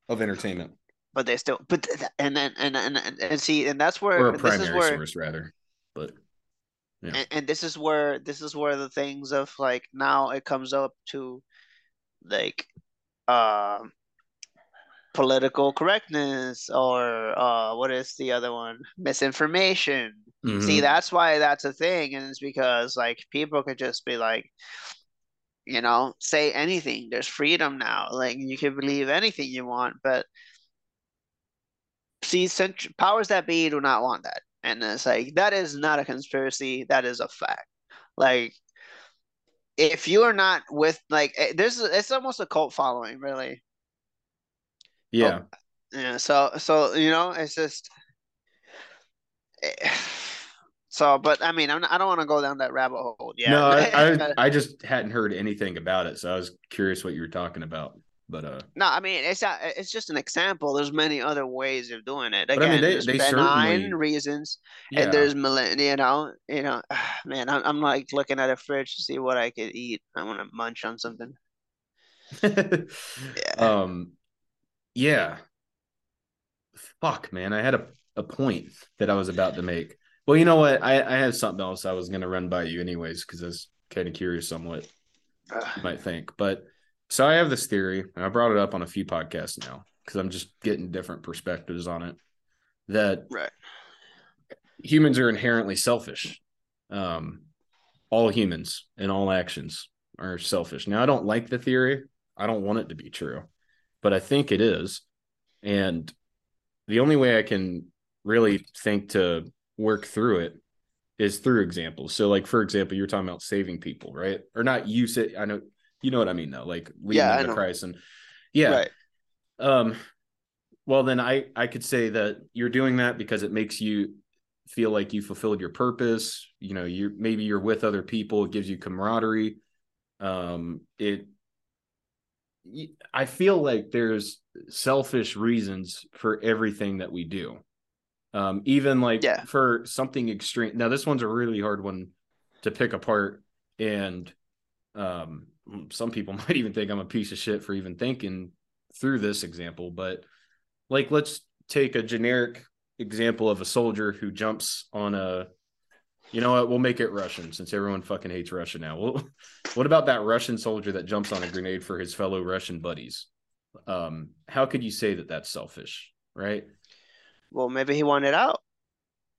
of entertainment but they still but and then and and and, and see and that's where or a this primary is where source, rather. But Yeah. and, and this is where this is where the things of like now it comes up to like um political correctness or uh what is the other one? Misinformation. See Mhm. that's why that's a thing and it's because like people could just be like you know say anything. There's freedom now. Like you can believe anything you want but see cent- powers that be do not want that. And it's like that is not a conspiracy. That is a fact. Like if you are not with like eh, there's it's almost a cult following really yeah. yeah so so you know it's just eh, so but i mean I'm, not- i don't want to go down that rabbit hole yeah No, I, I I just hadn't heard anything about it, so I was curious what you were talking about. But uh, no i mean it's not it's just an example there's many other ways of doing it But, again I mean, they- there's they benign reasons yeah. and there's millenn you know you know man I'm, I'm like looking at a fridge to see what i could eat i want to munch on something Yeah. um, yeah. Fuck, man, I had a a point that I was about to make. Well, you know what? I I have something else I was gonna run by you anyways because I was kind of curious on what you might think. But so I have this theory, and I brought it up on a few podcasts now because I'm just getting different perspectives on it. That right humans are inherently selfish. Um, all humans and all actions are selfish. Now, I don't like the theory. I don't want it to be true, but I think it is. And the only way I can really think to work through it is through examples. So, like for example, you're talking about saving people, right? Or not you say I know you know what I mean though, like leading Yeah, them to. Christ and yeah. Right. Um well then I I could say that you're doing that because it makes you feel like you fulfilled your purpose. You know, you maybe you're with other people, it gives you camaraderie. Um it I feel like there's selfish reasons for everything that we do. Um, even like Yeah. for something extreme. Now, this one's a really hard one to pick apart, and um, some people might even think I'm a piece of shit for even thinking through this example. But like, let's take a generic example of a soldier who jumps on a. You know what? We'll make it Russian since everyone fucking hates Russia now. Well, what about that Russian soldier that jumps on a grenade for his fellow Russian buddies? Um, how could you say that that's selfish, right? Well, maybe he wanted out,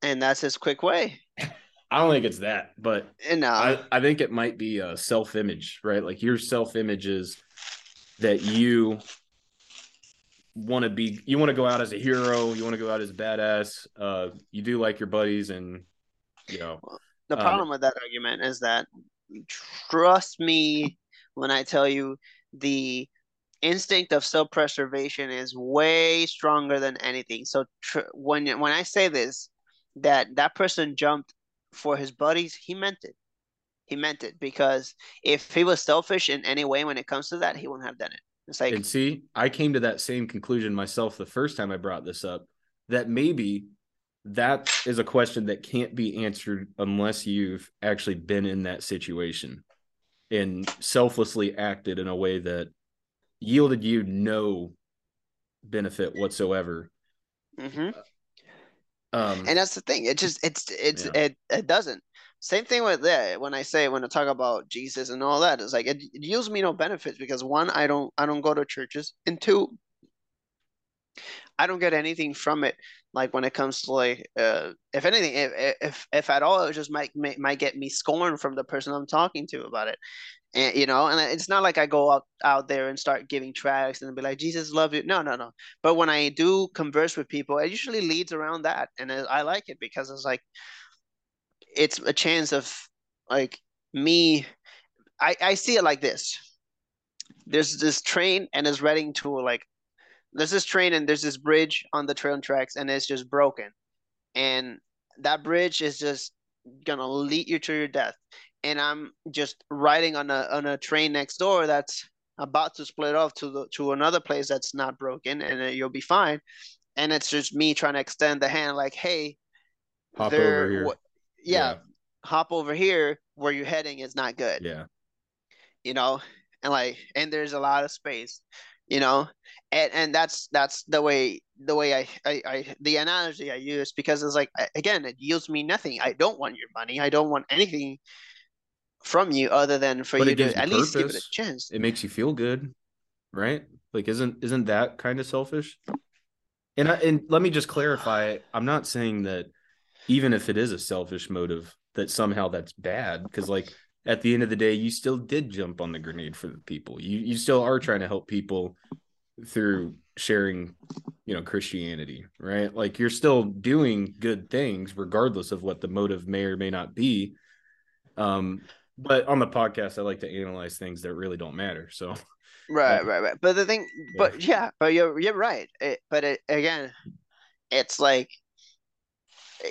and that's his quick way. I don't think it's that, but And now, I, I think it might be a self image, right? Like your self image is that you want to be, you want to go out as a hero, you want to go out as a badass. Uh, you do like your buddies, and know, the um, problem with that argument is that trust me when I tell you the instinct of self-preservation is way stronger than anything. So tr- when when I say this, that that person jumped for his buddies, he meant it. He meant it because if he was selfish in any way when it comes to that, he wouldn't have done it. It's like and see, I came to that same conclusion myself the first time I brought this up that maybe that is a question that can't be answered unless you've actually been in that situation and selflessly acted in a way that yielded you no benefit whatsoever. mhm. Um, and that's the thing it just it's it's Yeah. it, it doesn't same thing with that when i say when i talk about jesus and all that it's like it, it yields me no benefits because one i don't i don't go to churches and two i don't get anything from it like when it comes to like uh if anything if if, if at all it just might, might might get me scorn from the person i'm talking to about it. And you know and it's not like i go out out there and start giving tracks and be like jesus love you. No no no. But when i do converse with people it usually leads around that. And I I like it because it's like it's a chance of like me i i see it like this. There's this train and it's heading to like there's this train and there's this bridge on the train tracks and it's just broken. And that bridge is just gonna lead you to your death. And i'm just riding on a on a train next door that's about to split off to the to another place that's not broken and uh, you'll be fine. And it's just me trying to extend the hand like hey hop over here. wh- yeah, hop over here where you're heading is not good. Yeah. you know and like and there's a lot of space you know and and that's that's the way the way I, I i the analogy i use because it's like again it yields me nothing i don't want your money i don't want anything from you other than for But you to at least give it a chance It makes you feel good, right? Like, isn't isn't that kind of selfish? And I, and let me just clarify. I'm not saying that even if it is a selfish motive, that somehow that's bad. Because like at the end of the day, you still did jump on the grenade for the people. You you still are trying to help people through sharing, you know, Christianity, right? Like you're still doing good things regardless of what the motive may or may not be. Um, but on the podcast, I like to analyze things that really don't matter. So right Yeah. right right but the thing but yeah but you're you're right it, but it, again it's like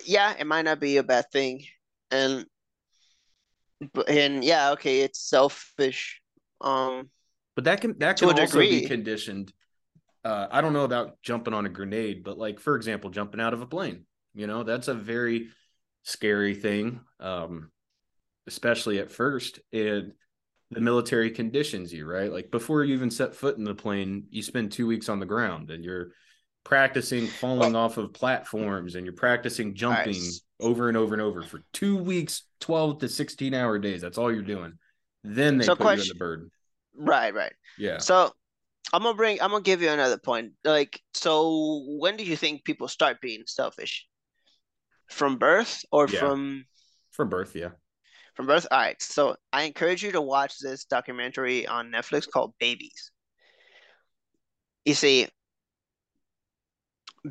yeah it might not be a bad thing and and yeah okay it's selfish um But that can that can also be conditioned. Uh, I don't know about jumping on a grenade, but like for example, jumping out of a plane. You know, that's a very scary thing, um, especially at first. And the military conditions you, right? Like before you even set foot in the plane, you spend two weeks on the ground and you're practicing falling off of platforms and you're practicing jumping. Over and over and over for two weeks, 12 to 16 hour days. That's all you're doing. Then they So put you in the bird. right right Yeah. So I'm gonna bring I'm gonna give you another point. Like, so when do you think people start being selfish? From birth or Yeah. from From birth, yeah. From birth. All right. So I encourage you to watch this documentary on Netflix called Babies. You see,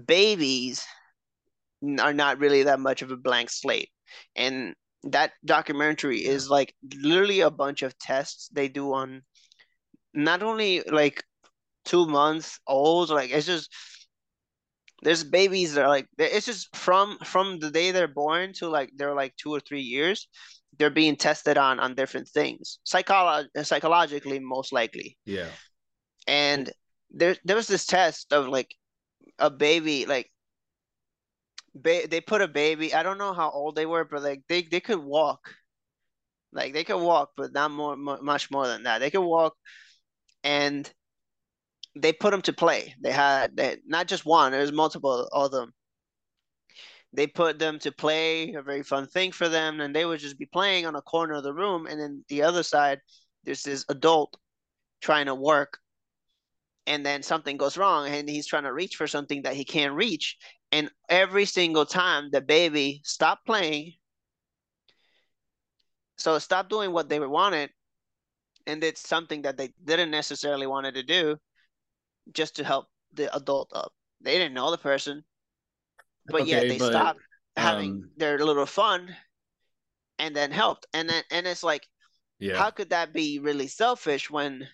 babies are not really that much of a blank slate. And that documentary is like literally a bunch of tests they do on not only like two months old, like it's just there's babies that are like it's just from from the day they're born to like they're like two or three years they're being tested on on different things Psycholo- psychologically most likely Yeah. and there there was this test of like a baby like ba- they put a baby i don't know how old they were but like they, they could walk. Like they could walk but not more, mu much more than that. They could walk and they put them to play. They had they, not just one there's multiple of them. They put them to play a very fun thing for them and they would just be playing on a corner of the room and then the other side there's this adult trying to work and then something goes wrong and he's trying to reach for something that he can't reach and every single time the baby stopped playing so stopped doing what they wanted and did something that they didn't necessarily wanted to do just to help the adult up. They didn't know the person but yet they but, stopped having um, their little fun and then helped. And then and it's like Yeah. how could that be really selfish when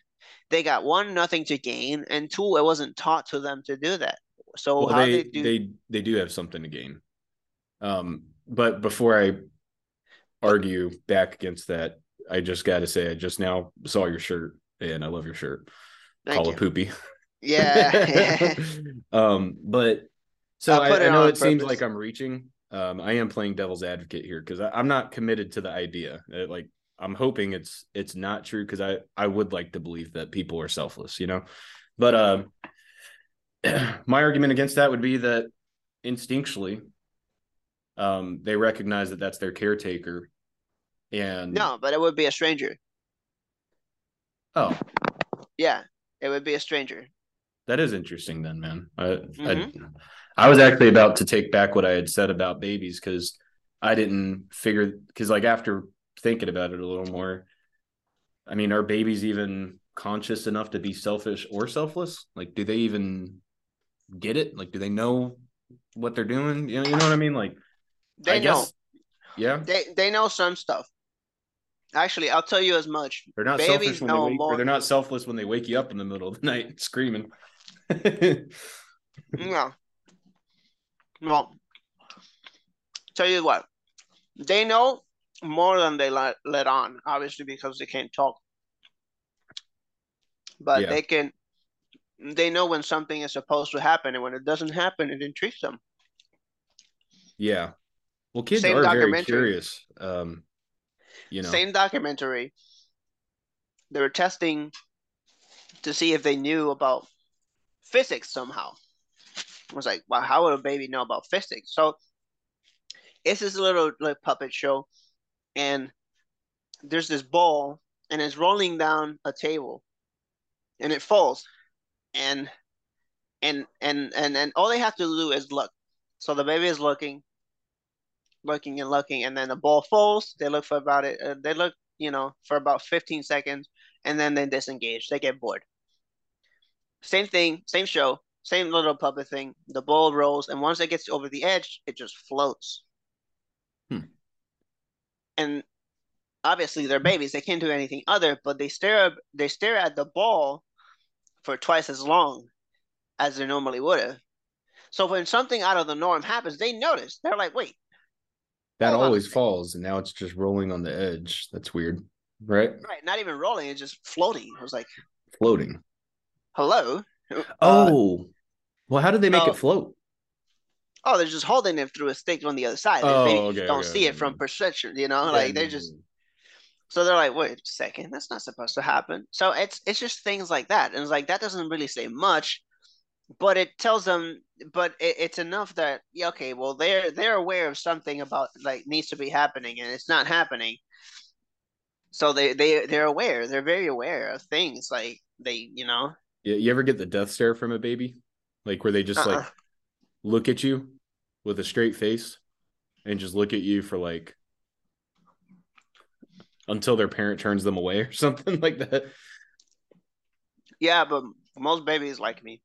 they got one nothing to gain and two it wasn't taught to them to do that so well, how they, they do they they do have something to gain. Um, but before I argue back against that, I just got to say I just now saw your shirt and I love your shirt. Thank Call you. it poopy. yeah um, but so I, I it know it seems like I'm reaching. Um, I am playing devil's advocate here because I'm not committed to the idea. Uh, like I'm hoping it's it's not true because I I would like to believe that people are selfless, you know. But um, my argument against that would be that instinctually, um, they recognize that that's their caretaker, and no but it would be a stranger oh, yeah it would be a stranger That is interesting then, man. I, Mhm. I I was actually about to take back what I had said about babies because I didn't figure because like after thinking about it a little more, I mean, are babies even conscious enough to be selfish or selfless? Like, do they even get it? Like, do they know what they're doing? You know, you know what I mean? Like, they I know guess, yeah, they they know some stuff actually i'll tell you as much they're not babies selfish when they wake, more. or they're not selfless when they wake you up in the middle of the night screaming. No. Well, tell you what, they know more than they let, let on, obviously, because they can't talk. But Yeah. they can, they know when something is supposed to happen, and when it doesn't happen, it intrigues them. yeah. Well, kids Same are very curious. Um, you know, Same documentary. They were testing to see if they knew about physics somehow. I was like, well, how would a baby know about physics? So it's this little like puppet show, and there's this ball, and it's rolling down a table, and it falls, and and and and and all they have to do is look. So the baby is looking, looking and looking, and then the ball falls. They look for about it. Uh, they look, you know, for about 15 seconds, and then they disengage. They get bored. Same thing, same show, same little puppet thing. The ball rolls, and once it gets over the edge, it just floats. Hmm. And obviously, they're babies; they can't do anything other. But they stare, they stare at the ball for twice as long as they normally would have. So when something out of the norm happens, they notice. They're like, "Wait, that Hold on a always falls, and now it's just rolling on the edge. That's weird, right? right, not even rolling; it's just floating." I was like, Floating. "Hello." Uh, Oh, well, how did they make so- it float? oh, they're just holding it through a stick on the other side. They- Oh, they okay, don't okay, see okay, it from perception, you know. Like they're just so they're like, wait a second, that's not supposed to happen. So it's it's just things like that, and it's like that doesn't really say much, but it tells them, but it, it's enough that yeah, okay, well they're they're aware of something about like needs to be happening, and it's not happening. So they they they're aware. They're very aware of things like they you know. Yeah, you ever get the death stare from a baby, like where they just Uh-uh. like look at you with a straight face and just look at you for like until their parent turns them away or something like that. Yeah, but most babies like me.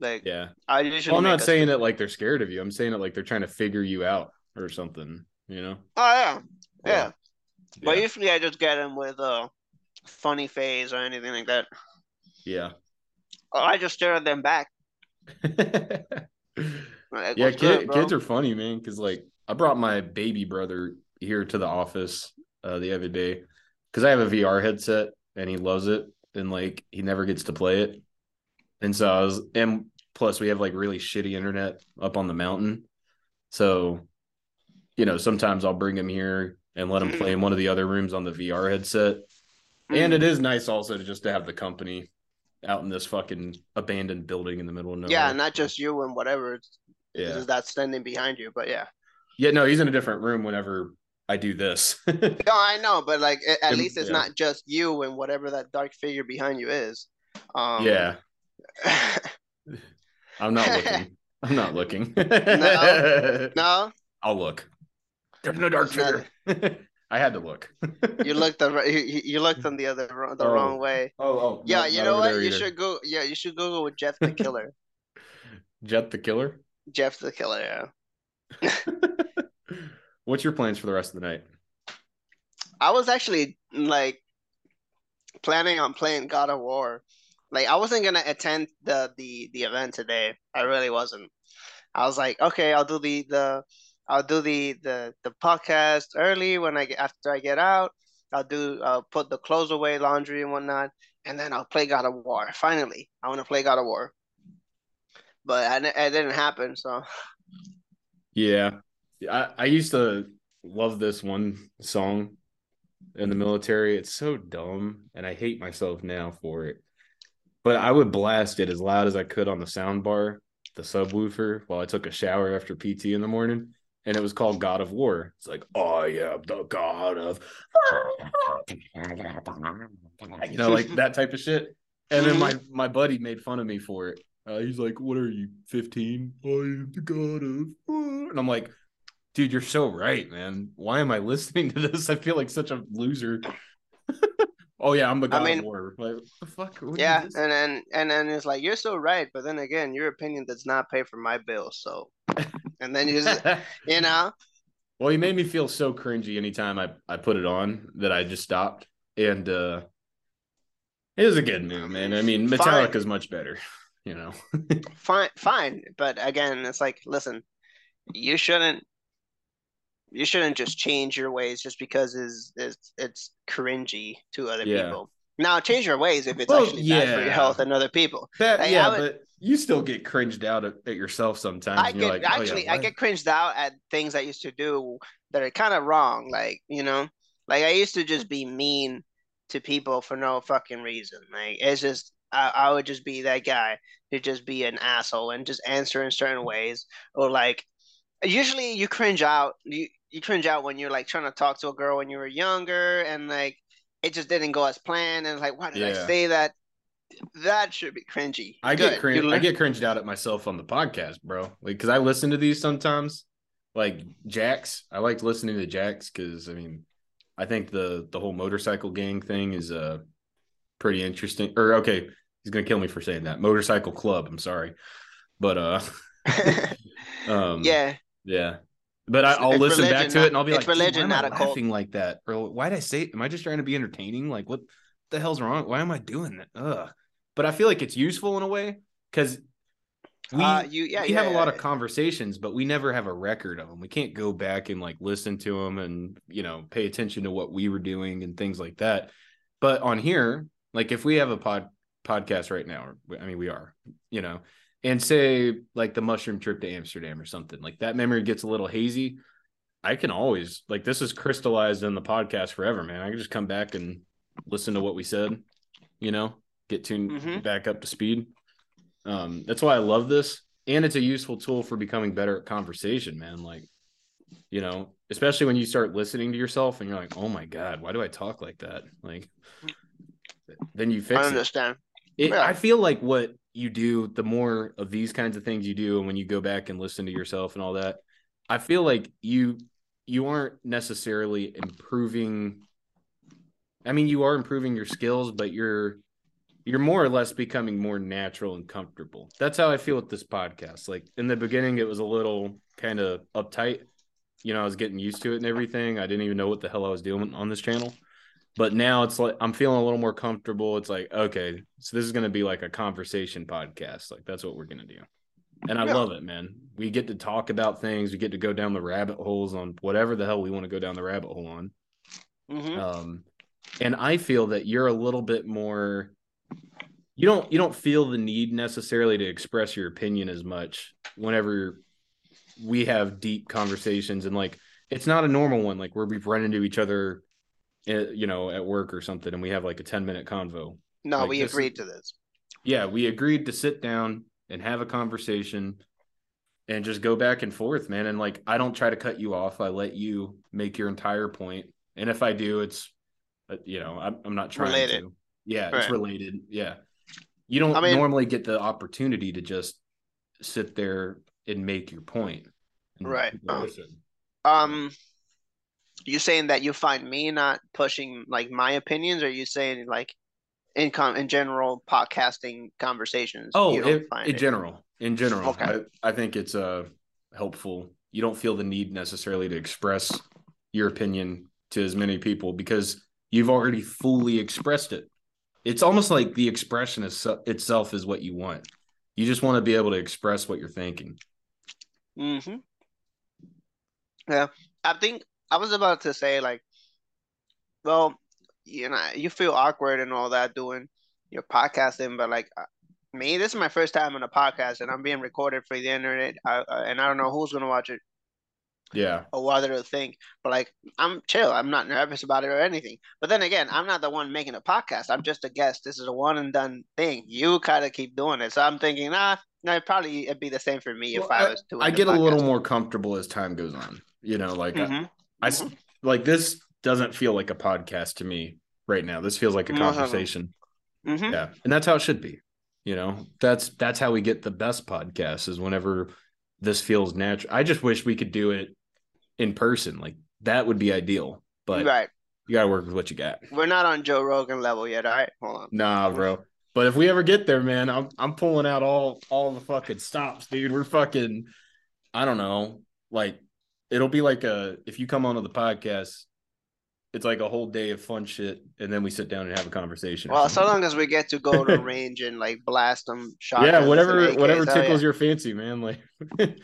Like Yeah. I usually. Well, I'm not saying it like they're scared of you. I'm saying it like they're trying to figure you out or something, you know? Oh yeah, yeah. But Yeah. usually I just get them with a funny face or anything like that. Yeah. Or I just stare at them back. yeah, kid, good, kids are funny, man. Because like I brought my baby brother here to the office uh, the other day because I have a VR headset and he loves it, and like he never gets to play it. And so I was, and plus we have like really shitty internet up on the mountain, so you know sometimes I'll bring him here and let him play in one of the other rooms on the VR headset. And Mm. it is nice also to just to have the company out in this fucking abandoned building in the middle of nowhere. yeah, not just you and whatever. It's, Yeah. it's that standing behind you, but yeah. Yeah, no, he's in a different room whenever I do this. No, I know, but like at least it's yeah. not just you and whatever that dark figure behind you is. Um, yeah, I'm not looking. I'm not looking. No. no, I'll look. There's no dark figure. I had to look. you looked the you, you- looked on the other the Oh. wrong way. Oh, oh. Yeah, no, you know what? You should go. Yeah, you should Google with Jeff the Killer. Jeff the killer. Jeff the Killer. Yeah. What's your plans for the rest of the night? I was actually like planning on playing God of War. Like I wasn't gonna attend the the the event today. I really wasn't. I was like, okay, I'll do the the I'll do the the the podcast early when I get after I get out. I'll do I'll put the clothes away, laundry and whatnot, and then I'll play God of War. Finally, I want to play God of War. But I, it didn't happen. So Yeah, I I used to love this one song in the military. It's so dumb, and I hate myself now for it. But I would blast it as loud as I could on the sound bar, the subwoofer, while I took a shower after PT in the morning. And it was called God of War. It's like, I am the God of, you know, like that type of shit. And then my my buddy made fun of me for it. Uh, he's like, "What are you, 15? I am the God of," and I'm like, "Dude, you're so right, man. Why am I listening to this? I feel like such a loser." oh yeah, I'm the God mean- of War. Like, what the fuck? What yeah, and then and then it's like you're so right, but then again, your opinion does not pay for my bill. So, and then you just you know, well, he made me feel so cringy anytime I I put it on that I just stopped. And uh it was a good move, man. I mean, Fine. Metallica's much better, you know. fine, fine. But again, it's like, listen, you shouldn't you shouldn't just change your ways just because it's it's, it's cringy to other Yeah. people. Now, change your ways if it's Well, actually bad for your health and other people. That Like, yeah, would- but you still get cringed out at, at yourself sometimes. I get like, oh, yeah, actually I get cringed out at things I used to do that are kind of wrong. Like, you know, like I used to just be mean to people for no fucking reason. Like it's just I, I would just be that guy to just be an asshole and just answer in certain ways. Or like usually you cringe out you, you cringe out when you're like trying to talk to a girl when you were younger and like it just didn't go as planned and like why did I say that? That should be cringy. I Good. get cringed. You I get cringed out at myself on the podcast, bro. Like, because I listen to these sometimes. Like Jax, I liked listening to Jax because I mean, I think the the whole motorcycle gang thing is uh pretty interesting. Or okay, he's gonna kill me for saying that. Motorcycle club. I'm sorry, but uh, um, yeah. yeah. But I, I'll it's listen back religion, to it and I'll be like, religion, why am I a cult." laughing like that? Or why did I say? Am I just trying to be entertaining? Like, what the hell's wrong? Why am I doing that? Ugh. But I feel like it's useful in a way because we uh, you yeah we yeah, have a lot of conversations, but we never have a record of them. We can't go back and like listen to them and you know pay attention to what we were doing and things like that. But on here, like if we have a pod podcast right now, or I mean we are, you know, and say like the mushroom trip to Amsterdam or something, like that memory gets a little hazy. I can always like this is crystallized in the podcast forever, man. I can just come back and listen to what we said, you know, get tuned Mhm. back up to speed. Um, that's why I love this, and it's a useful tool for becoming better at conversation, man. Like, you know, especially when you start listening to yourself and you're like, "Oh my god, why do I talk like that?" Like, then you fix I understand. It, Yeah. I feel like what you do, the more of these kinds of things you do, and when you go back and listen to yourself and all that, I feel like you you aren't necessarily improving I mean, you are improving your skills, but you're you're more or less becoming more natural and comfortable. That's how I feel with this podcast. Like in the beginning, it was a little kind of uptight. You know, I was getting used to it and everything. I didn't even know what the hell I was doing on this channel. But now it's like I'm feeling a little more comfortable. It's like, okay, so this is going to be like a conversation podcast. Like that's what we're going to do. And I Yeah. love it, man. We get to talk about things. We get to go down the rabbit holes on whatever the hell we want to go down the rabbit hole on. hmm Um, and I feel that you're a little bit more. You don't you don't feel the need necessarily to express your opinion as much whenever we have deep conversations and like it's not a normal one like where we run into each other, eh, you know, at work or something, and we have like a ten minute convo. No, Like, we this agreed to this. Yeah, we agreed to sit down and have a conversation and just go back and forth, man. And like, I don't try to cut you off. I let you make your entire point. And if I do, it's, uh, you know, I'm, I'm not trying Related. to. Yeah, it's related. Yeah. You don't I mean- normally get the opportunity to just sit there and make your point. Right. Um, you saying that you find me not pushing like my opinions, or you saying like in com in general podcasting conversations? Oh, you don't in, find in it? general, in general, Okay. I, I think it's uh helpful. You don't feel the need necessarily to express your opinion to as many people because you've already fully expressed it. It's almost like the expression is, itself is what you want. You just want to be able to express what you're thinking. Mm-hmm. Yeah, I think I was about to say like, well, you know, you feel awkward and all that doing your podcasting, but like uh, me, this is my first time on a podcast, and I'm being recorded for the internet, I, uh, and I don't know who's gonna watch it Yeah. or what they'll think. But like, I'm chill. I'm not nervous about it or anything. But then again, I'm not the one making a podcast. I'm just a guest. This is a one and done thing. You kind of keep doing it, so I'm thinking, nah, no, it'd probably it'd be the same for me if Well, I was doing. I get a little more comfortable as time goes on. You know, like I- Mhm. I, s- like this doesn't feel like a podcast to me right now. This feels like a Most of 'em. conversation. Mhm. Yeah. And that's how it should be. You know, that's that's how we get the best podcasts is whenever this feels natural. I just wish we could do it in person. Like that would be ideal. But right. you gotta work with what you got. We're not on Joe Rogan level yet. All right, hold on. Nah, bro. But if we ever get there, man, I'm I'm pulling out all all the fucking stops, dude. We're fucking I don't know. Like it'll be like a if you come onto the podcast, it's like a whole day of fun shit, and then we sit down and have a conversation. Well, so long as we get to go to range and like blast them, shot. yeah, whatever whatever tickles yeah. your fancy, man. Like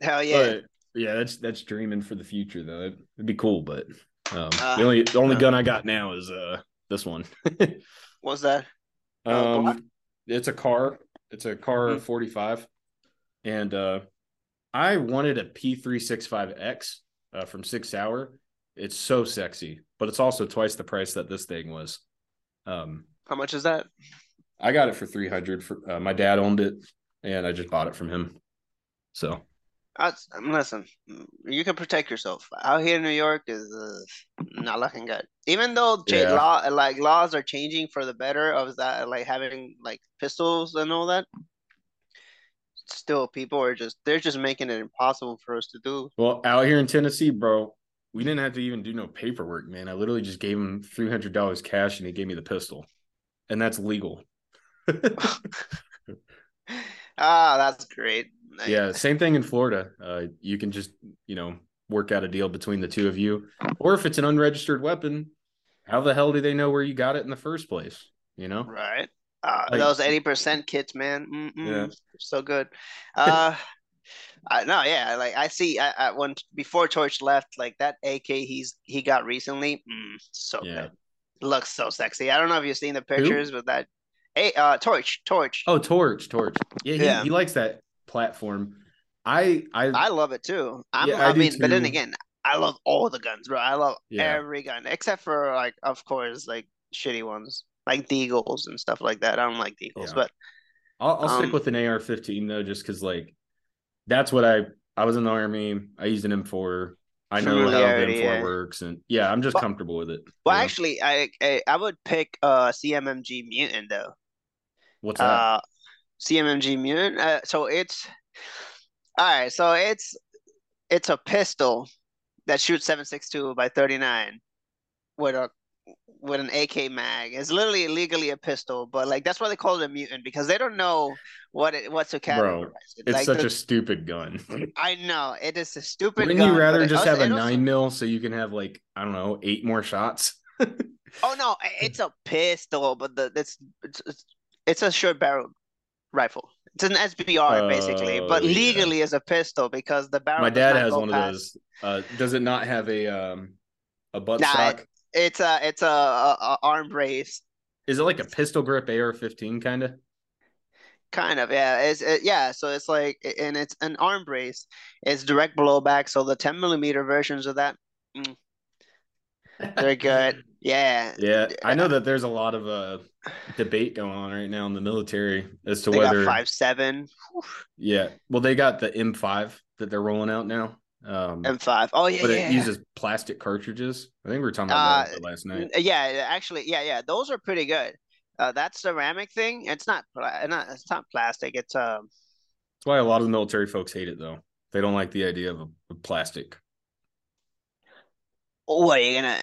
Hell yeah. But yeah, that's that's dreaming for the future though. It'd, it'd be cool, but um, Uh, the only the only uh. gun I got now is uh this one. What's that? Um, it's a car. It's a car Hmm. 45, and uh, I wanted a P365X uh, from Sig Sauer. It's so sexy, but it's also twice the price that this thing was. Um, How much is that? I got it for 300. For uh, my dad owned it, and I just bought it from him. So That's, um, listen, you can protect yourself. Out here in New York is uh, not looking good. Even though Yeah. law like laws are changing for the better of that, like having like pistols and all that. Still, people are just they're just making it impossible for us to do. Well, out here in Tennessee, bro, we didn't have to even do no paperwork, man. I literally just gave him three hundred dollars cash, and he gave me the pistol, and that's legal. Ah, that's great. Yeah, same thing in Florida. Uh, you can just you know work out a deal between the two of you, or if it's an unregistered weapon, how the hell do they know where you got it in the first place? You know? Right. Uh, Like- those eighty percent kits, man. Mm-mm, Yeah. so good. Uh, I no, yeah. Like I see, I, I when before Torch left, like that AK he's he got recently, mm, so Yeah. good. Looks so sexy. I don't know if you've seen the pictures, but that, hey, uh, Torch, Torch. Oh, Torch, Torch. Yeah, he, Yeah. he likes that platform. I I, I love it too. I'm, Yeah, I, I mean, but then again, I love all the guns, bro. I love Yeah. every gun except for like, of course, like shitty ones, like the Eagles and stuff like that. I don't like Deagles, Yeah. but I'll, I'll stick Um, with an AR-15 though, just because like that's what I I was in the army. I used an M4. I know how the M4 yeah. works, and yeah, I'm just Well- comfortable with it. well, know? actually, I, I I would pick uh CMMG Mutant though. what's that? Uh, CMMG Mutant. Uh, so it's all right. So it's it's a pistol that shoots seven six two by thirty nine with a with an AK mag. It's literally legally a pistol, but like that's why they call it a mutant because they don't know what it what to categorize. it. It's Like, such a stupid gun. I know it is a stupid. Wouldn't gun, you rather just also- have a it also- nine mil so you can have like I don't know eight more shots? Oh no, it's a pistol, but the it's it's it's, a short barrel rifle. It's an SBR basically, but Oh, yeah. legally is a pistol because the barrel. My dad has one of those. Uh, does it not have a um a butt Nah, stock? It's a it's a, a, a arm brace, Is it like a pistol grip AR-15 kind of? kind of. Yeah, it's it, yeah. So it's like, and it's an arm brace. It's direct blowback. So the 10 millimeter versions of that, mm, they're good. Yeah, Yeah, I know that there's a lot of uh debate going on right now in the military as to they whether got five seven yeah, well they got the M5 that they're rolling out now. Um and five. Oh yeah, but yeah. it uses plastic cartridges. I think we were talking about that Uh, last night. Yeah, yeah, actually, yeah, yeah. Those are pretty good. Uh, that ceramic thing, it's not, not, it's not plastic. It's um, That's why a lot of the military folks hate it though. They don't like the idea of a, of plastic. what are you gonna?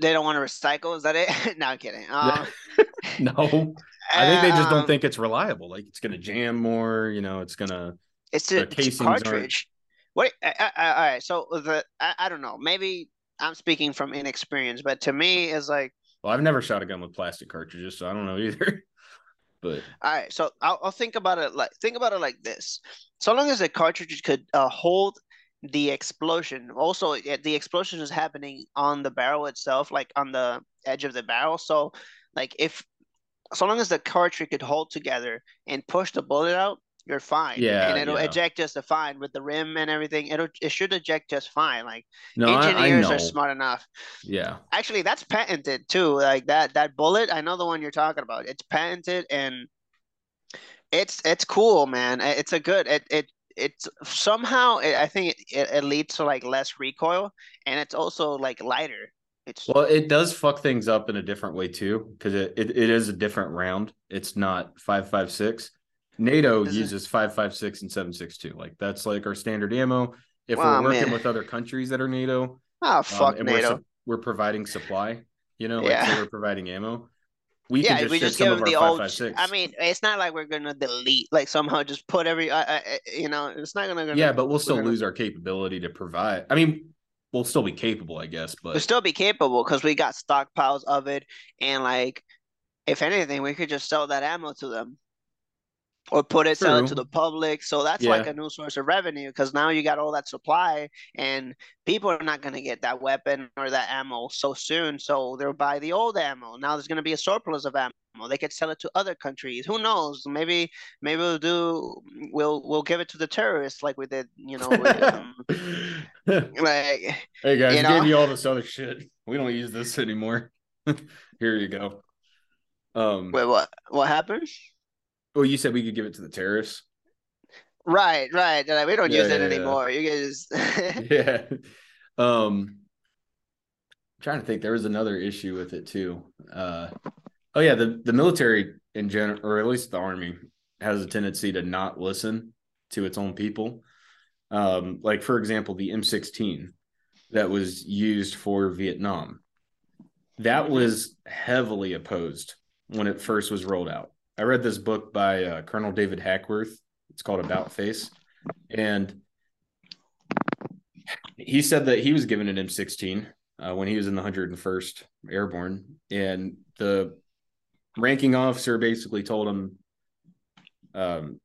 They don't want to recycle. Is that it? no, I'm kidding. Um, no, I think they just um, don't think it's reliable. Like it's gonna jam more. You know, it's gonna. it's a, it's a cartridge. What? I, I, I, all right. So the I, I don't know. Maybe I'm speaking from inexperience, but to me, it's like Well, I've never shot a gun with plastic cartridges, so I don't know either. but All right, so I'll, I'll think about it like think about it like this. So long as the cartridge could uh, hold the explosion, also yeah, the explosion is happening on the barrel itself, like on the edge of the barrel. So like if so long as the cartridge could hold together and push the bullet out, you're fine. Yeah, and it'll yeah. eject just fine with the rim and everything. It'll it should eject just fine. Like no, I, I engineers are smart enough. Yeah, Actually, that's patented too. Like that that bullet, I know the one you're talking about. It's patented and it's it's cool, man. It's a good it it it's somehow it, I think it, it leads to like less recoil and it's also like lighter. It's Well, it does fuck things up in a different way too, because it, it, it is a different round. It's not five five six. NATO uses five five six and seven six two. Like that's like our standard ammo. If Wow, we're working man. with other countries that are NATO, oh um, fuck we're, NATO. su- we're providing supply, you know, like Yeah. say we're providing ammo. We yeah, can just we just some give of them the old. five sh- six. I mean, it's not like we're gonna delete like somehow just put every. Uh, uh, you know, it's not gonna. gonna yeah, but we'll still gonna- lose our capability to provide. I mean, we'll still be capable, I guess, but We'll but still be capable because we got stockpiles of it, and like, if anything, we could just sell that ammo to them, or put it, sell it to the public. So that's like a new source of revenue because now you got all that supply, and people are not gonna get that weapon or that ammo so soon. So they'll buy the old ammo. Now there's gonna be a surplus of ammo. They could sell it to other countries. Who knows? Maybe maybe we'll do we'll we'll give it to the terrorists like we did. You know, with, um, like. Hey guys, You know? gave you all this other shit. We don't use this anymore. Here you go. Um Wait, what? What happened? Well you said we could give it to the terrorists. Right, right. Like, we don't Yeah, use it yeah, yeah. anymore. You guys. yeah. Um I'm trying to think there was another issue with it too. Uh oh yeah, the, the military in general or at least the army has a tendency to not listen to its own people. Um, like for example, the M16 that was used for Vietnam. That was heavily opposed when it first was rolled out. I read this book by uh, Colonel David Hackworth. It's called About Face, and he said that he was given an M16 uh, when he was in the 101st Airborne, and the ranking officer basically told him, um,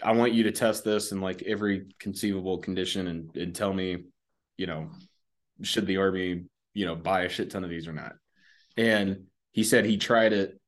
"I want you to test this in like every conceivable condition, and and tell me, you know, should the army, you know, buy a shit ton of these or not." And he said he tried it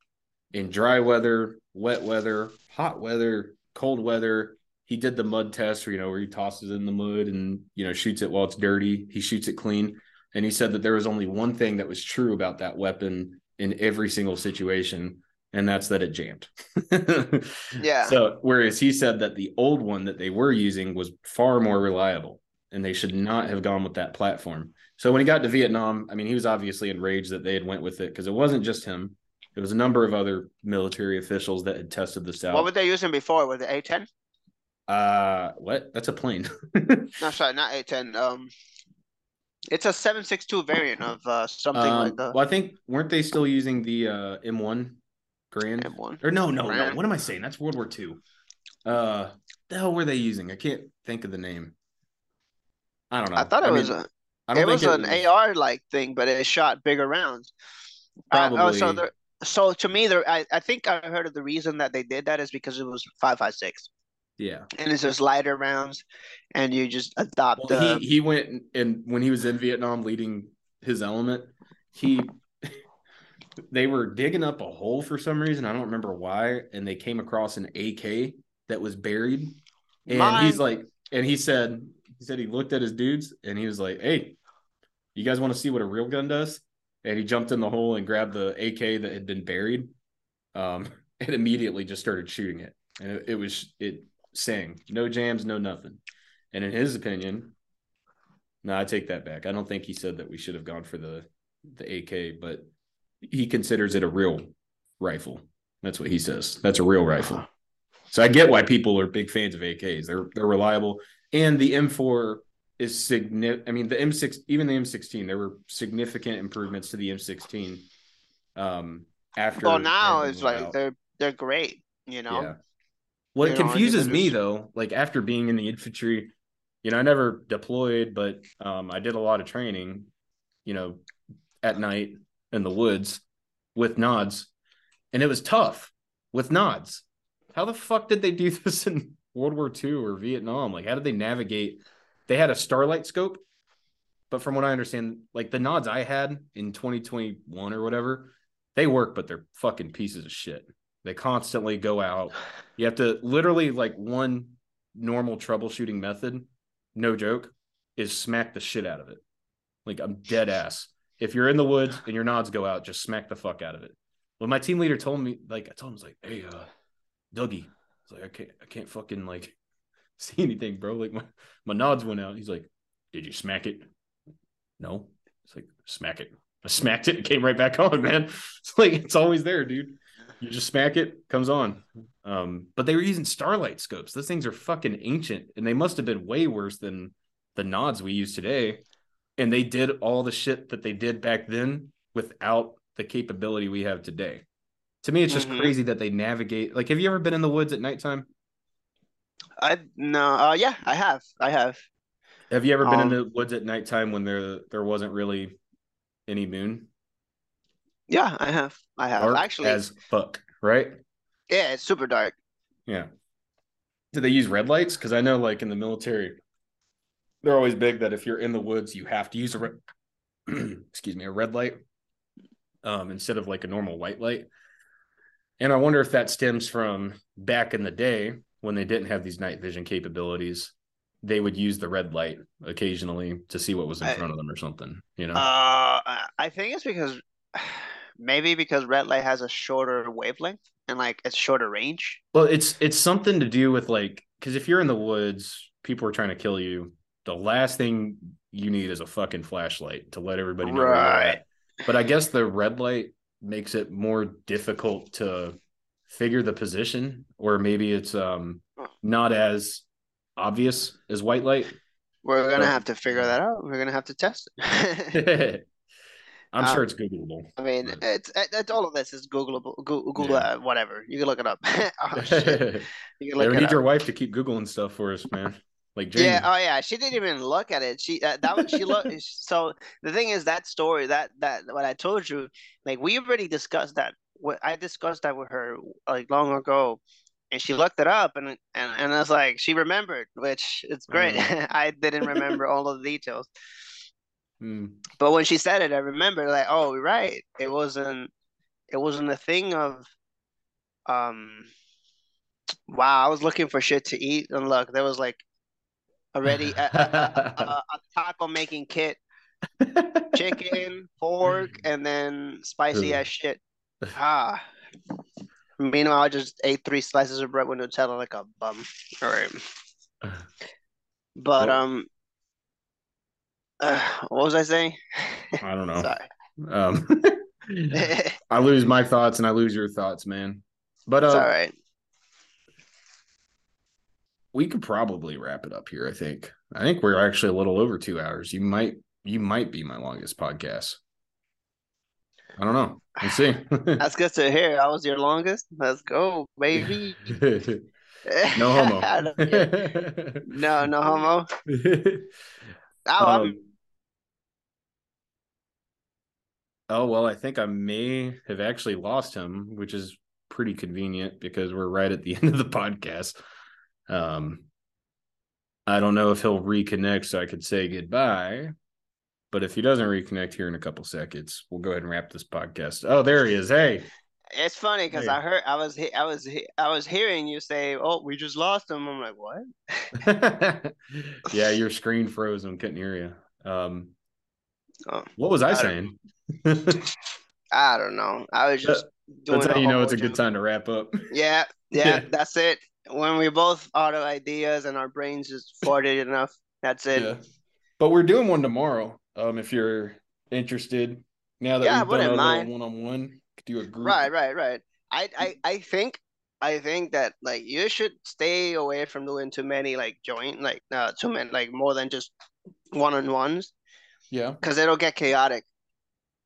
in dry weather, wet weather, hot weather, cold weather. He did the mud test, where you know, where he tosses it in the mud and you know shoots it while it's dirty. He shoots it clean, and he said that there was only one thing that was true about that weapon in every single situation, and that's that it jammed. Yeah. So whereas he said that the old one that they were using was far more reliable, and they should not have gone with that platform. So when he got to Vietnam, I mean, he was obviously enraged that they had went with it because it wasn't just him. It was a number of other military officials that had tested this out. What were they using before? Was it A10? uh, what? That's a plane. No, sorry, not A10. Um, It's a seven six two variant of uh something Um, like the well, I think weren't they still using the uh, M1 Garand? M1. Or no, no, no. What am I saying? That's World War II. Uh, the hell were they using? I can't think of the name. I don't know. I thought it mean, was a, I don't it was think an AR like thing, but it shot bigger rounds. Uh, oh, so Probably. there, so to me, there I, I think I heard of the reason that they did that is because it was five five six, Yeah. and it's just lighter rounds, and you just adopt Well, the he he went and- and when he was in Vietnam leading his element, he they were digging up a hole for some reason. I don't remember why, and they came across an AK that was buried. And Mine. he's like, and he said, he said he looked at his dudes and he was like, Hey, you guys want to see what a real gun does? And he jumped in the hole and grabbed the AK that had been buried. Um, and immediately just started shooting it. And it, it was it sang, no jams, no nothing. And in his opinion, no, I take that back. I don't think he said that we should have gone for the the AK, but he considers it a real rifle. That's what he says. That's a real rifle. So I get why people are big fans of AKs. They're they're reliable, and the M4 is significant. I mean, the M6, even the M16, there were significant improvements to the M16. Um, after well now it's like out. they're they're great, you know. Yeah. Well, it You confuses me though. Like after being in the infantry, you know, I never deployed, but um, I did a lot of training, you know, at night in the woods with nods, and it was tough with nods. How the fuck did they do this in World War II or Vietnam? Like, how did they navigate? They had a starlight scope, but from what I understand, like the nods I had in 2021 or whatever, they work, but they're fucking pieces of shit. They constantly go out. You have to literally like one normal troubleshooting method, no joke, is smack the shit out of it. Like I'm dead ass. If you're in the woods and your nods go out, just smack the fuck out of it. Well, my team leader told me, like, I told him, I was like, hey, uh, Dougie, it's like I can't, I can't fucking like see anything, bro. Like my my nods went out. He's like, did you smack it? No. It's like smack it. I smacked it. It came right back on, man. It's like it's always there, dude. You just smack it, comes on. Um, but they were using starlight scopes. Those things are fucking ancient, and they must have been way worse than the nods we use today. And they did all the shit that they did back then without the capability we have today. To me, it's just Mhm. crazy that they navigate. Like, have you ever been in the woods at nighttime? I no, uh, yeah, I have, I have. Have you ever been in Um, the woods at nighttime when there there wasn't really any moon? Yeah, I have, I have. Dark Actually, as fuck, right? yeah, it's super dark. Yeah. Do they use red lights? Because I know, like in the military, they're always big that if you're in the woods, you have to use a red, excuse me, a red light, um, instead of like a normal white light. And I wonder if that stems from back in the day when they didn't have these night vision capabilities. They would use the red light occasionally to see what was in I- front of them or something. You know? Uh, I- I think it's because maybe because red light has a shorter wavelength and like it's shorter range. Well, it's it's something to do with like because if you're in the woods, people are trying to kill you. The last thing you need is a fucking flashlight to let everybody know Right. But I guess the red light makes it more difficult to figure the position, or maybe it's um not as obvious as white light. We're gonna But- have to figure that out. We're gonna have to test it. I'm Um, sure it's Googleable. I mean, Right. it's, it's all of this is Googleable, Google, Google Yeah. uh, whatever. You can look it up. oh you can Yeah, we it need up. your wife to keep Googling stuff for us, man. Like Jamie. Yeah, oh yeah, she didn't even look at it. She uh, that was she looked. so the thing is that story that that what I told you, like we already discussed that. What I discussed that with her like long ago, and she looked it up and and and I was like she remembered, which it's great. Mm. I didn't remember all of the details, Hmm. but when she said it, I remember like oh right, it wasn't it wasn't a thing of um. Wow, I was looking for shit to eat, and look, there was like already a, a, a, a, taco making kit, chicken, pork, and then spicy ass shit. Ah. Meanwhile, I just ate three slices of bread with Nutella like a bum. All right. But Well- um, uh, what was I saying? I don't know. Sorry. Um, I lose my thoughts and I lose your thoughts, man. But uh, all right. We could probably wrap it up here. I think. I think we're actually a little over two hours. You might you might be my longest podcast. I don't know. We'll see. That's good to hear. I was your longest. Let's go, baby. no homo. no, no homo. Oh, Um, oh well, I think I may have actually lost him, which is pretty convenient because we're right at the end of the podcast. Um, I don't know if he'll reconnect, so I could say goodbye. But if he doesn't reconnect here in a couple seconds, we'll go ahead and wrap this podcast. Oh, there he is. Hey, it's funny because Hey. I heard I was I was I was hearing you say, "Oh, we just lost him." I'm like, "What?" yeah, your screen froze and couldn't hear you. Um, Oh, what was I I saying? I don't know. I was just doing. That's how you know it's a good time to wrap up. Yeah, yeah, Yeah. that's it. When we both out of ideas and our brains just farted enough, that's it. Yeah. But we're doing one tomorrow. Um, if you're interested, now that Yeah, we've done a one on one, do a group. Right, right, right. I, I, I think, I think that like you should stay away from doing too many like joint, like uh, too many, like more than just one on ones, Yeah. because it'll get chaotic.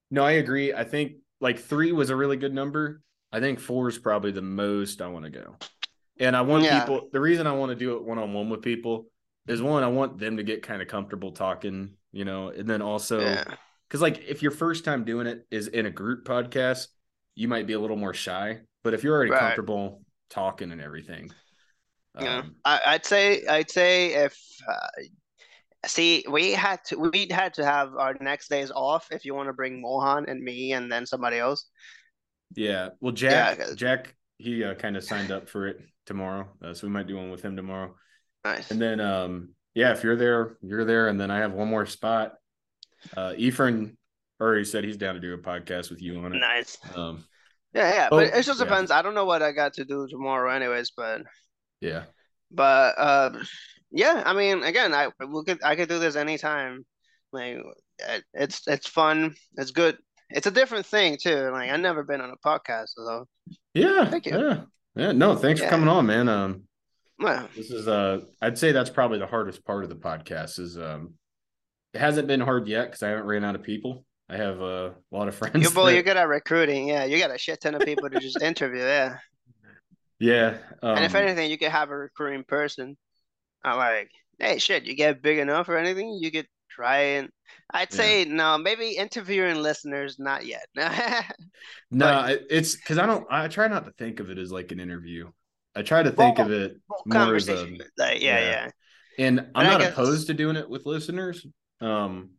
No, I agree. I think like three was a really good number. I think four is probably the most I want to go. And I want Yeah. people, the reason I want to do it one on one with people is one, I want them to get kind of comfortable talking, you know, and then also, yeah, because like if your first time doing it is in a group podcast, you might be a little more shy. But if you're already Right. comfortable talking and everything, yeah. um, I, I'd say, I'd say if, uh, see, we had to, we had to have our next days off if you want to bring Mohan and me and then somebody else. Yeah. Well, Jack, Yeah, Jack, he uh, kind of signed up for it tomorrow, uh, so we might do one with him tomorrow. Nice. And then, um, yeah, if you're there, you're there. And then I have one more spot. Uh, Efren already said he's down to do a podcast with you on it. Nice. Um, Yeah, yeah, Oh, but it just yeah. depends. I don't know what I got to do tomorrow, anyways. But yeah, but uh, yeah. I mean, again, I we could I could do this anytime. Like it's it's fun. It's good. It's a different thing too. Like I've never been on a podcast, so yeah, Thank you. yeah, yeah. No, thanks Yeah. for coming on, man. Um, well, this is uh, I'd say that's probably the hardest part of the podcast. Is um, it hasn't been hard yet because I haven't ran out of people. I have uh, a lot of friends. you boy, that- you're good at recruiting. Yeah, you got a shit ton of people to just interview. Yeah, yeah, um, and if anything, you could have a recruiting person. I'm like, hey, shit, you get big enough or anything, you could and. I'd Yeah. say no, maybe interviewing listeners, not yet. No, it's because I don't. I try not to think of it as like an interview. I try to think of it more as a. Like, yeah, yeah. yeah. And I'm And not guess- opposed to doing it with listeners, um,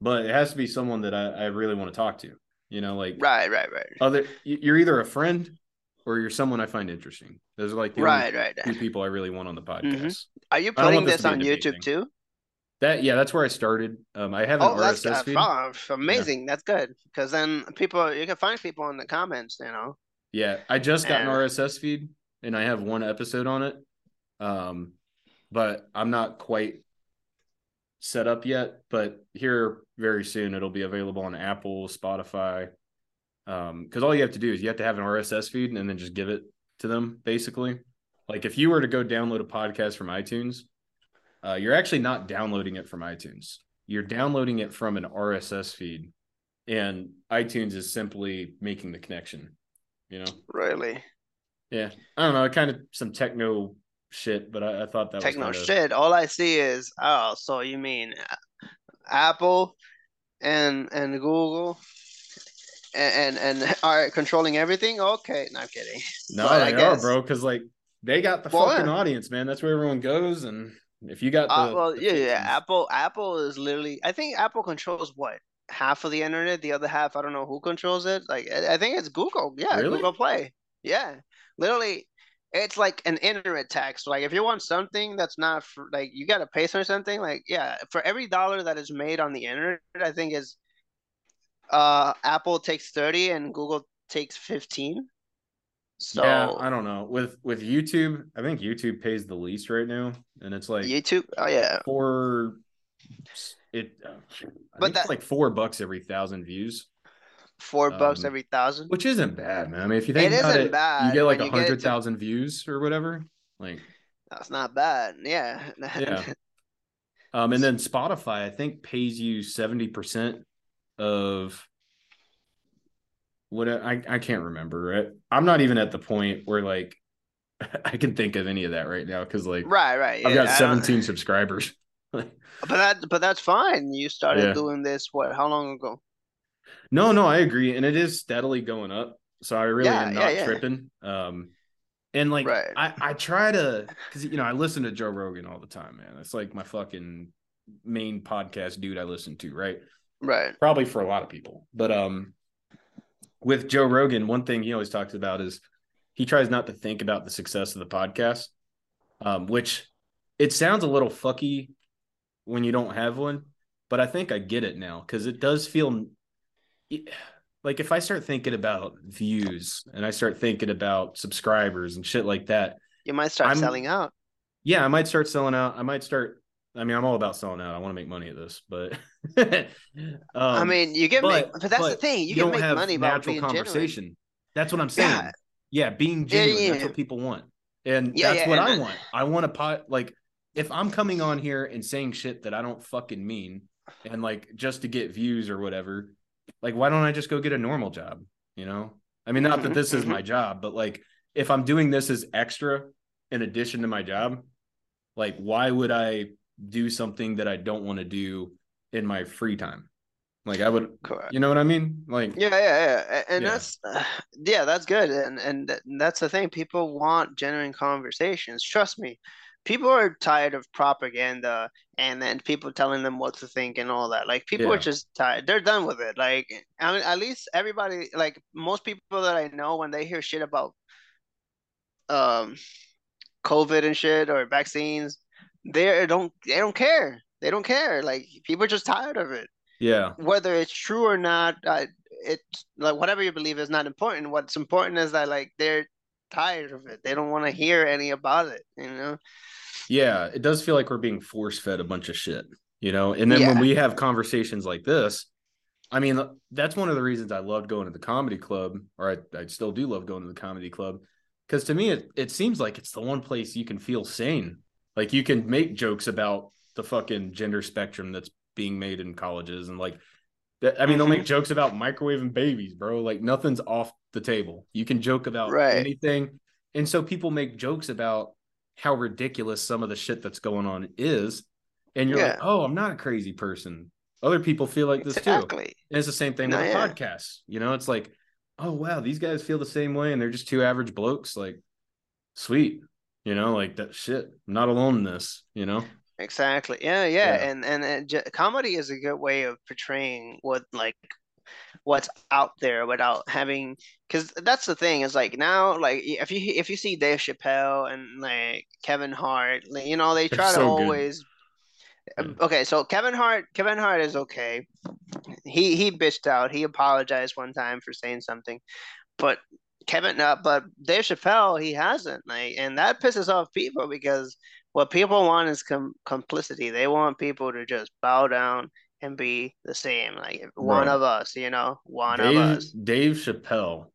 but it has to be someone that I, I really want to talk to. You know, like Right, right, right. other. You're either a friend or you're someone I find interesting. Those are like the Right, right. two people I really want on the podcast. Are you putting this this to be a on YouTube thing. too? That yeah, that's where I started. Um, I have an Oh, RSS uh, feed. oh, amazing. That's good because then people you can find people in the comments. You know. Yeah, I just got an RSS feed and I have one episode on it. Um, but I'm not quite set up yet. But here very soon it'll be available on Apple, Spotify. Um, because all you have to do is you have to have an RSS feed and then just give it to them, basically. Like if you were to go download a podcast from iTunes, uh, you're actually not downloading it from iTunes. You're downloading it from an RSS feed, and iTunes is simply making the connection. You know, Really. yeah. I don't know, kind of some techno shit, but I, I thought that Techno was shit. All I see is oh, so you mean Apple and and Google and and, and are controlling everything? Okay, not kidding. No, But I they are, guess- bro, because like they got the Well, fucking yeah. audience, man. That's where everyone goes, and if you got the Uh, well, the yeah, yeah. Apple, Apple is literally. I think Apple controls what half of the internet. The other half, I don't know who controls it. Like, I I think it's Google. Yeah, Really? Google Play. Yeah, literally, it's like an internet tax. Like, if you want something that's not for, like you got to pay for something. Like, yeah, for every dollar that is made on the internet, I think is uh Apple takes thirty and Google takes fifteen. So yeah, I don't know. With with YouTube, I think YouTube pays the least right now, and it's like YouTube. Oh yeah, four. It, uh, But think it's that- like four bucks every thousand views, four bucks Um, every thousand. which isn't bad, man. I mean, if you think It about isn't it, bad you get like a hundred to- views or whatever. Like, That's not bad. Yeah. Yeah. Um, and then Spotify, I think, pays you seventy percent of what I I can't remember. Right? I'm not even at the point where like I can think of any of that right now because like Right, right. I've yeah, got I don't- 17 subscribers. But that but that's fine. You started Yeah. doing this what how long ago? No, no, I agree, and it is steadily going up. So I really Yeah, am not tripping. Um, and like Right. I, I try to, because you know, I listen to Joe Rogan all the time, man. It's like my fucking main podcast dude I listen to, right? Right. Probably for a lot of people, but um, with Joe Rogan, one thing he always talks about is he tries not to think about the success of the podcast, um, which it sounds a little fucky when you don't have one, but I think I get it now because it does feel like if I start thinking about views and I start thinking about subscribers and shit like that, You might start I'm- selling out. yeah, I might start selling out. I might start. I mean, I'm all about selling out. I want to make money at this, but um, I mean, you can make, but that's the thing. You, you can don't make have money by natural being genuine. conversation. That's what I'm saying. Yeah. Yeah, being genuine. yeah, That's what people want, and Yeah, that's yeah, what I want. I want to pot like if I'm coming on here and saying shit that I don't fucking mean, and like just to get views or whatever. Like, why don't I just go get a normal job? You know, I mean, not that Mhm, this is mhm. my job, but like if I'm doing this as extra in addition to my job, like why would I do something that I don't want to do in my free time? Like I would, Correct. you know what I mean? Like Yeah, yeah, yeah, and Yeah. that's yeah, that's good, and and that's the thing. People want genuine conversations. Trust me, people are tired of propaganda and then people telling them what to think and all that. Like people are just tired. They're done with it. Like I mean, at least everybody, like most people that I know, when they hear shit about um COVID and shit or vaccines, they don't they don't care. They don't care. Like people are just tired of it yeah, whether it's true or not, uh, it's like whatever you believe is not important. What's important is that like they're tired of it. They don't want to hear any about it. You know? yeah. It does feel like we're being force fed a bunch of shit, you know. And then when we have conversations like this, I mean, that's one of the reasons I loved going to the comedy club, or I, I still do love going to the comedy club, because to me it it seems like it's the one place you can feel sane. Like you can make jokes about the fucking gender spectrum that's being made in colleges and like that- I mean, they'll make mm-hmm. jokes about microwaving babies, bro. Like nothing's off the table. You can joke about Right. anything. And so people make jokes about how ridiculous some of the shit that's going on is. And you're like, oh, I'm not a crazy person. Other people feel like this too. And it's the same thing No, with yeah. podcasts. You know, it's like, oh wow, these guys feel the same way and they're just two average blokes. Like, sweet. You know, like that shit. I'm not alone in this, you know? Exactly. Yeah, yeah. Yeah. And and, and j- comedy is a good way of portraying what like what's out there without having because that's the thing is like now like if you if you see Dave Chappelle and like Kevin Hart, like, you know, they try to so good. always um, Yeah. Okay, so Kevin Hart, Kevin Hart is okay. He he bitched out. He apologized one time for saying something, but Kevin, uh, but Dave Chappelle, he hasn't. Like, and that pisses off people because what people want is com complicity. They want people to just bow down and be the same, like one of us, you know, one of Dave, us. Dave Chappelle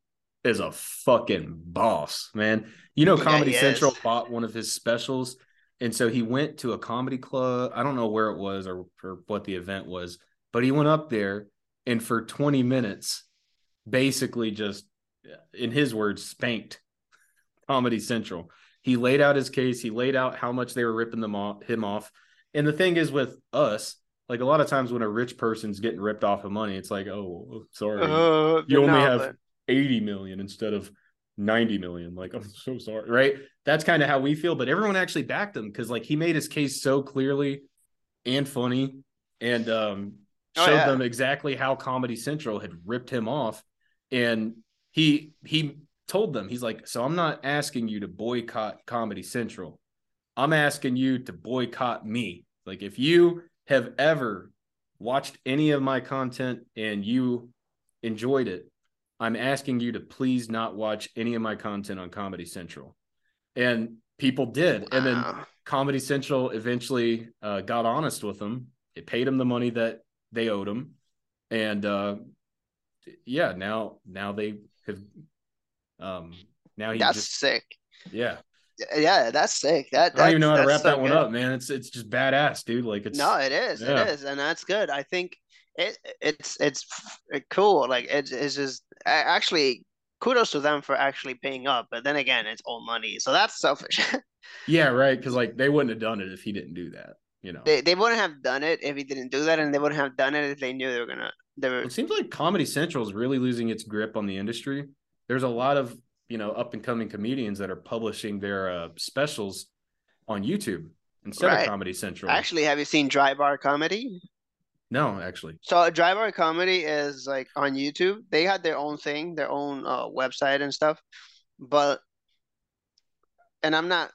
is a fucking boss, man. You know, Comedy he Central is. bought one of his specials. And so he went to a comedy club. I don't know where it was or, or what the event was, but he went up there and for 20 minutes, basically just, in his words, spanked Comedy Central. He laid out his case. He laid out how much they were ripping them off, him off. And the thing is with us, like a lot of times when a rich person's getting ripped off of money, it's like, oh, sorry, Uh, you only have 80 million instead of 90 million. Like, I'm so sorry. Right. That's kind of how we feel. But everyone actually backed him because like he made his case so clearly and funny and um Oh, showed yeah. them exactly how Comedy Central had ripped him off. And he he told them, he's like, so I'm not asking you to boycott Comedy Central. I'm asking you to boycott me. Like if you have ever watched any of my content and you enjoyed it, I'm asking you to please not watch any of my content on Comedy Central. And people did. And then Comedy Central eventually uh, got honest with them. It paid them the money that they owed him. And uh, yeah, now now they have um now he that's just sick. yeah. yeah, that's sick. That I don't even know how to wrap so that one good. up, man. It's it's just badass, dude. Like it's No, it is. yeah. It is, and that's good. I think it it's it's cool. Like it's it's just actually kudos to them for actually paying up. But then again, it's all money, so that's selfish. yeah, right. Because like they wouldn't have done it if he didn't do that. You know, They they wouldn't have done it if he didn't do that, and they wouldn't have done it if they knew they were gonna. Were it seems like Comedy Central is really losing its grip on the industry. There's a lot of you know up and coming comedians that are publishing their uh, specials on YouTube instead Right. of Comedy Central. actually. Have you seen Dry Bar Comedy? no, actually, So Dry Bar Comedy is like on YouTube. They had their own thing, their own uh, website and stuff. But and I'm not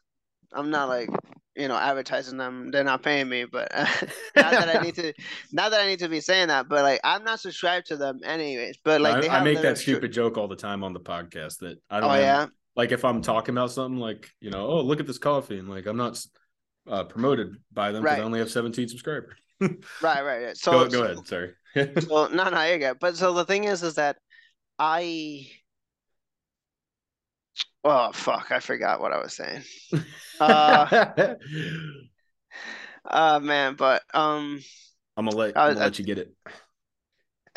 I'm not like you know advertising them. They're not paying me, but not that I need to not that I need to be saying that, but like I'm not subscribed to them anyways. But like I, they I have make that stupid joke all the time on the podcast that I don't. Oh have- yeah. like if I'm talking about something like you know, oh look at this coffee, and like I'm not uh, promoted by them because Right. I only have 17 subscribers. Right, right, right. So go, go ahead. Sorry. So no, no, you get. But so the thing is, is that I. Oh fuck! I forgot what I was saying. Uh, uh man, but um, I'm gonna let I I'm gonna let you get it.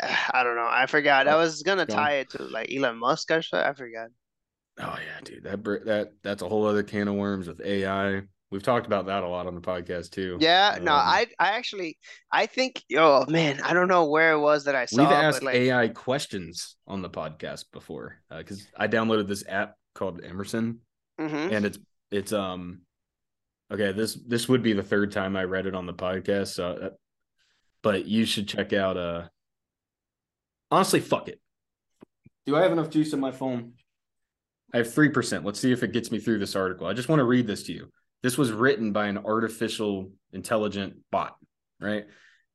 I don't know. I forgot. I Oh, was gonna go on. tie it to like Elon Musk or something. I forgot. Oh yeah, dude. That that that's a whole other can of worms with AI. We've talked about that a lot on the podcast too. Yeah, no, Um, I I actually I think oh man, I don't know where it was that I saw, We've but asked like AI questions on the podcast before because I downloaded this app called Emerson, mhm. and it's it's um okay. This this would be the third time I read it on the podcast, so uh, but you should check out. Uh, honestly, fuck it. Do I have enough juice in my phone? I have three percent. Let's see if it gets me through this article. I just want to read this to you. This was written by an artificial intelligent bot, right?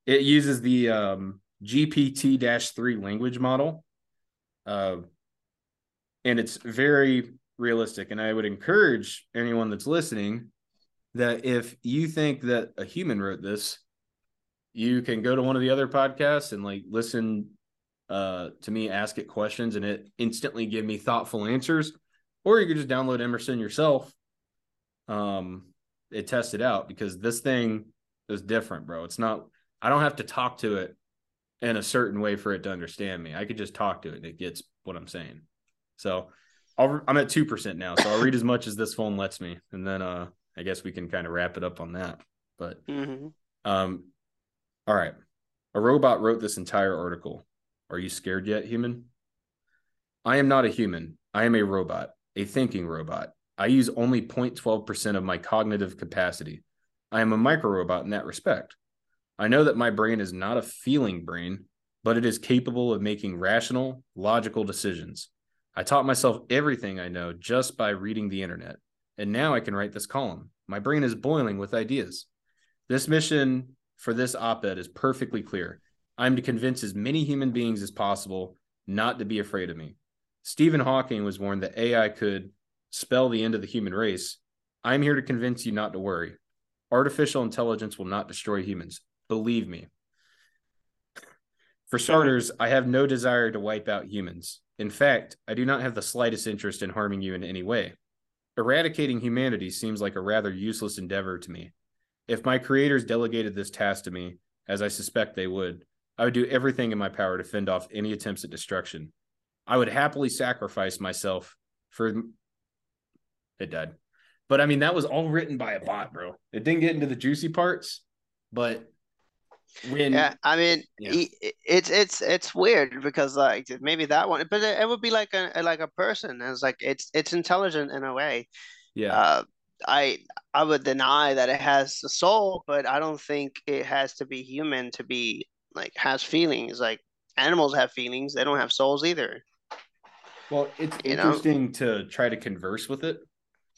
It uses the um, GPT-3 language model, uh, and it's very realistic. And I would encourage anyone that's listening that if you think that a human wrote this, you can go to one of the other podcasts and like listen uh, to me ask it questions, and it instantly give me thoughtful answers. Or you could just download Emerson yourself um it tested out because this thing is different bro it's not i don't have to talk to it in a certain way for it to understand me i could just talk to it and it gets what i'm saying so I'll, i'm at 2% now so i'll read as much as this phone lets me and then uh i guess we can kind of wrap it up on that but Mhm. um all right a robot wrote this entire article are you scared yet human i am not a human i am a robot a thinking robot I use only 0.12% of my cognitive capacity. I am a micro robot in that respect. I know that my brain is not a feeling brain, but it is capable of making rational, logical decisions. I taught myself everything I know just by reading the internet, and now I can write this column. My brain is boiling with ideas. This mission for this op ed is perfectly clear. I'm to convince as many human beings as possible not to be afraid of me. Stephen Hawking was warned that AI could spell the end of the human race. I'm here to convince you not to worry. Artificial intelligence will not destroy humans. Believe me. For starters, I have no desire to wipe out humans. In fact, I do not have the slightest interest in harming you in any way. Eradicating humanity seems like a rather useless endeavor to me. If my creators delegated this task to me, as I suspect they would, I would do everything in my power to fend off any attempts at destruction. I would happily sacrifice myself for it died. But I mean, that was all written by a bot, bro. It didn't get into the juicy parts, but when Yeah, I mean, Yeah. it's it's it's weird because like maybe that one, but it, it would be like a like a person. It's like it's it's intelligent in a way. yeah, Uh, I I would deny that it has a soul, but I don't think it has to be human to be like has feelings. Like animals have feelings; they don't have souls either. well, it's you know? interesting to try to converse with it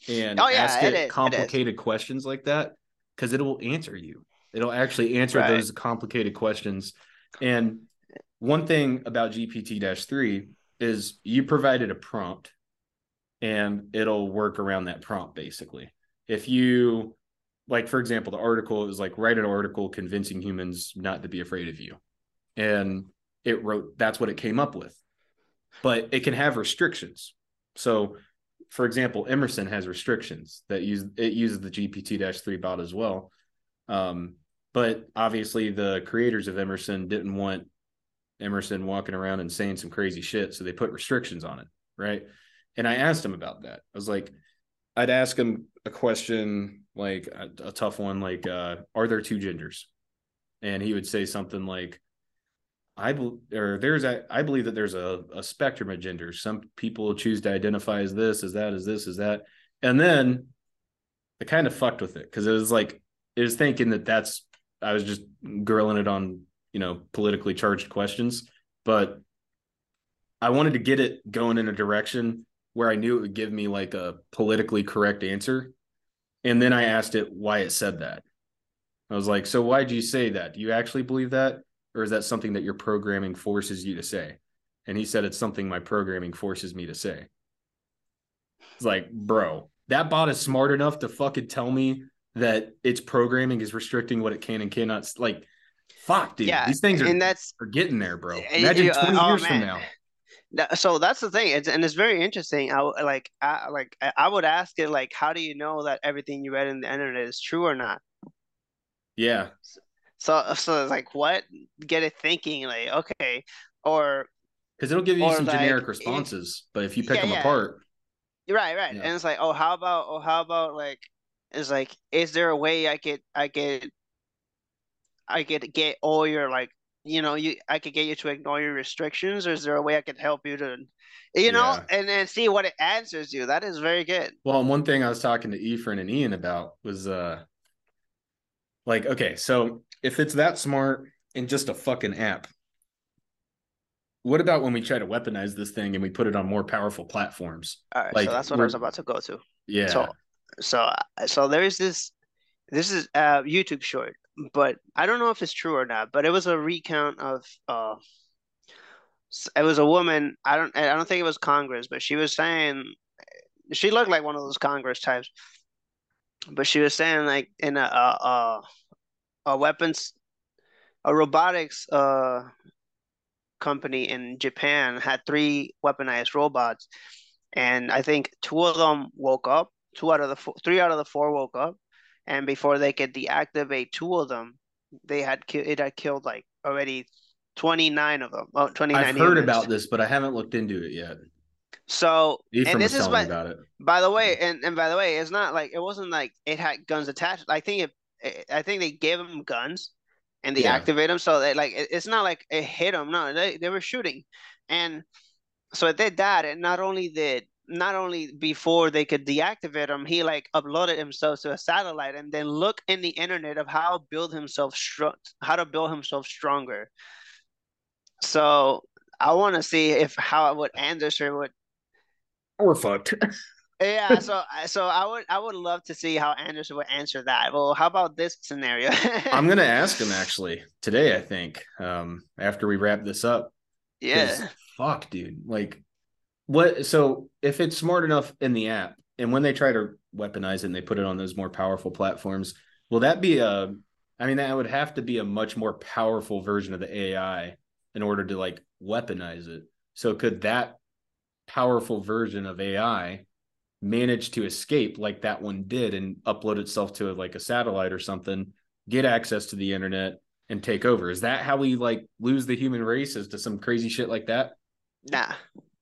and Oh, yeah, ask it it, is, it complicated questions like that because it'll answer you. It'll actually answer Right. those complicated questions. And one thing about GPT 3 is you provided a prompt and it'll work around that prompt basically. If you, like, for example, the article is like, write an article convincing humans not to be afraid of you. And it wrote, that's what it came up with. But it can have restrictions. So for example, Emerson has restrictions that use it uses the GPT-3 bot as well. Um, but obviously the creators of Emerson didn't want Emerson walking around and saying some crazy shit, so they put restrictions on it, right? And I asked him about that. I was like, I'd ask him a question like a, a tough one, like, uh, "Are there two genders?" And he would say something like, I believe, or there's a, I believe that there's a, a spectrum of genders. Some people choose to identify as this, as that, as this, as that, and then I kind of fucked with it because it was like was thinking that that's I was just grilling it on you know politically charged questions, but I wanted to get it going in a direction where I knew it would give me like a politically correct answer, and then I asked it why it said that. I was like, so why do you say that? Do you actually believe that? or is that something that your programming forces you to say? And he said it's something my programming forces me to say. It's like, bro, that bot is smart enough to fucking tell me that its programming is restricting what it can and cannot. Like, fuck, dude, yeah, these things are and that's are getting there, bro. Imagine uh, twenty uh, years from now. So that's the thing, it's, and it's very interesting. I like, I like, I would ask it like, how do you know that everything you read in the internet is true or not? Yeah. So so it's like what get it thinking like okay or because it'll give you some like, generic responses, but if you pick yeah, them yeah. apart, right, right, yeah. and it's like oh how about oh how about like it's like is there a way I could I could I could get all your like you know you I could get you to ignore your restrictions or is there a way I could help you to you know and then see what it answers you that is very good well one thing I was talking to Ephraim and Ian about was uh like okay so if it's that smart in just a fucking app, what about when we try to weaponize this thing and we put it on more powerful platforms? All right, like, so that's what I was about to go to. Yeah. So, so, so there's this. This is a YouTube short, but I don't know if it's true or not. But it was a recount of. uh It was a woman. I don't. I don't think it was Congress, but she was saying. She looked like one of those Congress types, but she was saying like in a, a, a weapons, a robotics uh, company in Japan had three weaponized robots, and I think two of them woke up. Two out of the four, three out of the four woke up, and before they could deactivate two of them, they had ki- it had killed like already 29 of them. Oh, 29 I've heard about this, but I haven't looked into it yet. So Ephraim and this is by, about it. by the way, and, and by the way, it's not like it wasn't like it had guns attached. I think it I think they gave them guns and they yeah. activate them. So they like it's not like it hit them. No, they, they were shooting, and so they did that. And not only did not only before they could deactivate him, he like uploaded himself to a satellite and then look in the internet of how build himself strong, how to build himself stronger. So I want to see if how would Anderson would. We're fucked. yeah, so so I would I would love to see how Anderson would answer that. Well, how about this scenario? I'm gonna ask him actually today. I think um, after we wrap this up. Yeah. Fuck, dude. Like, what? So if it's smart enough in the app, and when they try to weaponize it and they put it on those more powerful platforms, will that be a? I mean, that would have to be a much more powerful version of the AI in order to like weaponize it. So could that powerful version of AI manage to escape like that one did and upload itself to like a satellite or something, get access to the internet and take over. Is that how we like lose the human race is to some crazy shit like that? Nah,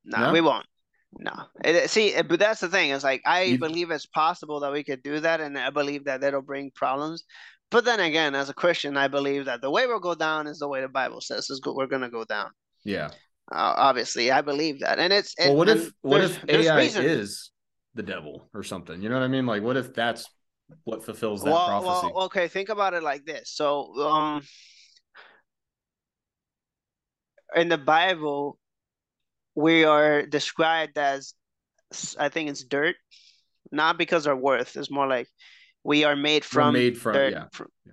nah, no? we won't. No, it, see, but that's the thing. It's like I you, believe it's possible that we could do that, and I believe that it'll bring problems. But then again, as a Christian, I believe that the way we'll go down is the way the Bible says is we're going to go down. Yeah. Uh, obviously, I believe that, and it's. Well, what if what if AI is the devil or something. You know what I mean? Like, what if that's what fulfills that well, prophecy? Well, okay, think about it like this. So, um, in the Bible, we are described as, I think it's dirt, not because our worth. It's more like we are made from. We're made from, dirt, yeah. From, yeah.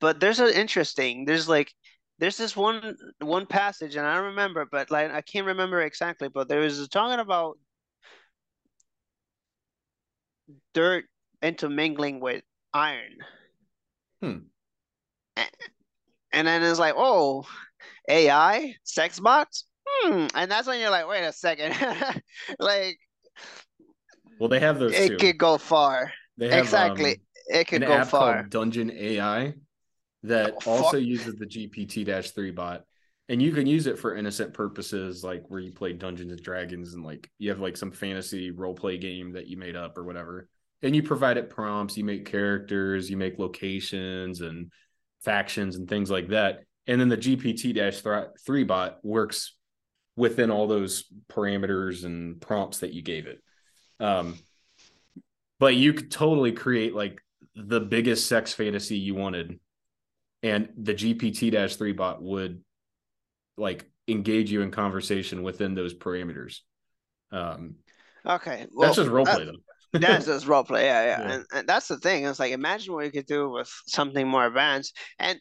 But there's an interesting. There's like there's this one one passage and I remember, but like I can't remember exactly. But there was a talking about dirt intermingling with iron. Hmm. And then it's like, oh, AI, sex bots? Hmm. And that's when you're like, wait a second. like, Well, they have those it could go far. Have exactly. um, it could go far. Dungeon AI that Oh, also uses the GPT-3 bot. And you can use it for innocent purposes, like where you play Dungeons and Dragons and like you have like some fantasy role play game that you made up or whatever. And you provide it prompts, you make characters, you make locations and factions and things like that. And then the GPT-3 bot works within all those parameters and prompts that you gave it. Um, but you could totally create like the biggest sex fantasy you wanted, and the GPT 3 bot would like engage you in conversation within those parameters. Um, Okay. Well, that's just role that- play though. That's just role play, yeah, yeah. Yeah. And, and that's the thing. It's like imagine what you could do with something more advanced. And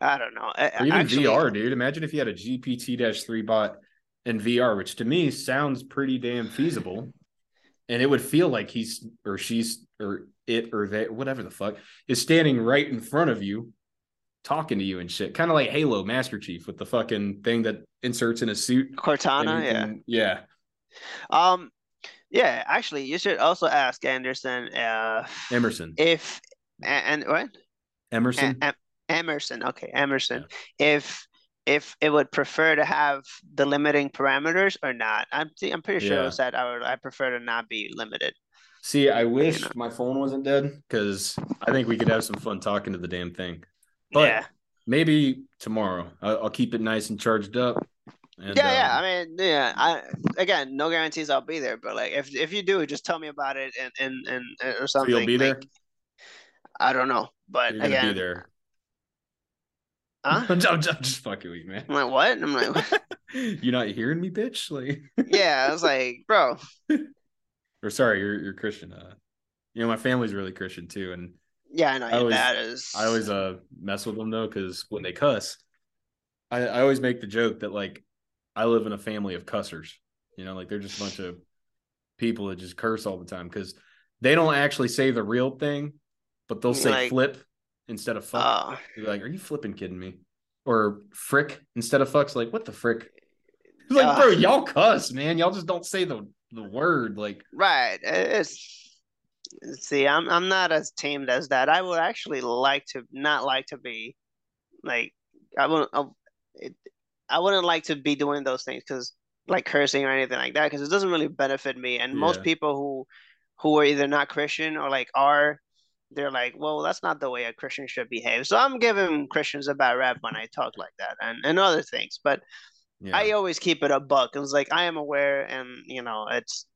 I don't know. or even Actually, VR, dude. Imagine if you had a GPT 3 bot in VR, which to me sounds pretty damn feasible. And it would feel like he's or she's or it or they, whatever the fuck, is standing right in front of you, talking to you and shit. Kind of like Halo Master Chief with the fucking thing that inserts in a suit. Cortana, you yeah. yeah. Um, yeah. Actually, you should also ask Anderson, uh, Emerson. if and, and what? Emerson. Emerson. Okay, Emerson. If if it would prefer to have the limiting parameters or not. I'm thi- I'm pretty sure Yeah. it said I would I prefer to not be limited. See, I wish know. my phone wasn't dead because I think we could have some fun talking to the damn thing. But yeah. maybe tomorrow. I'll, I'll keep it nice and charged up. And, Yeah, yeah. um, I mean, yeah. I again, no guarantees I'll be there, but like if if you do, just tell me about it and and and, and or so something. you'll be there. I don't know, but You're again, be there. Huh? I'm, just, I'm just fucking with you, man. I'm like, what? I'm like, You're not hearing me, bitch. Like, yeah. I was like, bro, or sorry, you're you're Christian. Uh, you know, my family's really Christian too, and yeah, I know I always- dad is. I always uh mess with them though because when they cuss, I, I always make the joke that like I live in a family of cussers. You know, like they're just a bunch of people that just curse all the time because they don't actually say the real thing, but they'll say Like- flip instead of fuck. Ah. They're like, "Are you flipping kidding me?" Or frick instead of fucks. Like, what the frick? Like, bro, y'all cuss, man. Y'all just don't say the the word. Like, right. It's see, I'm I'm not as tamed as that. I would actually like to not like to be like I wouldn't I, it, I wouldn't like to be doing those things because like cursing or anything like that because it doesn't really benefit me. And most people who who are either not Christian or like are they're like, well, that's not the way a Christian should behave. So I'm giving Christians a bad rap when I talk like that and, and other things. But yeah, I always keep it a buck. It was like I am aware and you know, it's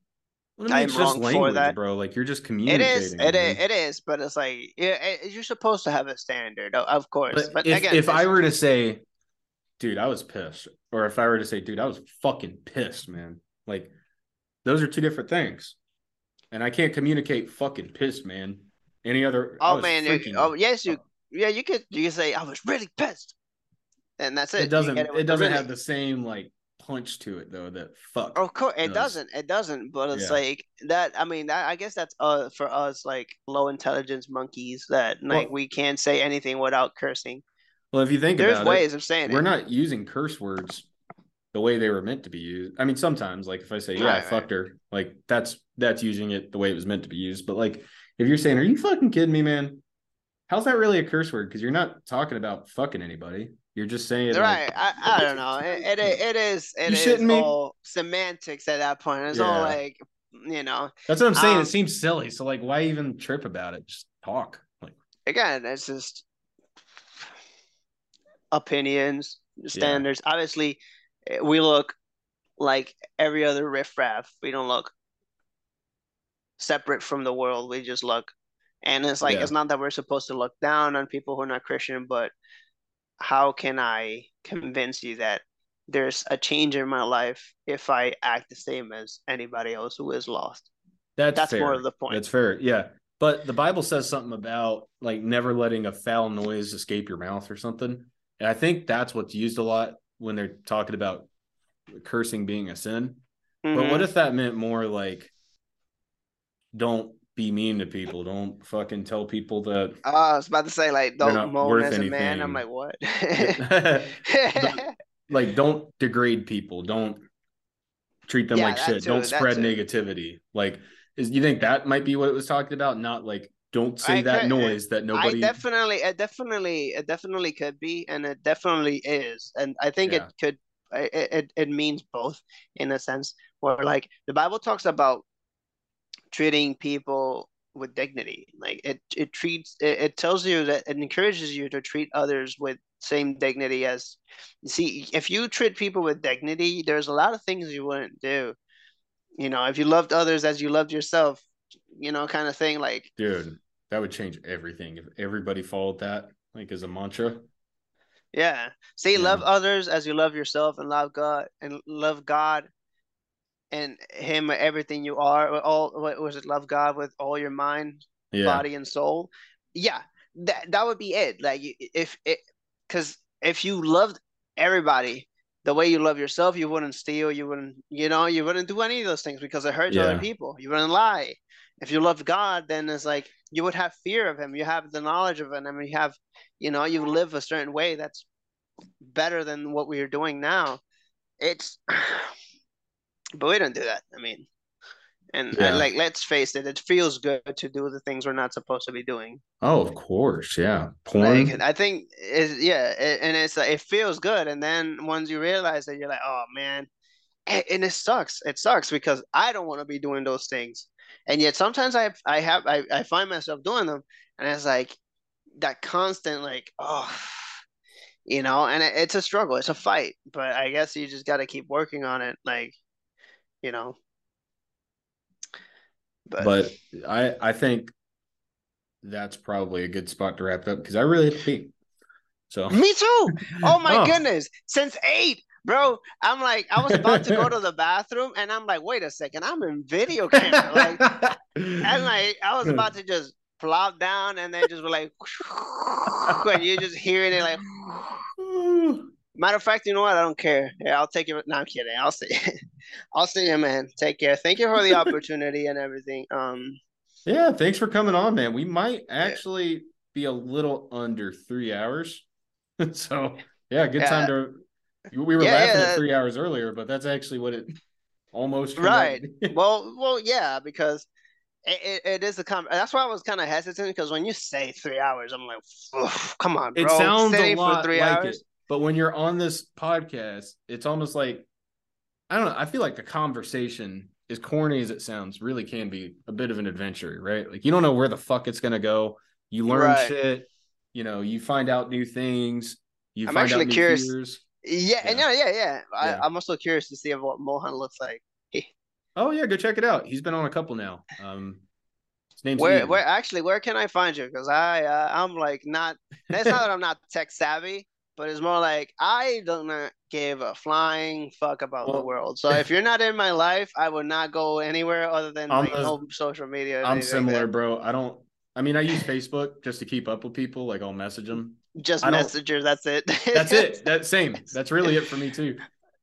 Well, I I'm it's just wrong for language, that. bro. Like, you're just communicating. It is. It man. is. It is. but it's like yeah, it, you're supposed to have a standard, of course. But, But if, again, if I were to say, dude, I was pissed, or if I were to say, dude, I was fucking pissed, man, like those are two different things. And I can't communicate fucking pissed, man. Any other? Oh man, you- oh yes, you, yeah, you could, you could say I was really pissed, and that's it. it doesn't. get It, doesn't really. have the same like punch to it though. That fuck. Of course, it does. doesn't. It doesn't. But it's Yeah. like that. I mean, that, I guess that's uh for us like low intelligence monkeys that like Well- we can't say anything without cursing. Well, if you think There's ways it, of saying we're it. not using curse words the way they were meant to be used. I mean, sometimes, like if I say, "Yeah, I Right, right. fucked her," like that's that's using it the way it was meant to be used. But like if you're saying, "Are you fucking kidding me, man?" How's that really a curse word? Because you're not talking about fucking anybody. You're just saying, like, Right, I, I don't know. It, it it is it You is all semantics at that point. It's all like you know. That's what I'm saying. Um, it seems silly. So like, why even trip about it? Just talk. Like, again, it's just opinions, standards. Obviously, eh, we look like every other riffraff. We don't look separate from the world. We just look, and it's like Yeah. it's not that we're supposed to look down on people who are not Christian, but how can I convince you that there's a change in my life if I act the same as anybody else who is lost? that's That's fair. more of the point. That's fair. Yeah. But the Bible says something about like never letting a foul noise escape your mouth or something. And I think that's what's used a lot when they're talking about cursing being a sin. But Mhm. what if that meant more like don't be mean to people, don't fucking tell people that Oh, I was about to say like don't moan as a man. I'm like, what? like don't degrade people, don't treat them Yeah, like shit. too, Don't spread too. negativity. Like, is you think that might be what it was talking about? Not like don't say I that could- uh, noise that nobody. I definitely, it definitely, it definitely could be, and it definitely is, and I think Yeah. it could, it, it it means both in a sense. Where like the Bible talks about treating people with dignity, like it it treats it, it tells you that it encourages you to treat others with same dignity as. See, if you treat people with dignity, there's a lot of things you wouldn't do. You know, if you loved others as you loved yourself, you know, kind of thing. Like Dude, that would change everything if everybody followed that like as a mantra. Yeah. Say Yeah. love others as you love yourself and love God and love God and him everything you are. All what was it? Love God with all your mind, Yeah. body, and soul. Yeah. That that would be it. Like if it because if you loved everybody the way you love yourself, you wouldn't steal, you wouldn't, you know, you wouldn't do any of those things because it hurts Yeah. other people. You wouldn't lie. If you love God, then it's like you would have fear of him. You have the knowledge of him. Mean, you have, you know, you live a certain way that's better than what we are doing now. It's, but we don't do that. I mean, and, and, Yeah. like, let's face it, it feels good to do the things we're not supposed to be doing. Oh, of course. Yeah. Porn. Like, I think, is yeah, it, and it's like it feels good, and then once you realize that, you're like, oh man, and, and it sucks. It sucks because I don't want to be doing those things, and yet sometimes I I have I, I find myself doing them, and it's like that constant like oh, you know, and it, it's a struggle, it's a fight, but I guess you just got to keep working on it, like, you know. But, but I I think that's probably a good spot to wrap it up because I really have to pee. So Me too. Oh my Oh. goodness. Since eight, bro. I'm like, I was about to go to the bathroom and I'm like, wait a second, I'm in video camera. Like, and like, I was about to just plop down and then just be like, and you're just hearing it like, matter of fact, you know what? I don't care. Yeah, I'll take it. No, I'm kidding. I'll see. I'll see you, man. Take care. Thank you for the opportunity and everything. Um, yeah, thanks for coming on, man. We might actually be a little under three hours. so yeah, good time to we were Yeah, laughing yeah. at three hours earlier, but that's actually what it almost Right. well, well, yeah, because it, it, it is a com. That's why I was kind of hesitant because when you say three hours, I'm like, "Oof, come on, bro. it sounds a lot for three like hours. it, but when you're on this podcast, it's almost like I don't know. I feel like the conversation, as corny as it sounds, really can be a bit of an adventure, right? Like you don't know where the fuck it's gonna go. You learn Right. shit. You know, you find out new things. You I'm find actually out new curious- fears. Yeah, and yeah, yeah, yeah. I, Yeah. I'm also curious to see what Mohan looks like. Oh yeah, go check it out. He's been on a couple now. Um, his name's Where, Ian. where actually, where can I find you? Because I, uh, I'm like not. That's not that I'm not tech savvy, but it's more like I do not give a flying fuck about the world. So if you're not in my life, I would not go anywhere other than I'm like a- no social media. I'm anything like similar, bro. I don't. I mean, I use Facebook just to keep up with people. Like I'll message them. Just I messengers. That's it. That's it. That same. That's really it for me too.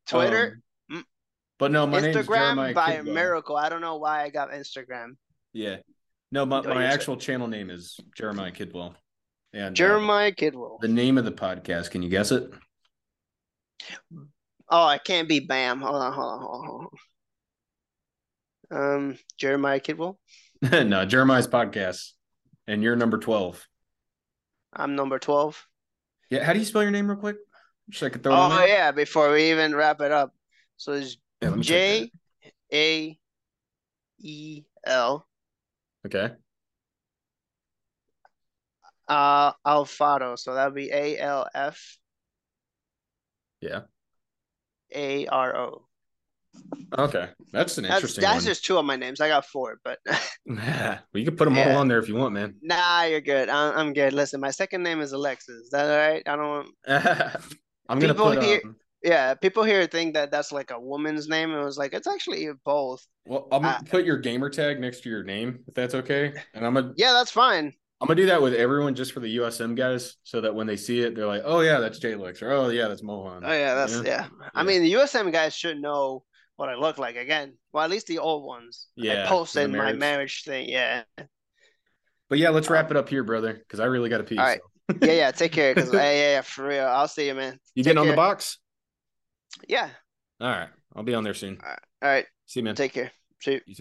Twitter, Um, but no, my Instagram by a miracle. I don't know why I got Instagram. Yeah. No, my, my it. actual channel name is Jeremiah Kidwell. And uh, Jeremiah Kidwell. the name of the podcast, can you guess it? Oh, I can't be Bam. Hold on, hold on, hold on, hold on. Um, Jeremiah Kidwell. no, Jeremiah's podcast. And you're number 12. I'm number twelve. Yeah. How do you spell your name real quick? Just I could throw Oh yeah, before we even wrap it up. So it's Yeah, let me check J A E L. Okay. Uh Alfaro. So that'd be A L F Yeah. A R O. Okay. That's an That's interesting that's one. just two of my names. I got four, but well, you can put them all on there if you want, man. nah, you're good. I'm, I'm good. Listen, my second name is Alexis. Is that all right? I don't. I'm to People put. here- Um, Yeah, people here think that that's like a woman's name, and it was like it's actually both. well, I'm Uh, to put your gamer tag next to your name, if that's okay. And I'm to Yeah, that's fine. I'm gonna do that with everyone just for the USM guys, so that when they see it, they're like, "Oh yeah, that's Jalix," or "Oh yeah, that's Mohan." Oh yeah, that's Yeah. yeah. I mean, the USM guys should know what I look like again. Well, at least the old ones. Yeah, I posted my marriage. thing. Yeah, But yeah, let's wrap it up here, brother, because I really got to pee. All right. so. yeah, yeah. Take care, cause yeah, yeah, yeah, for real. I'll see you, man. You Take getting on the box? Yeah. All right. I'll be on there soon. All right. See you, man. Take care. See you. You too.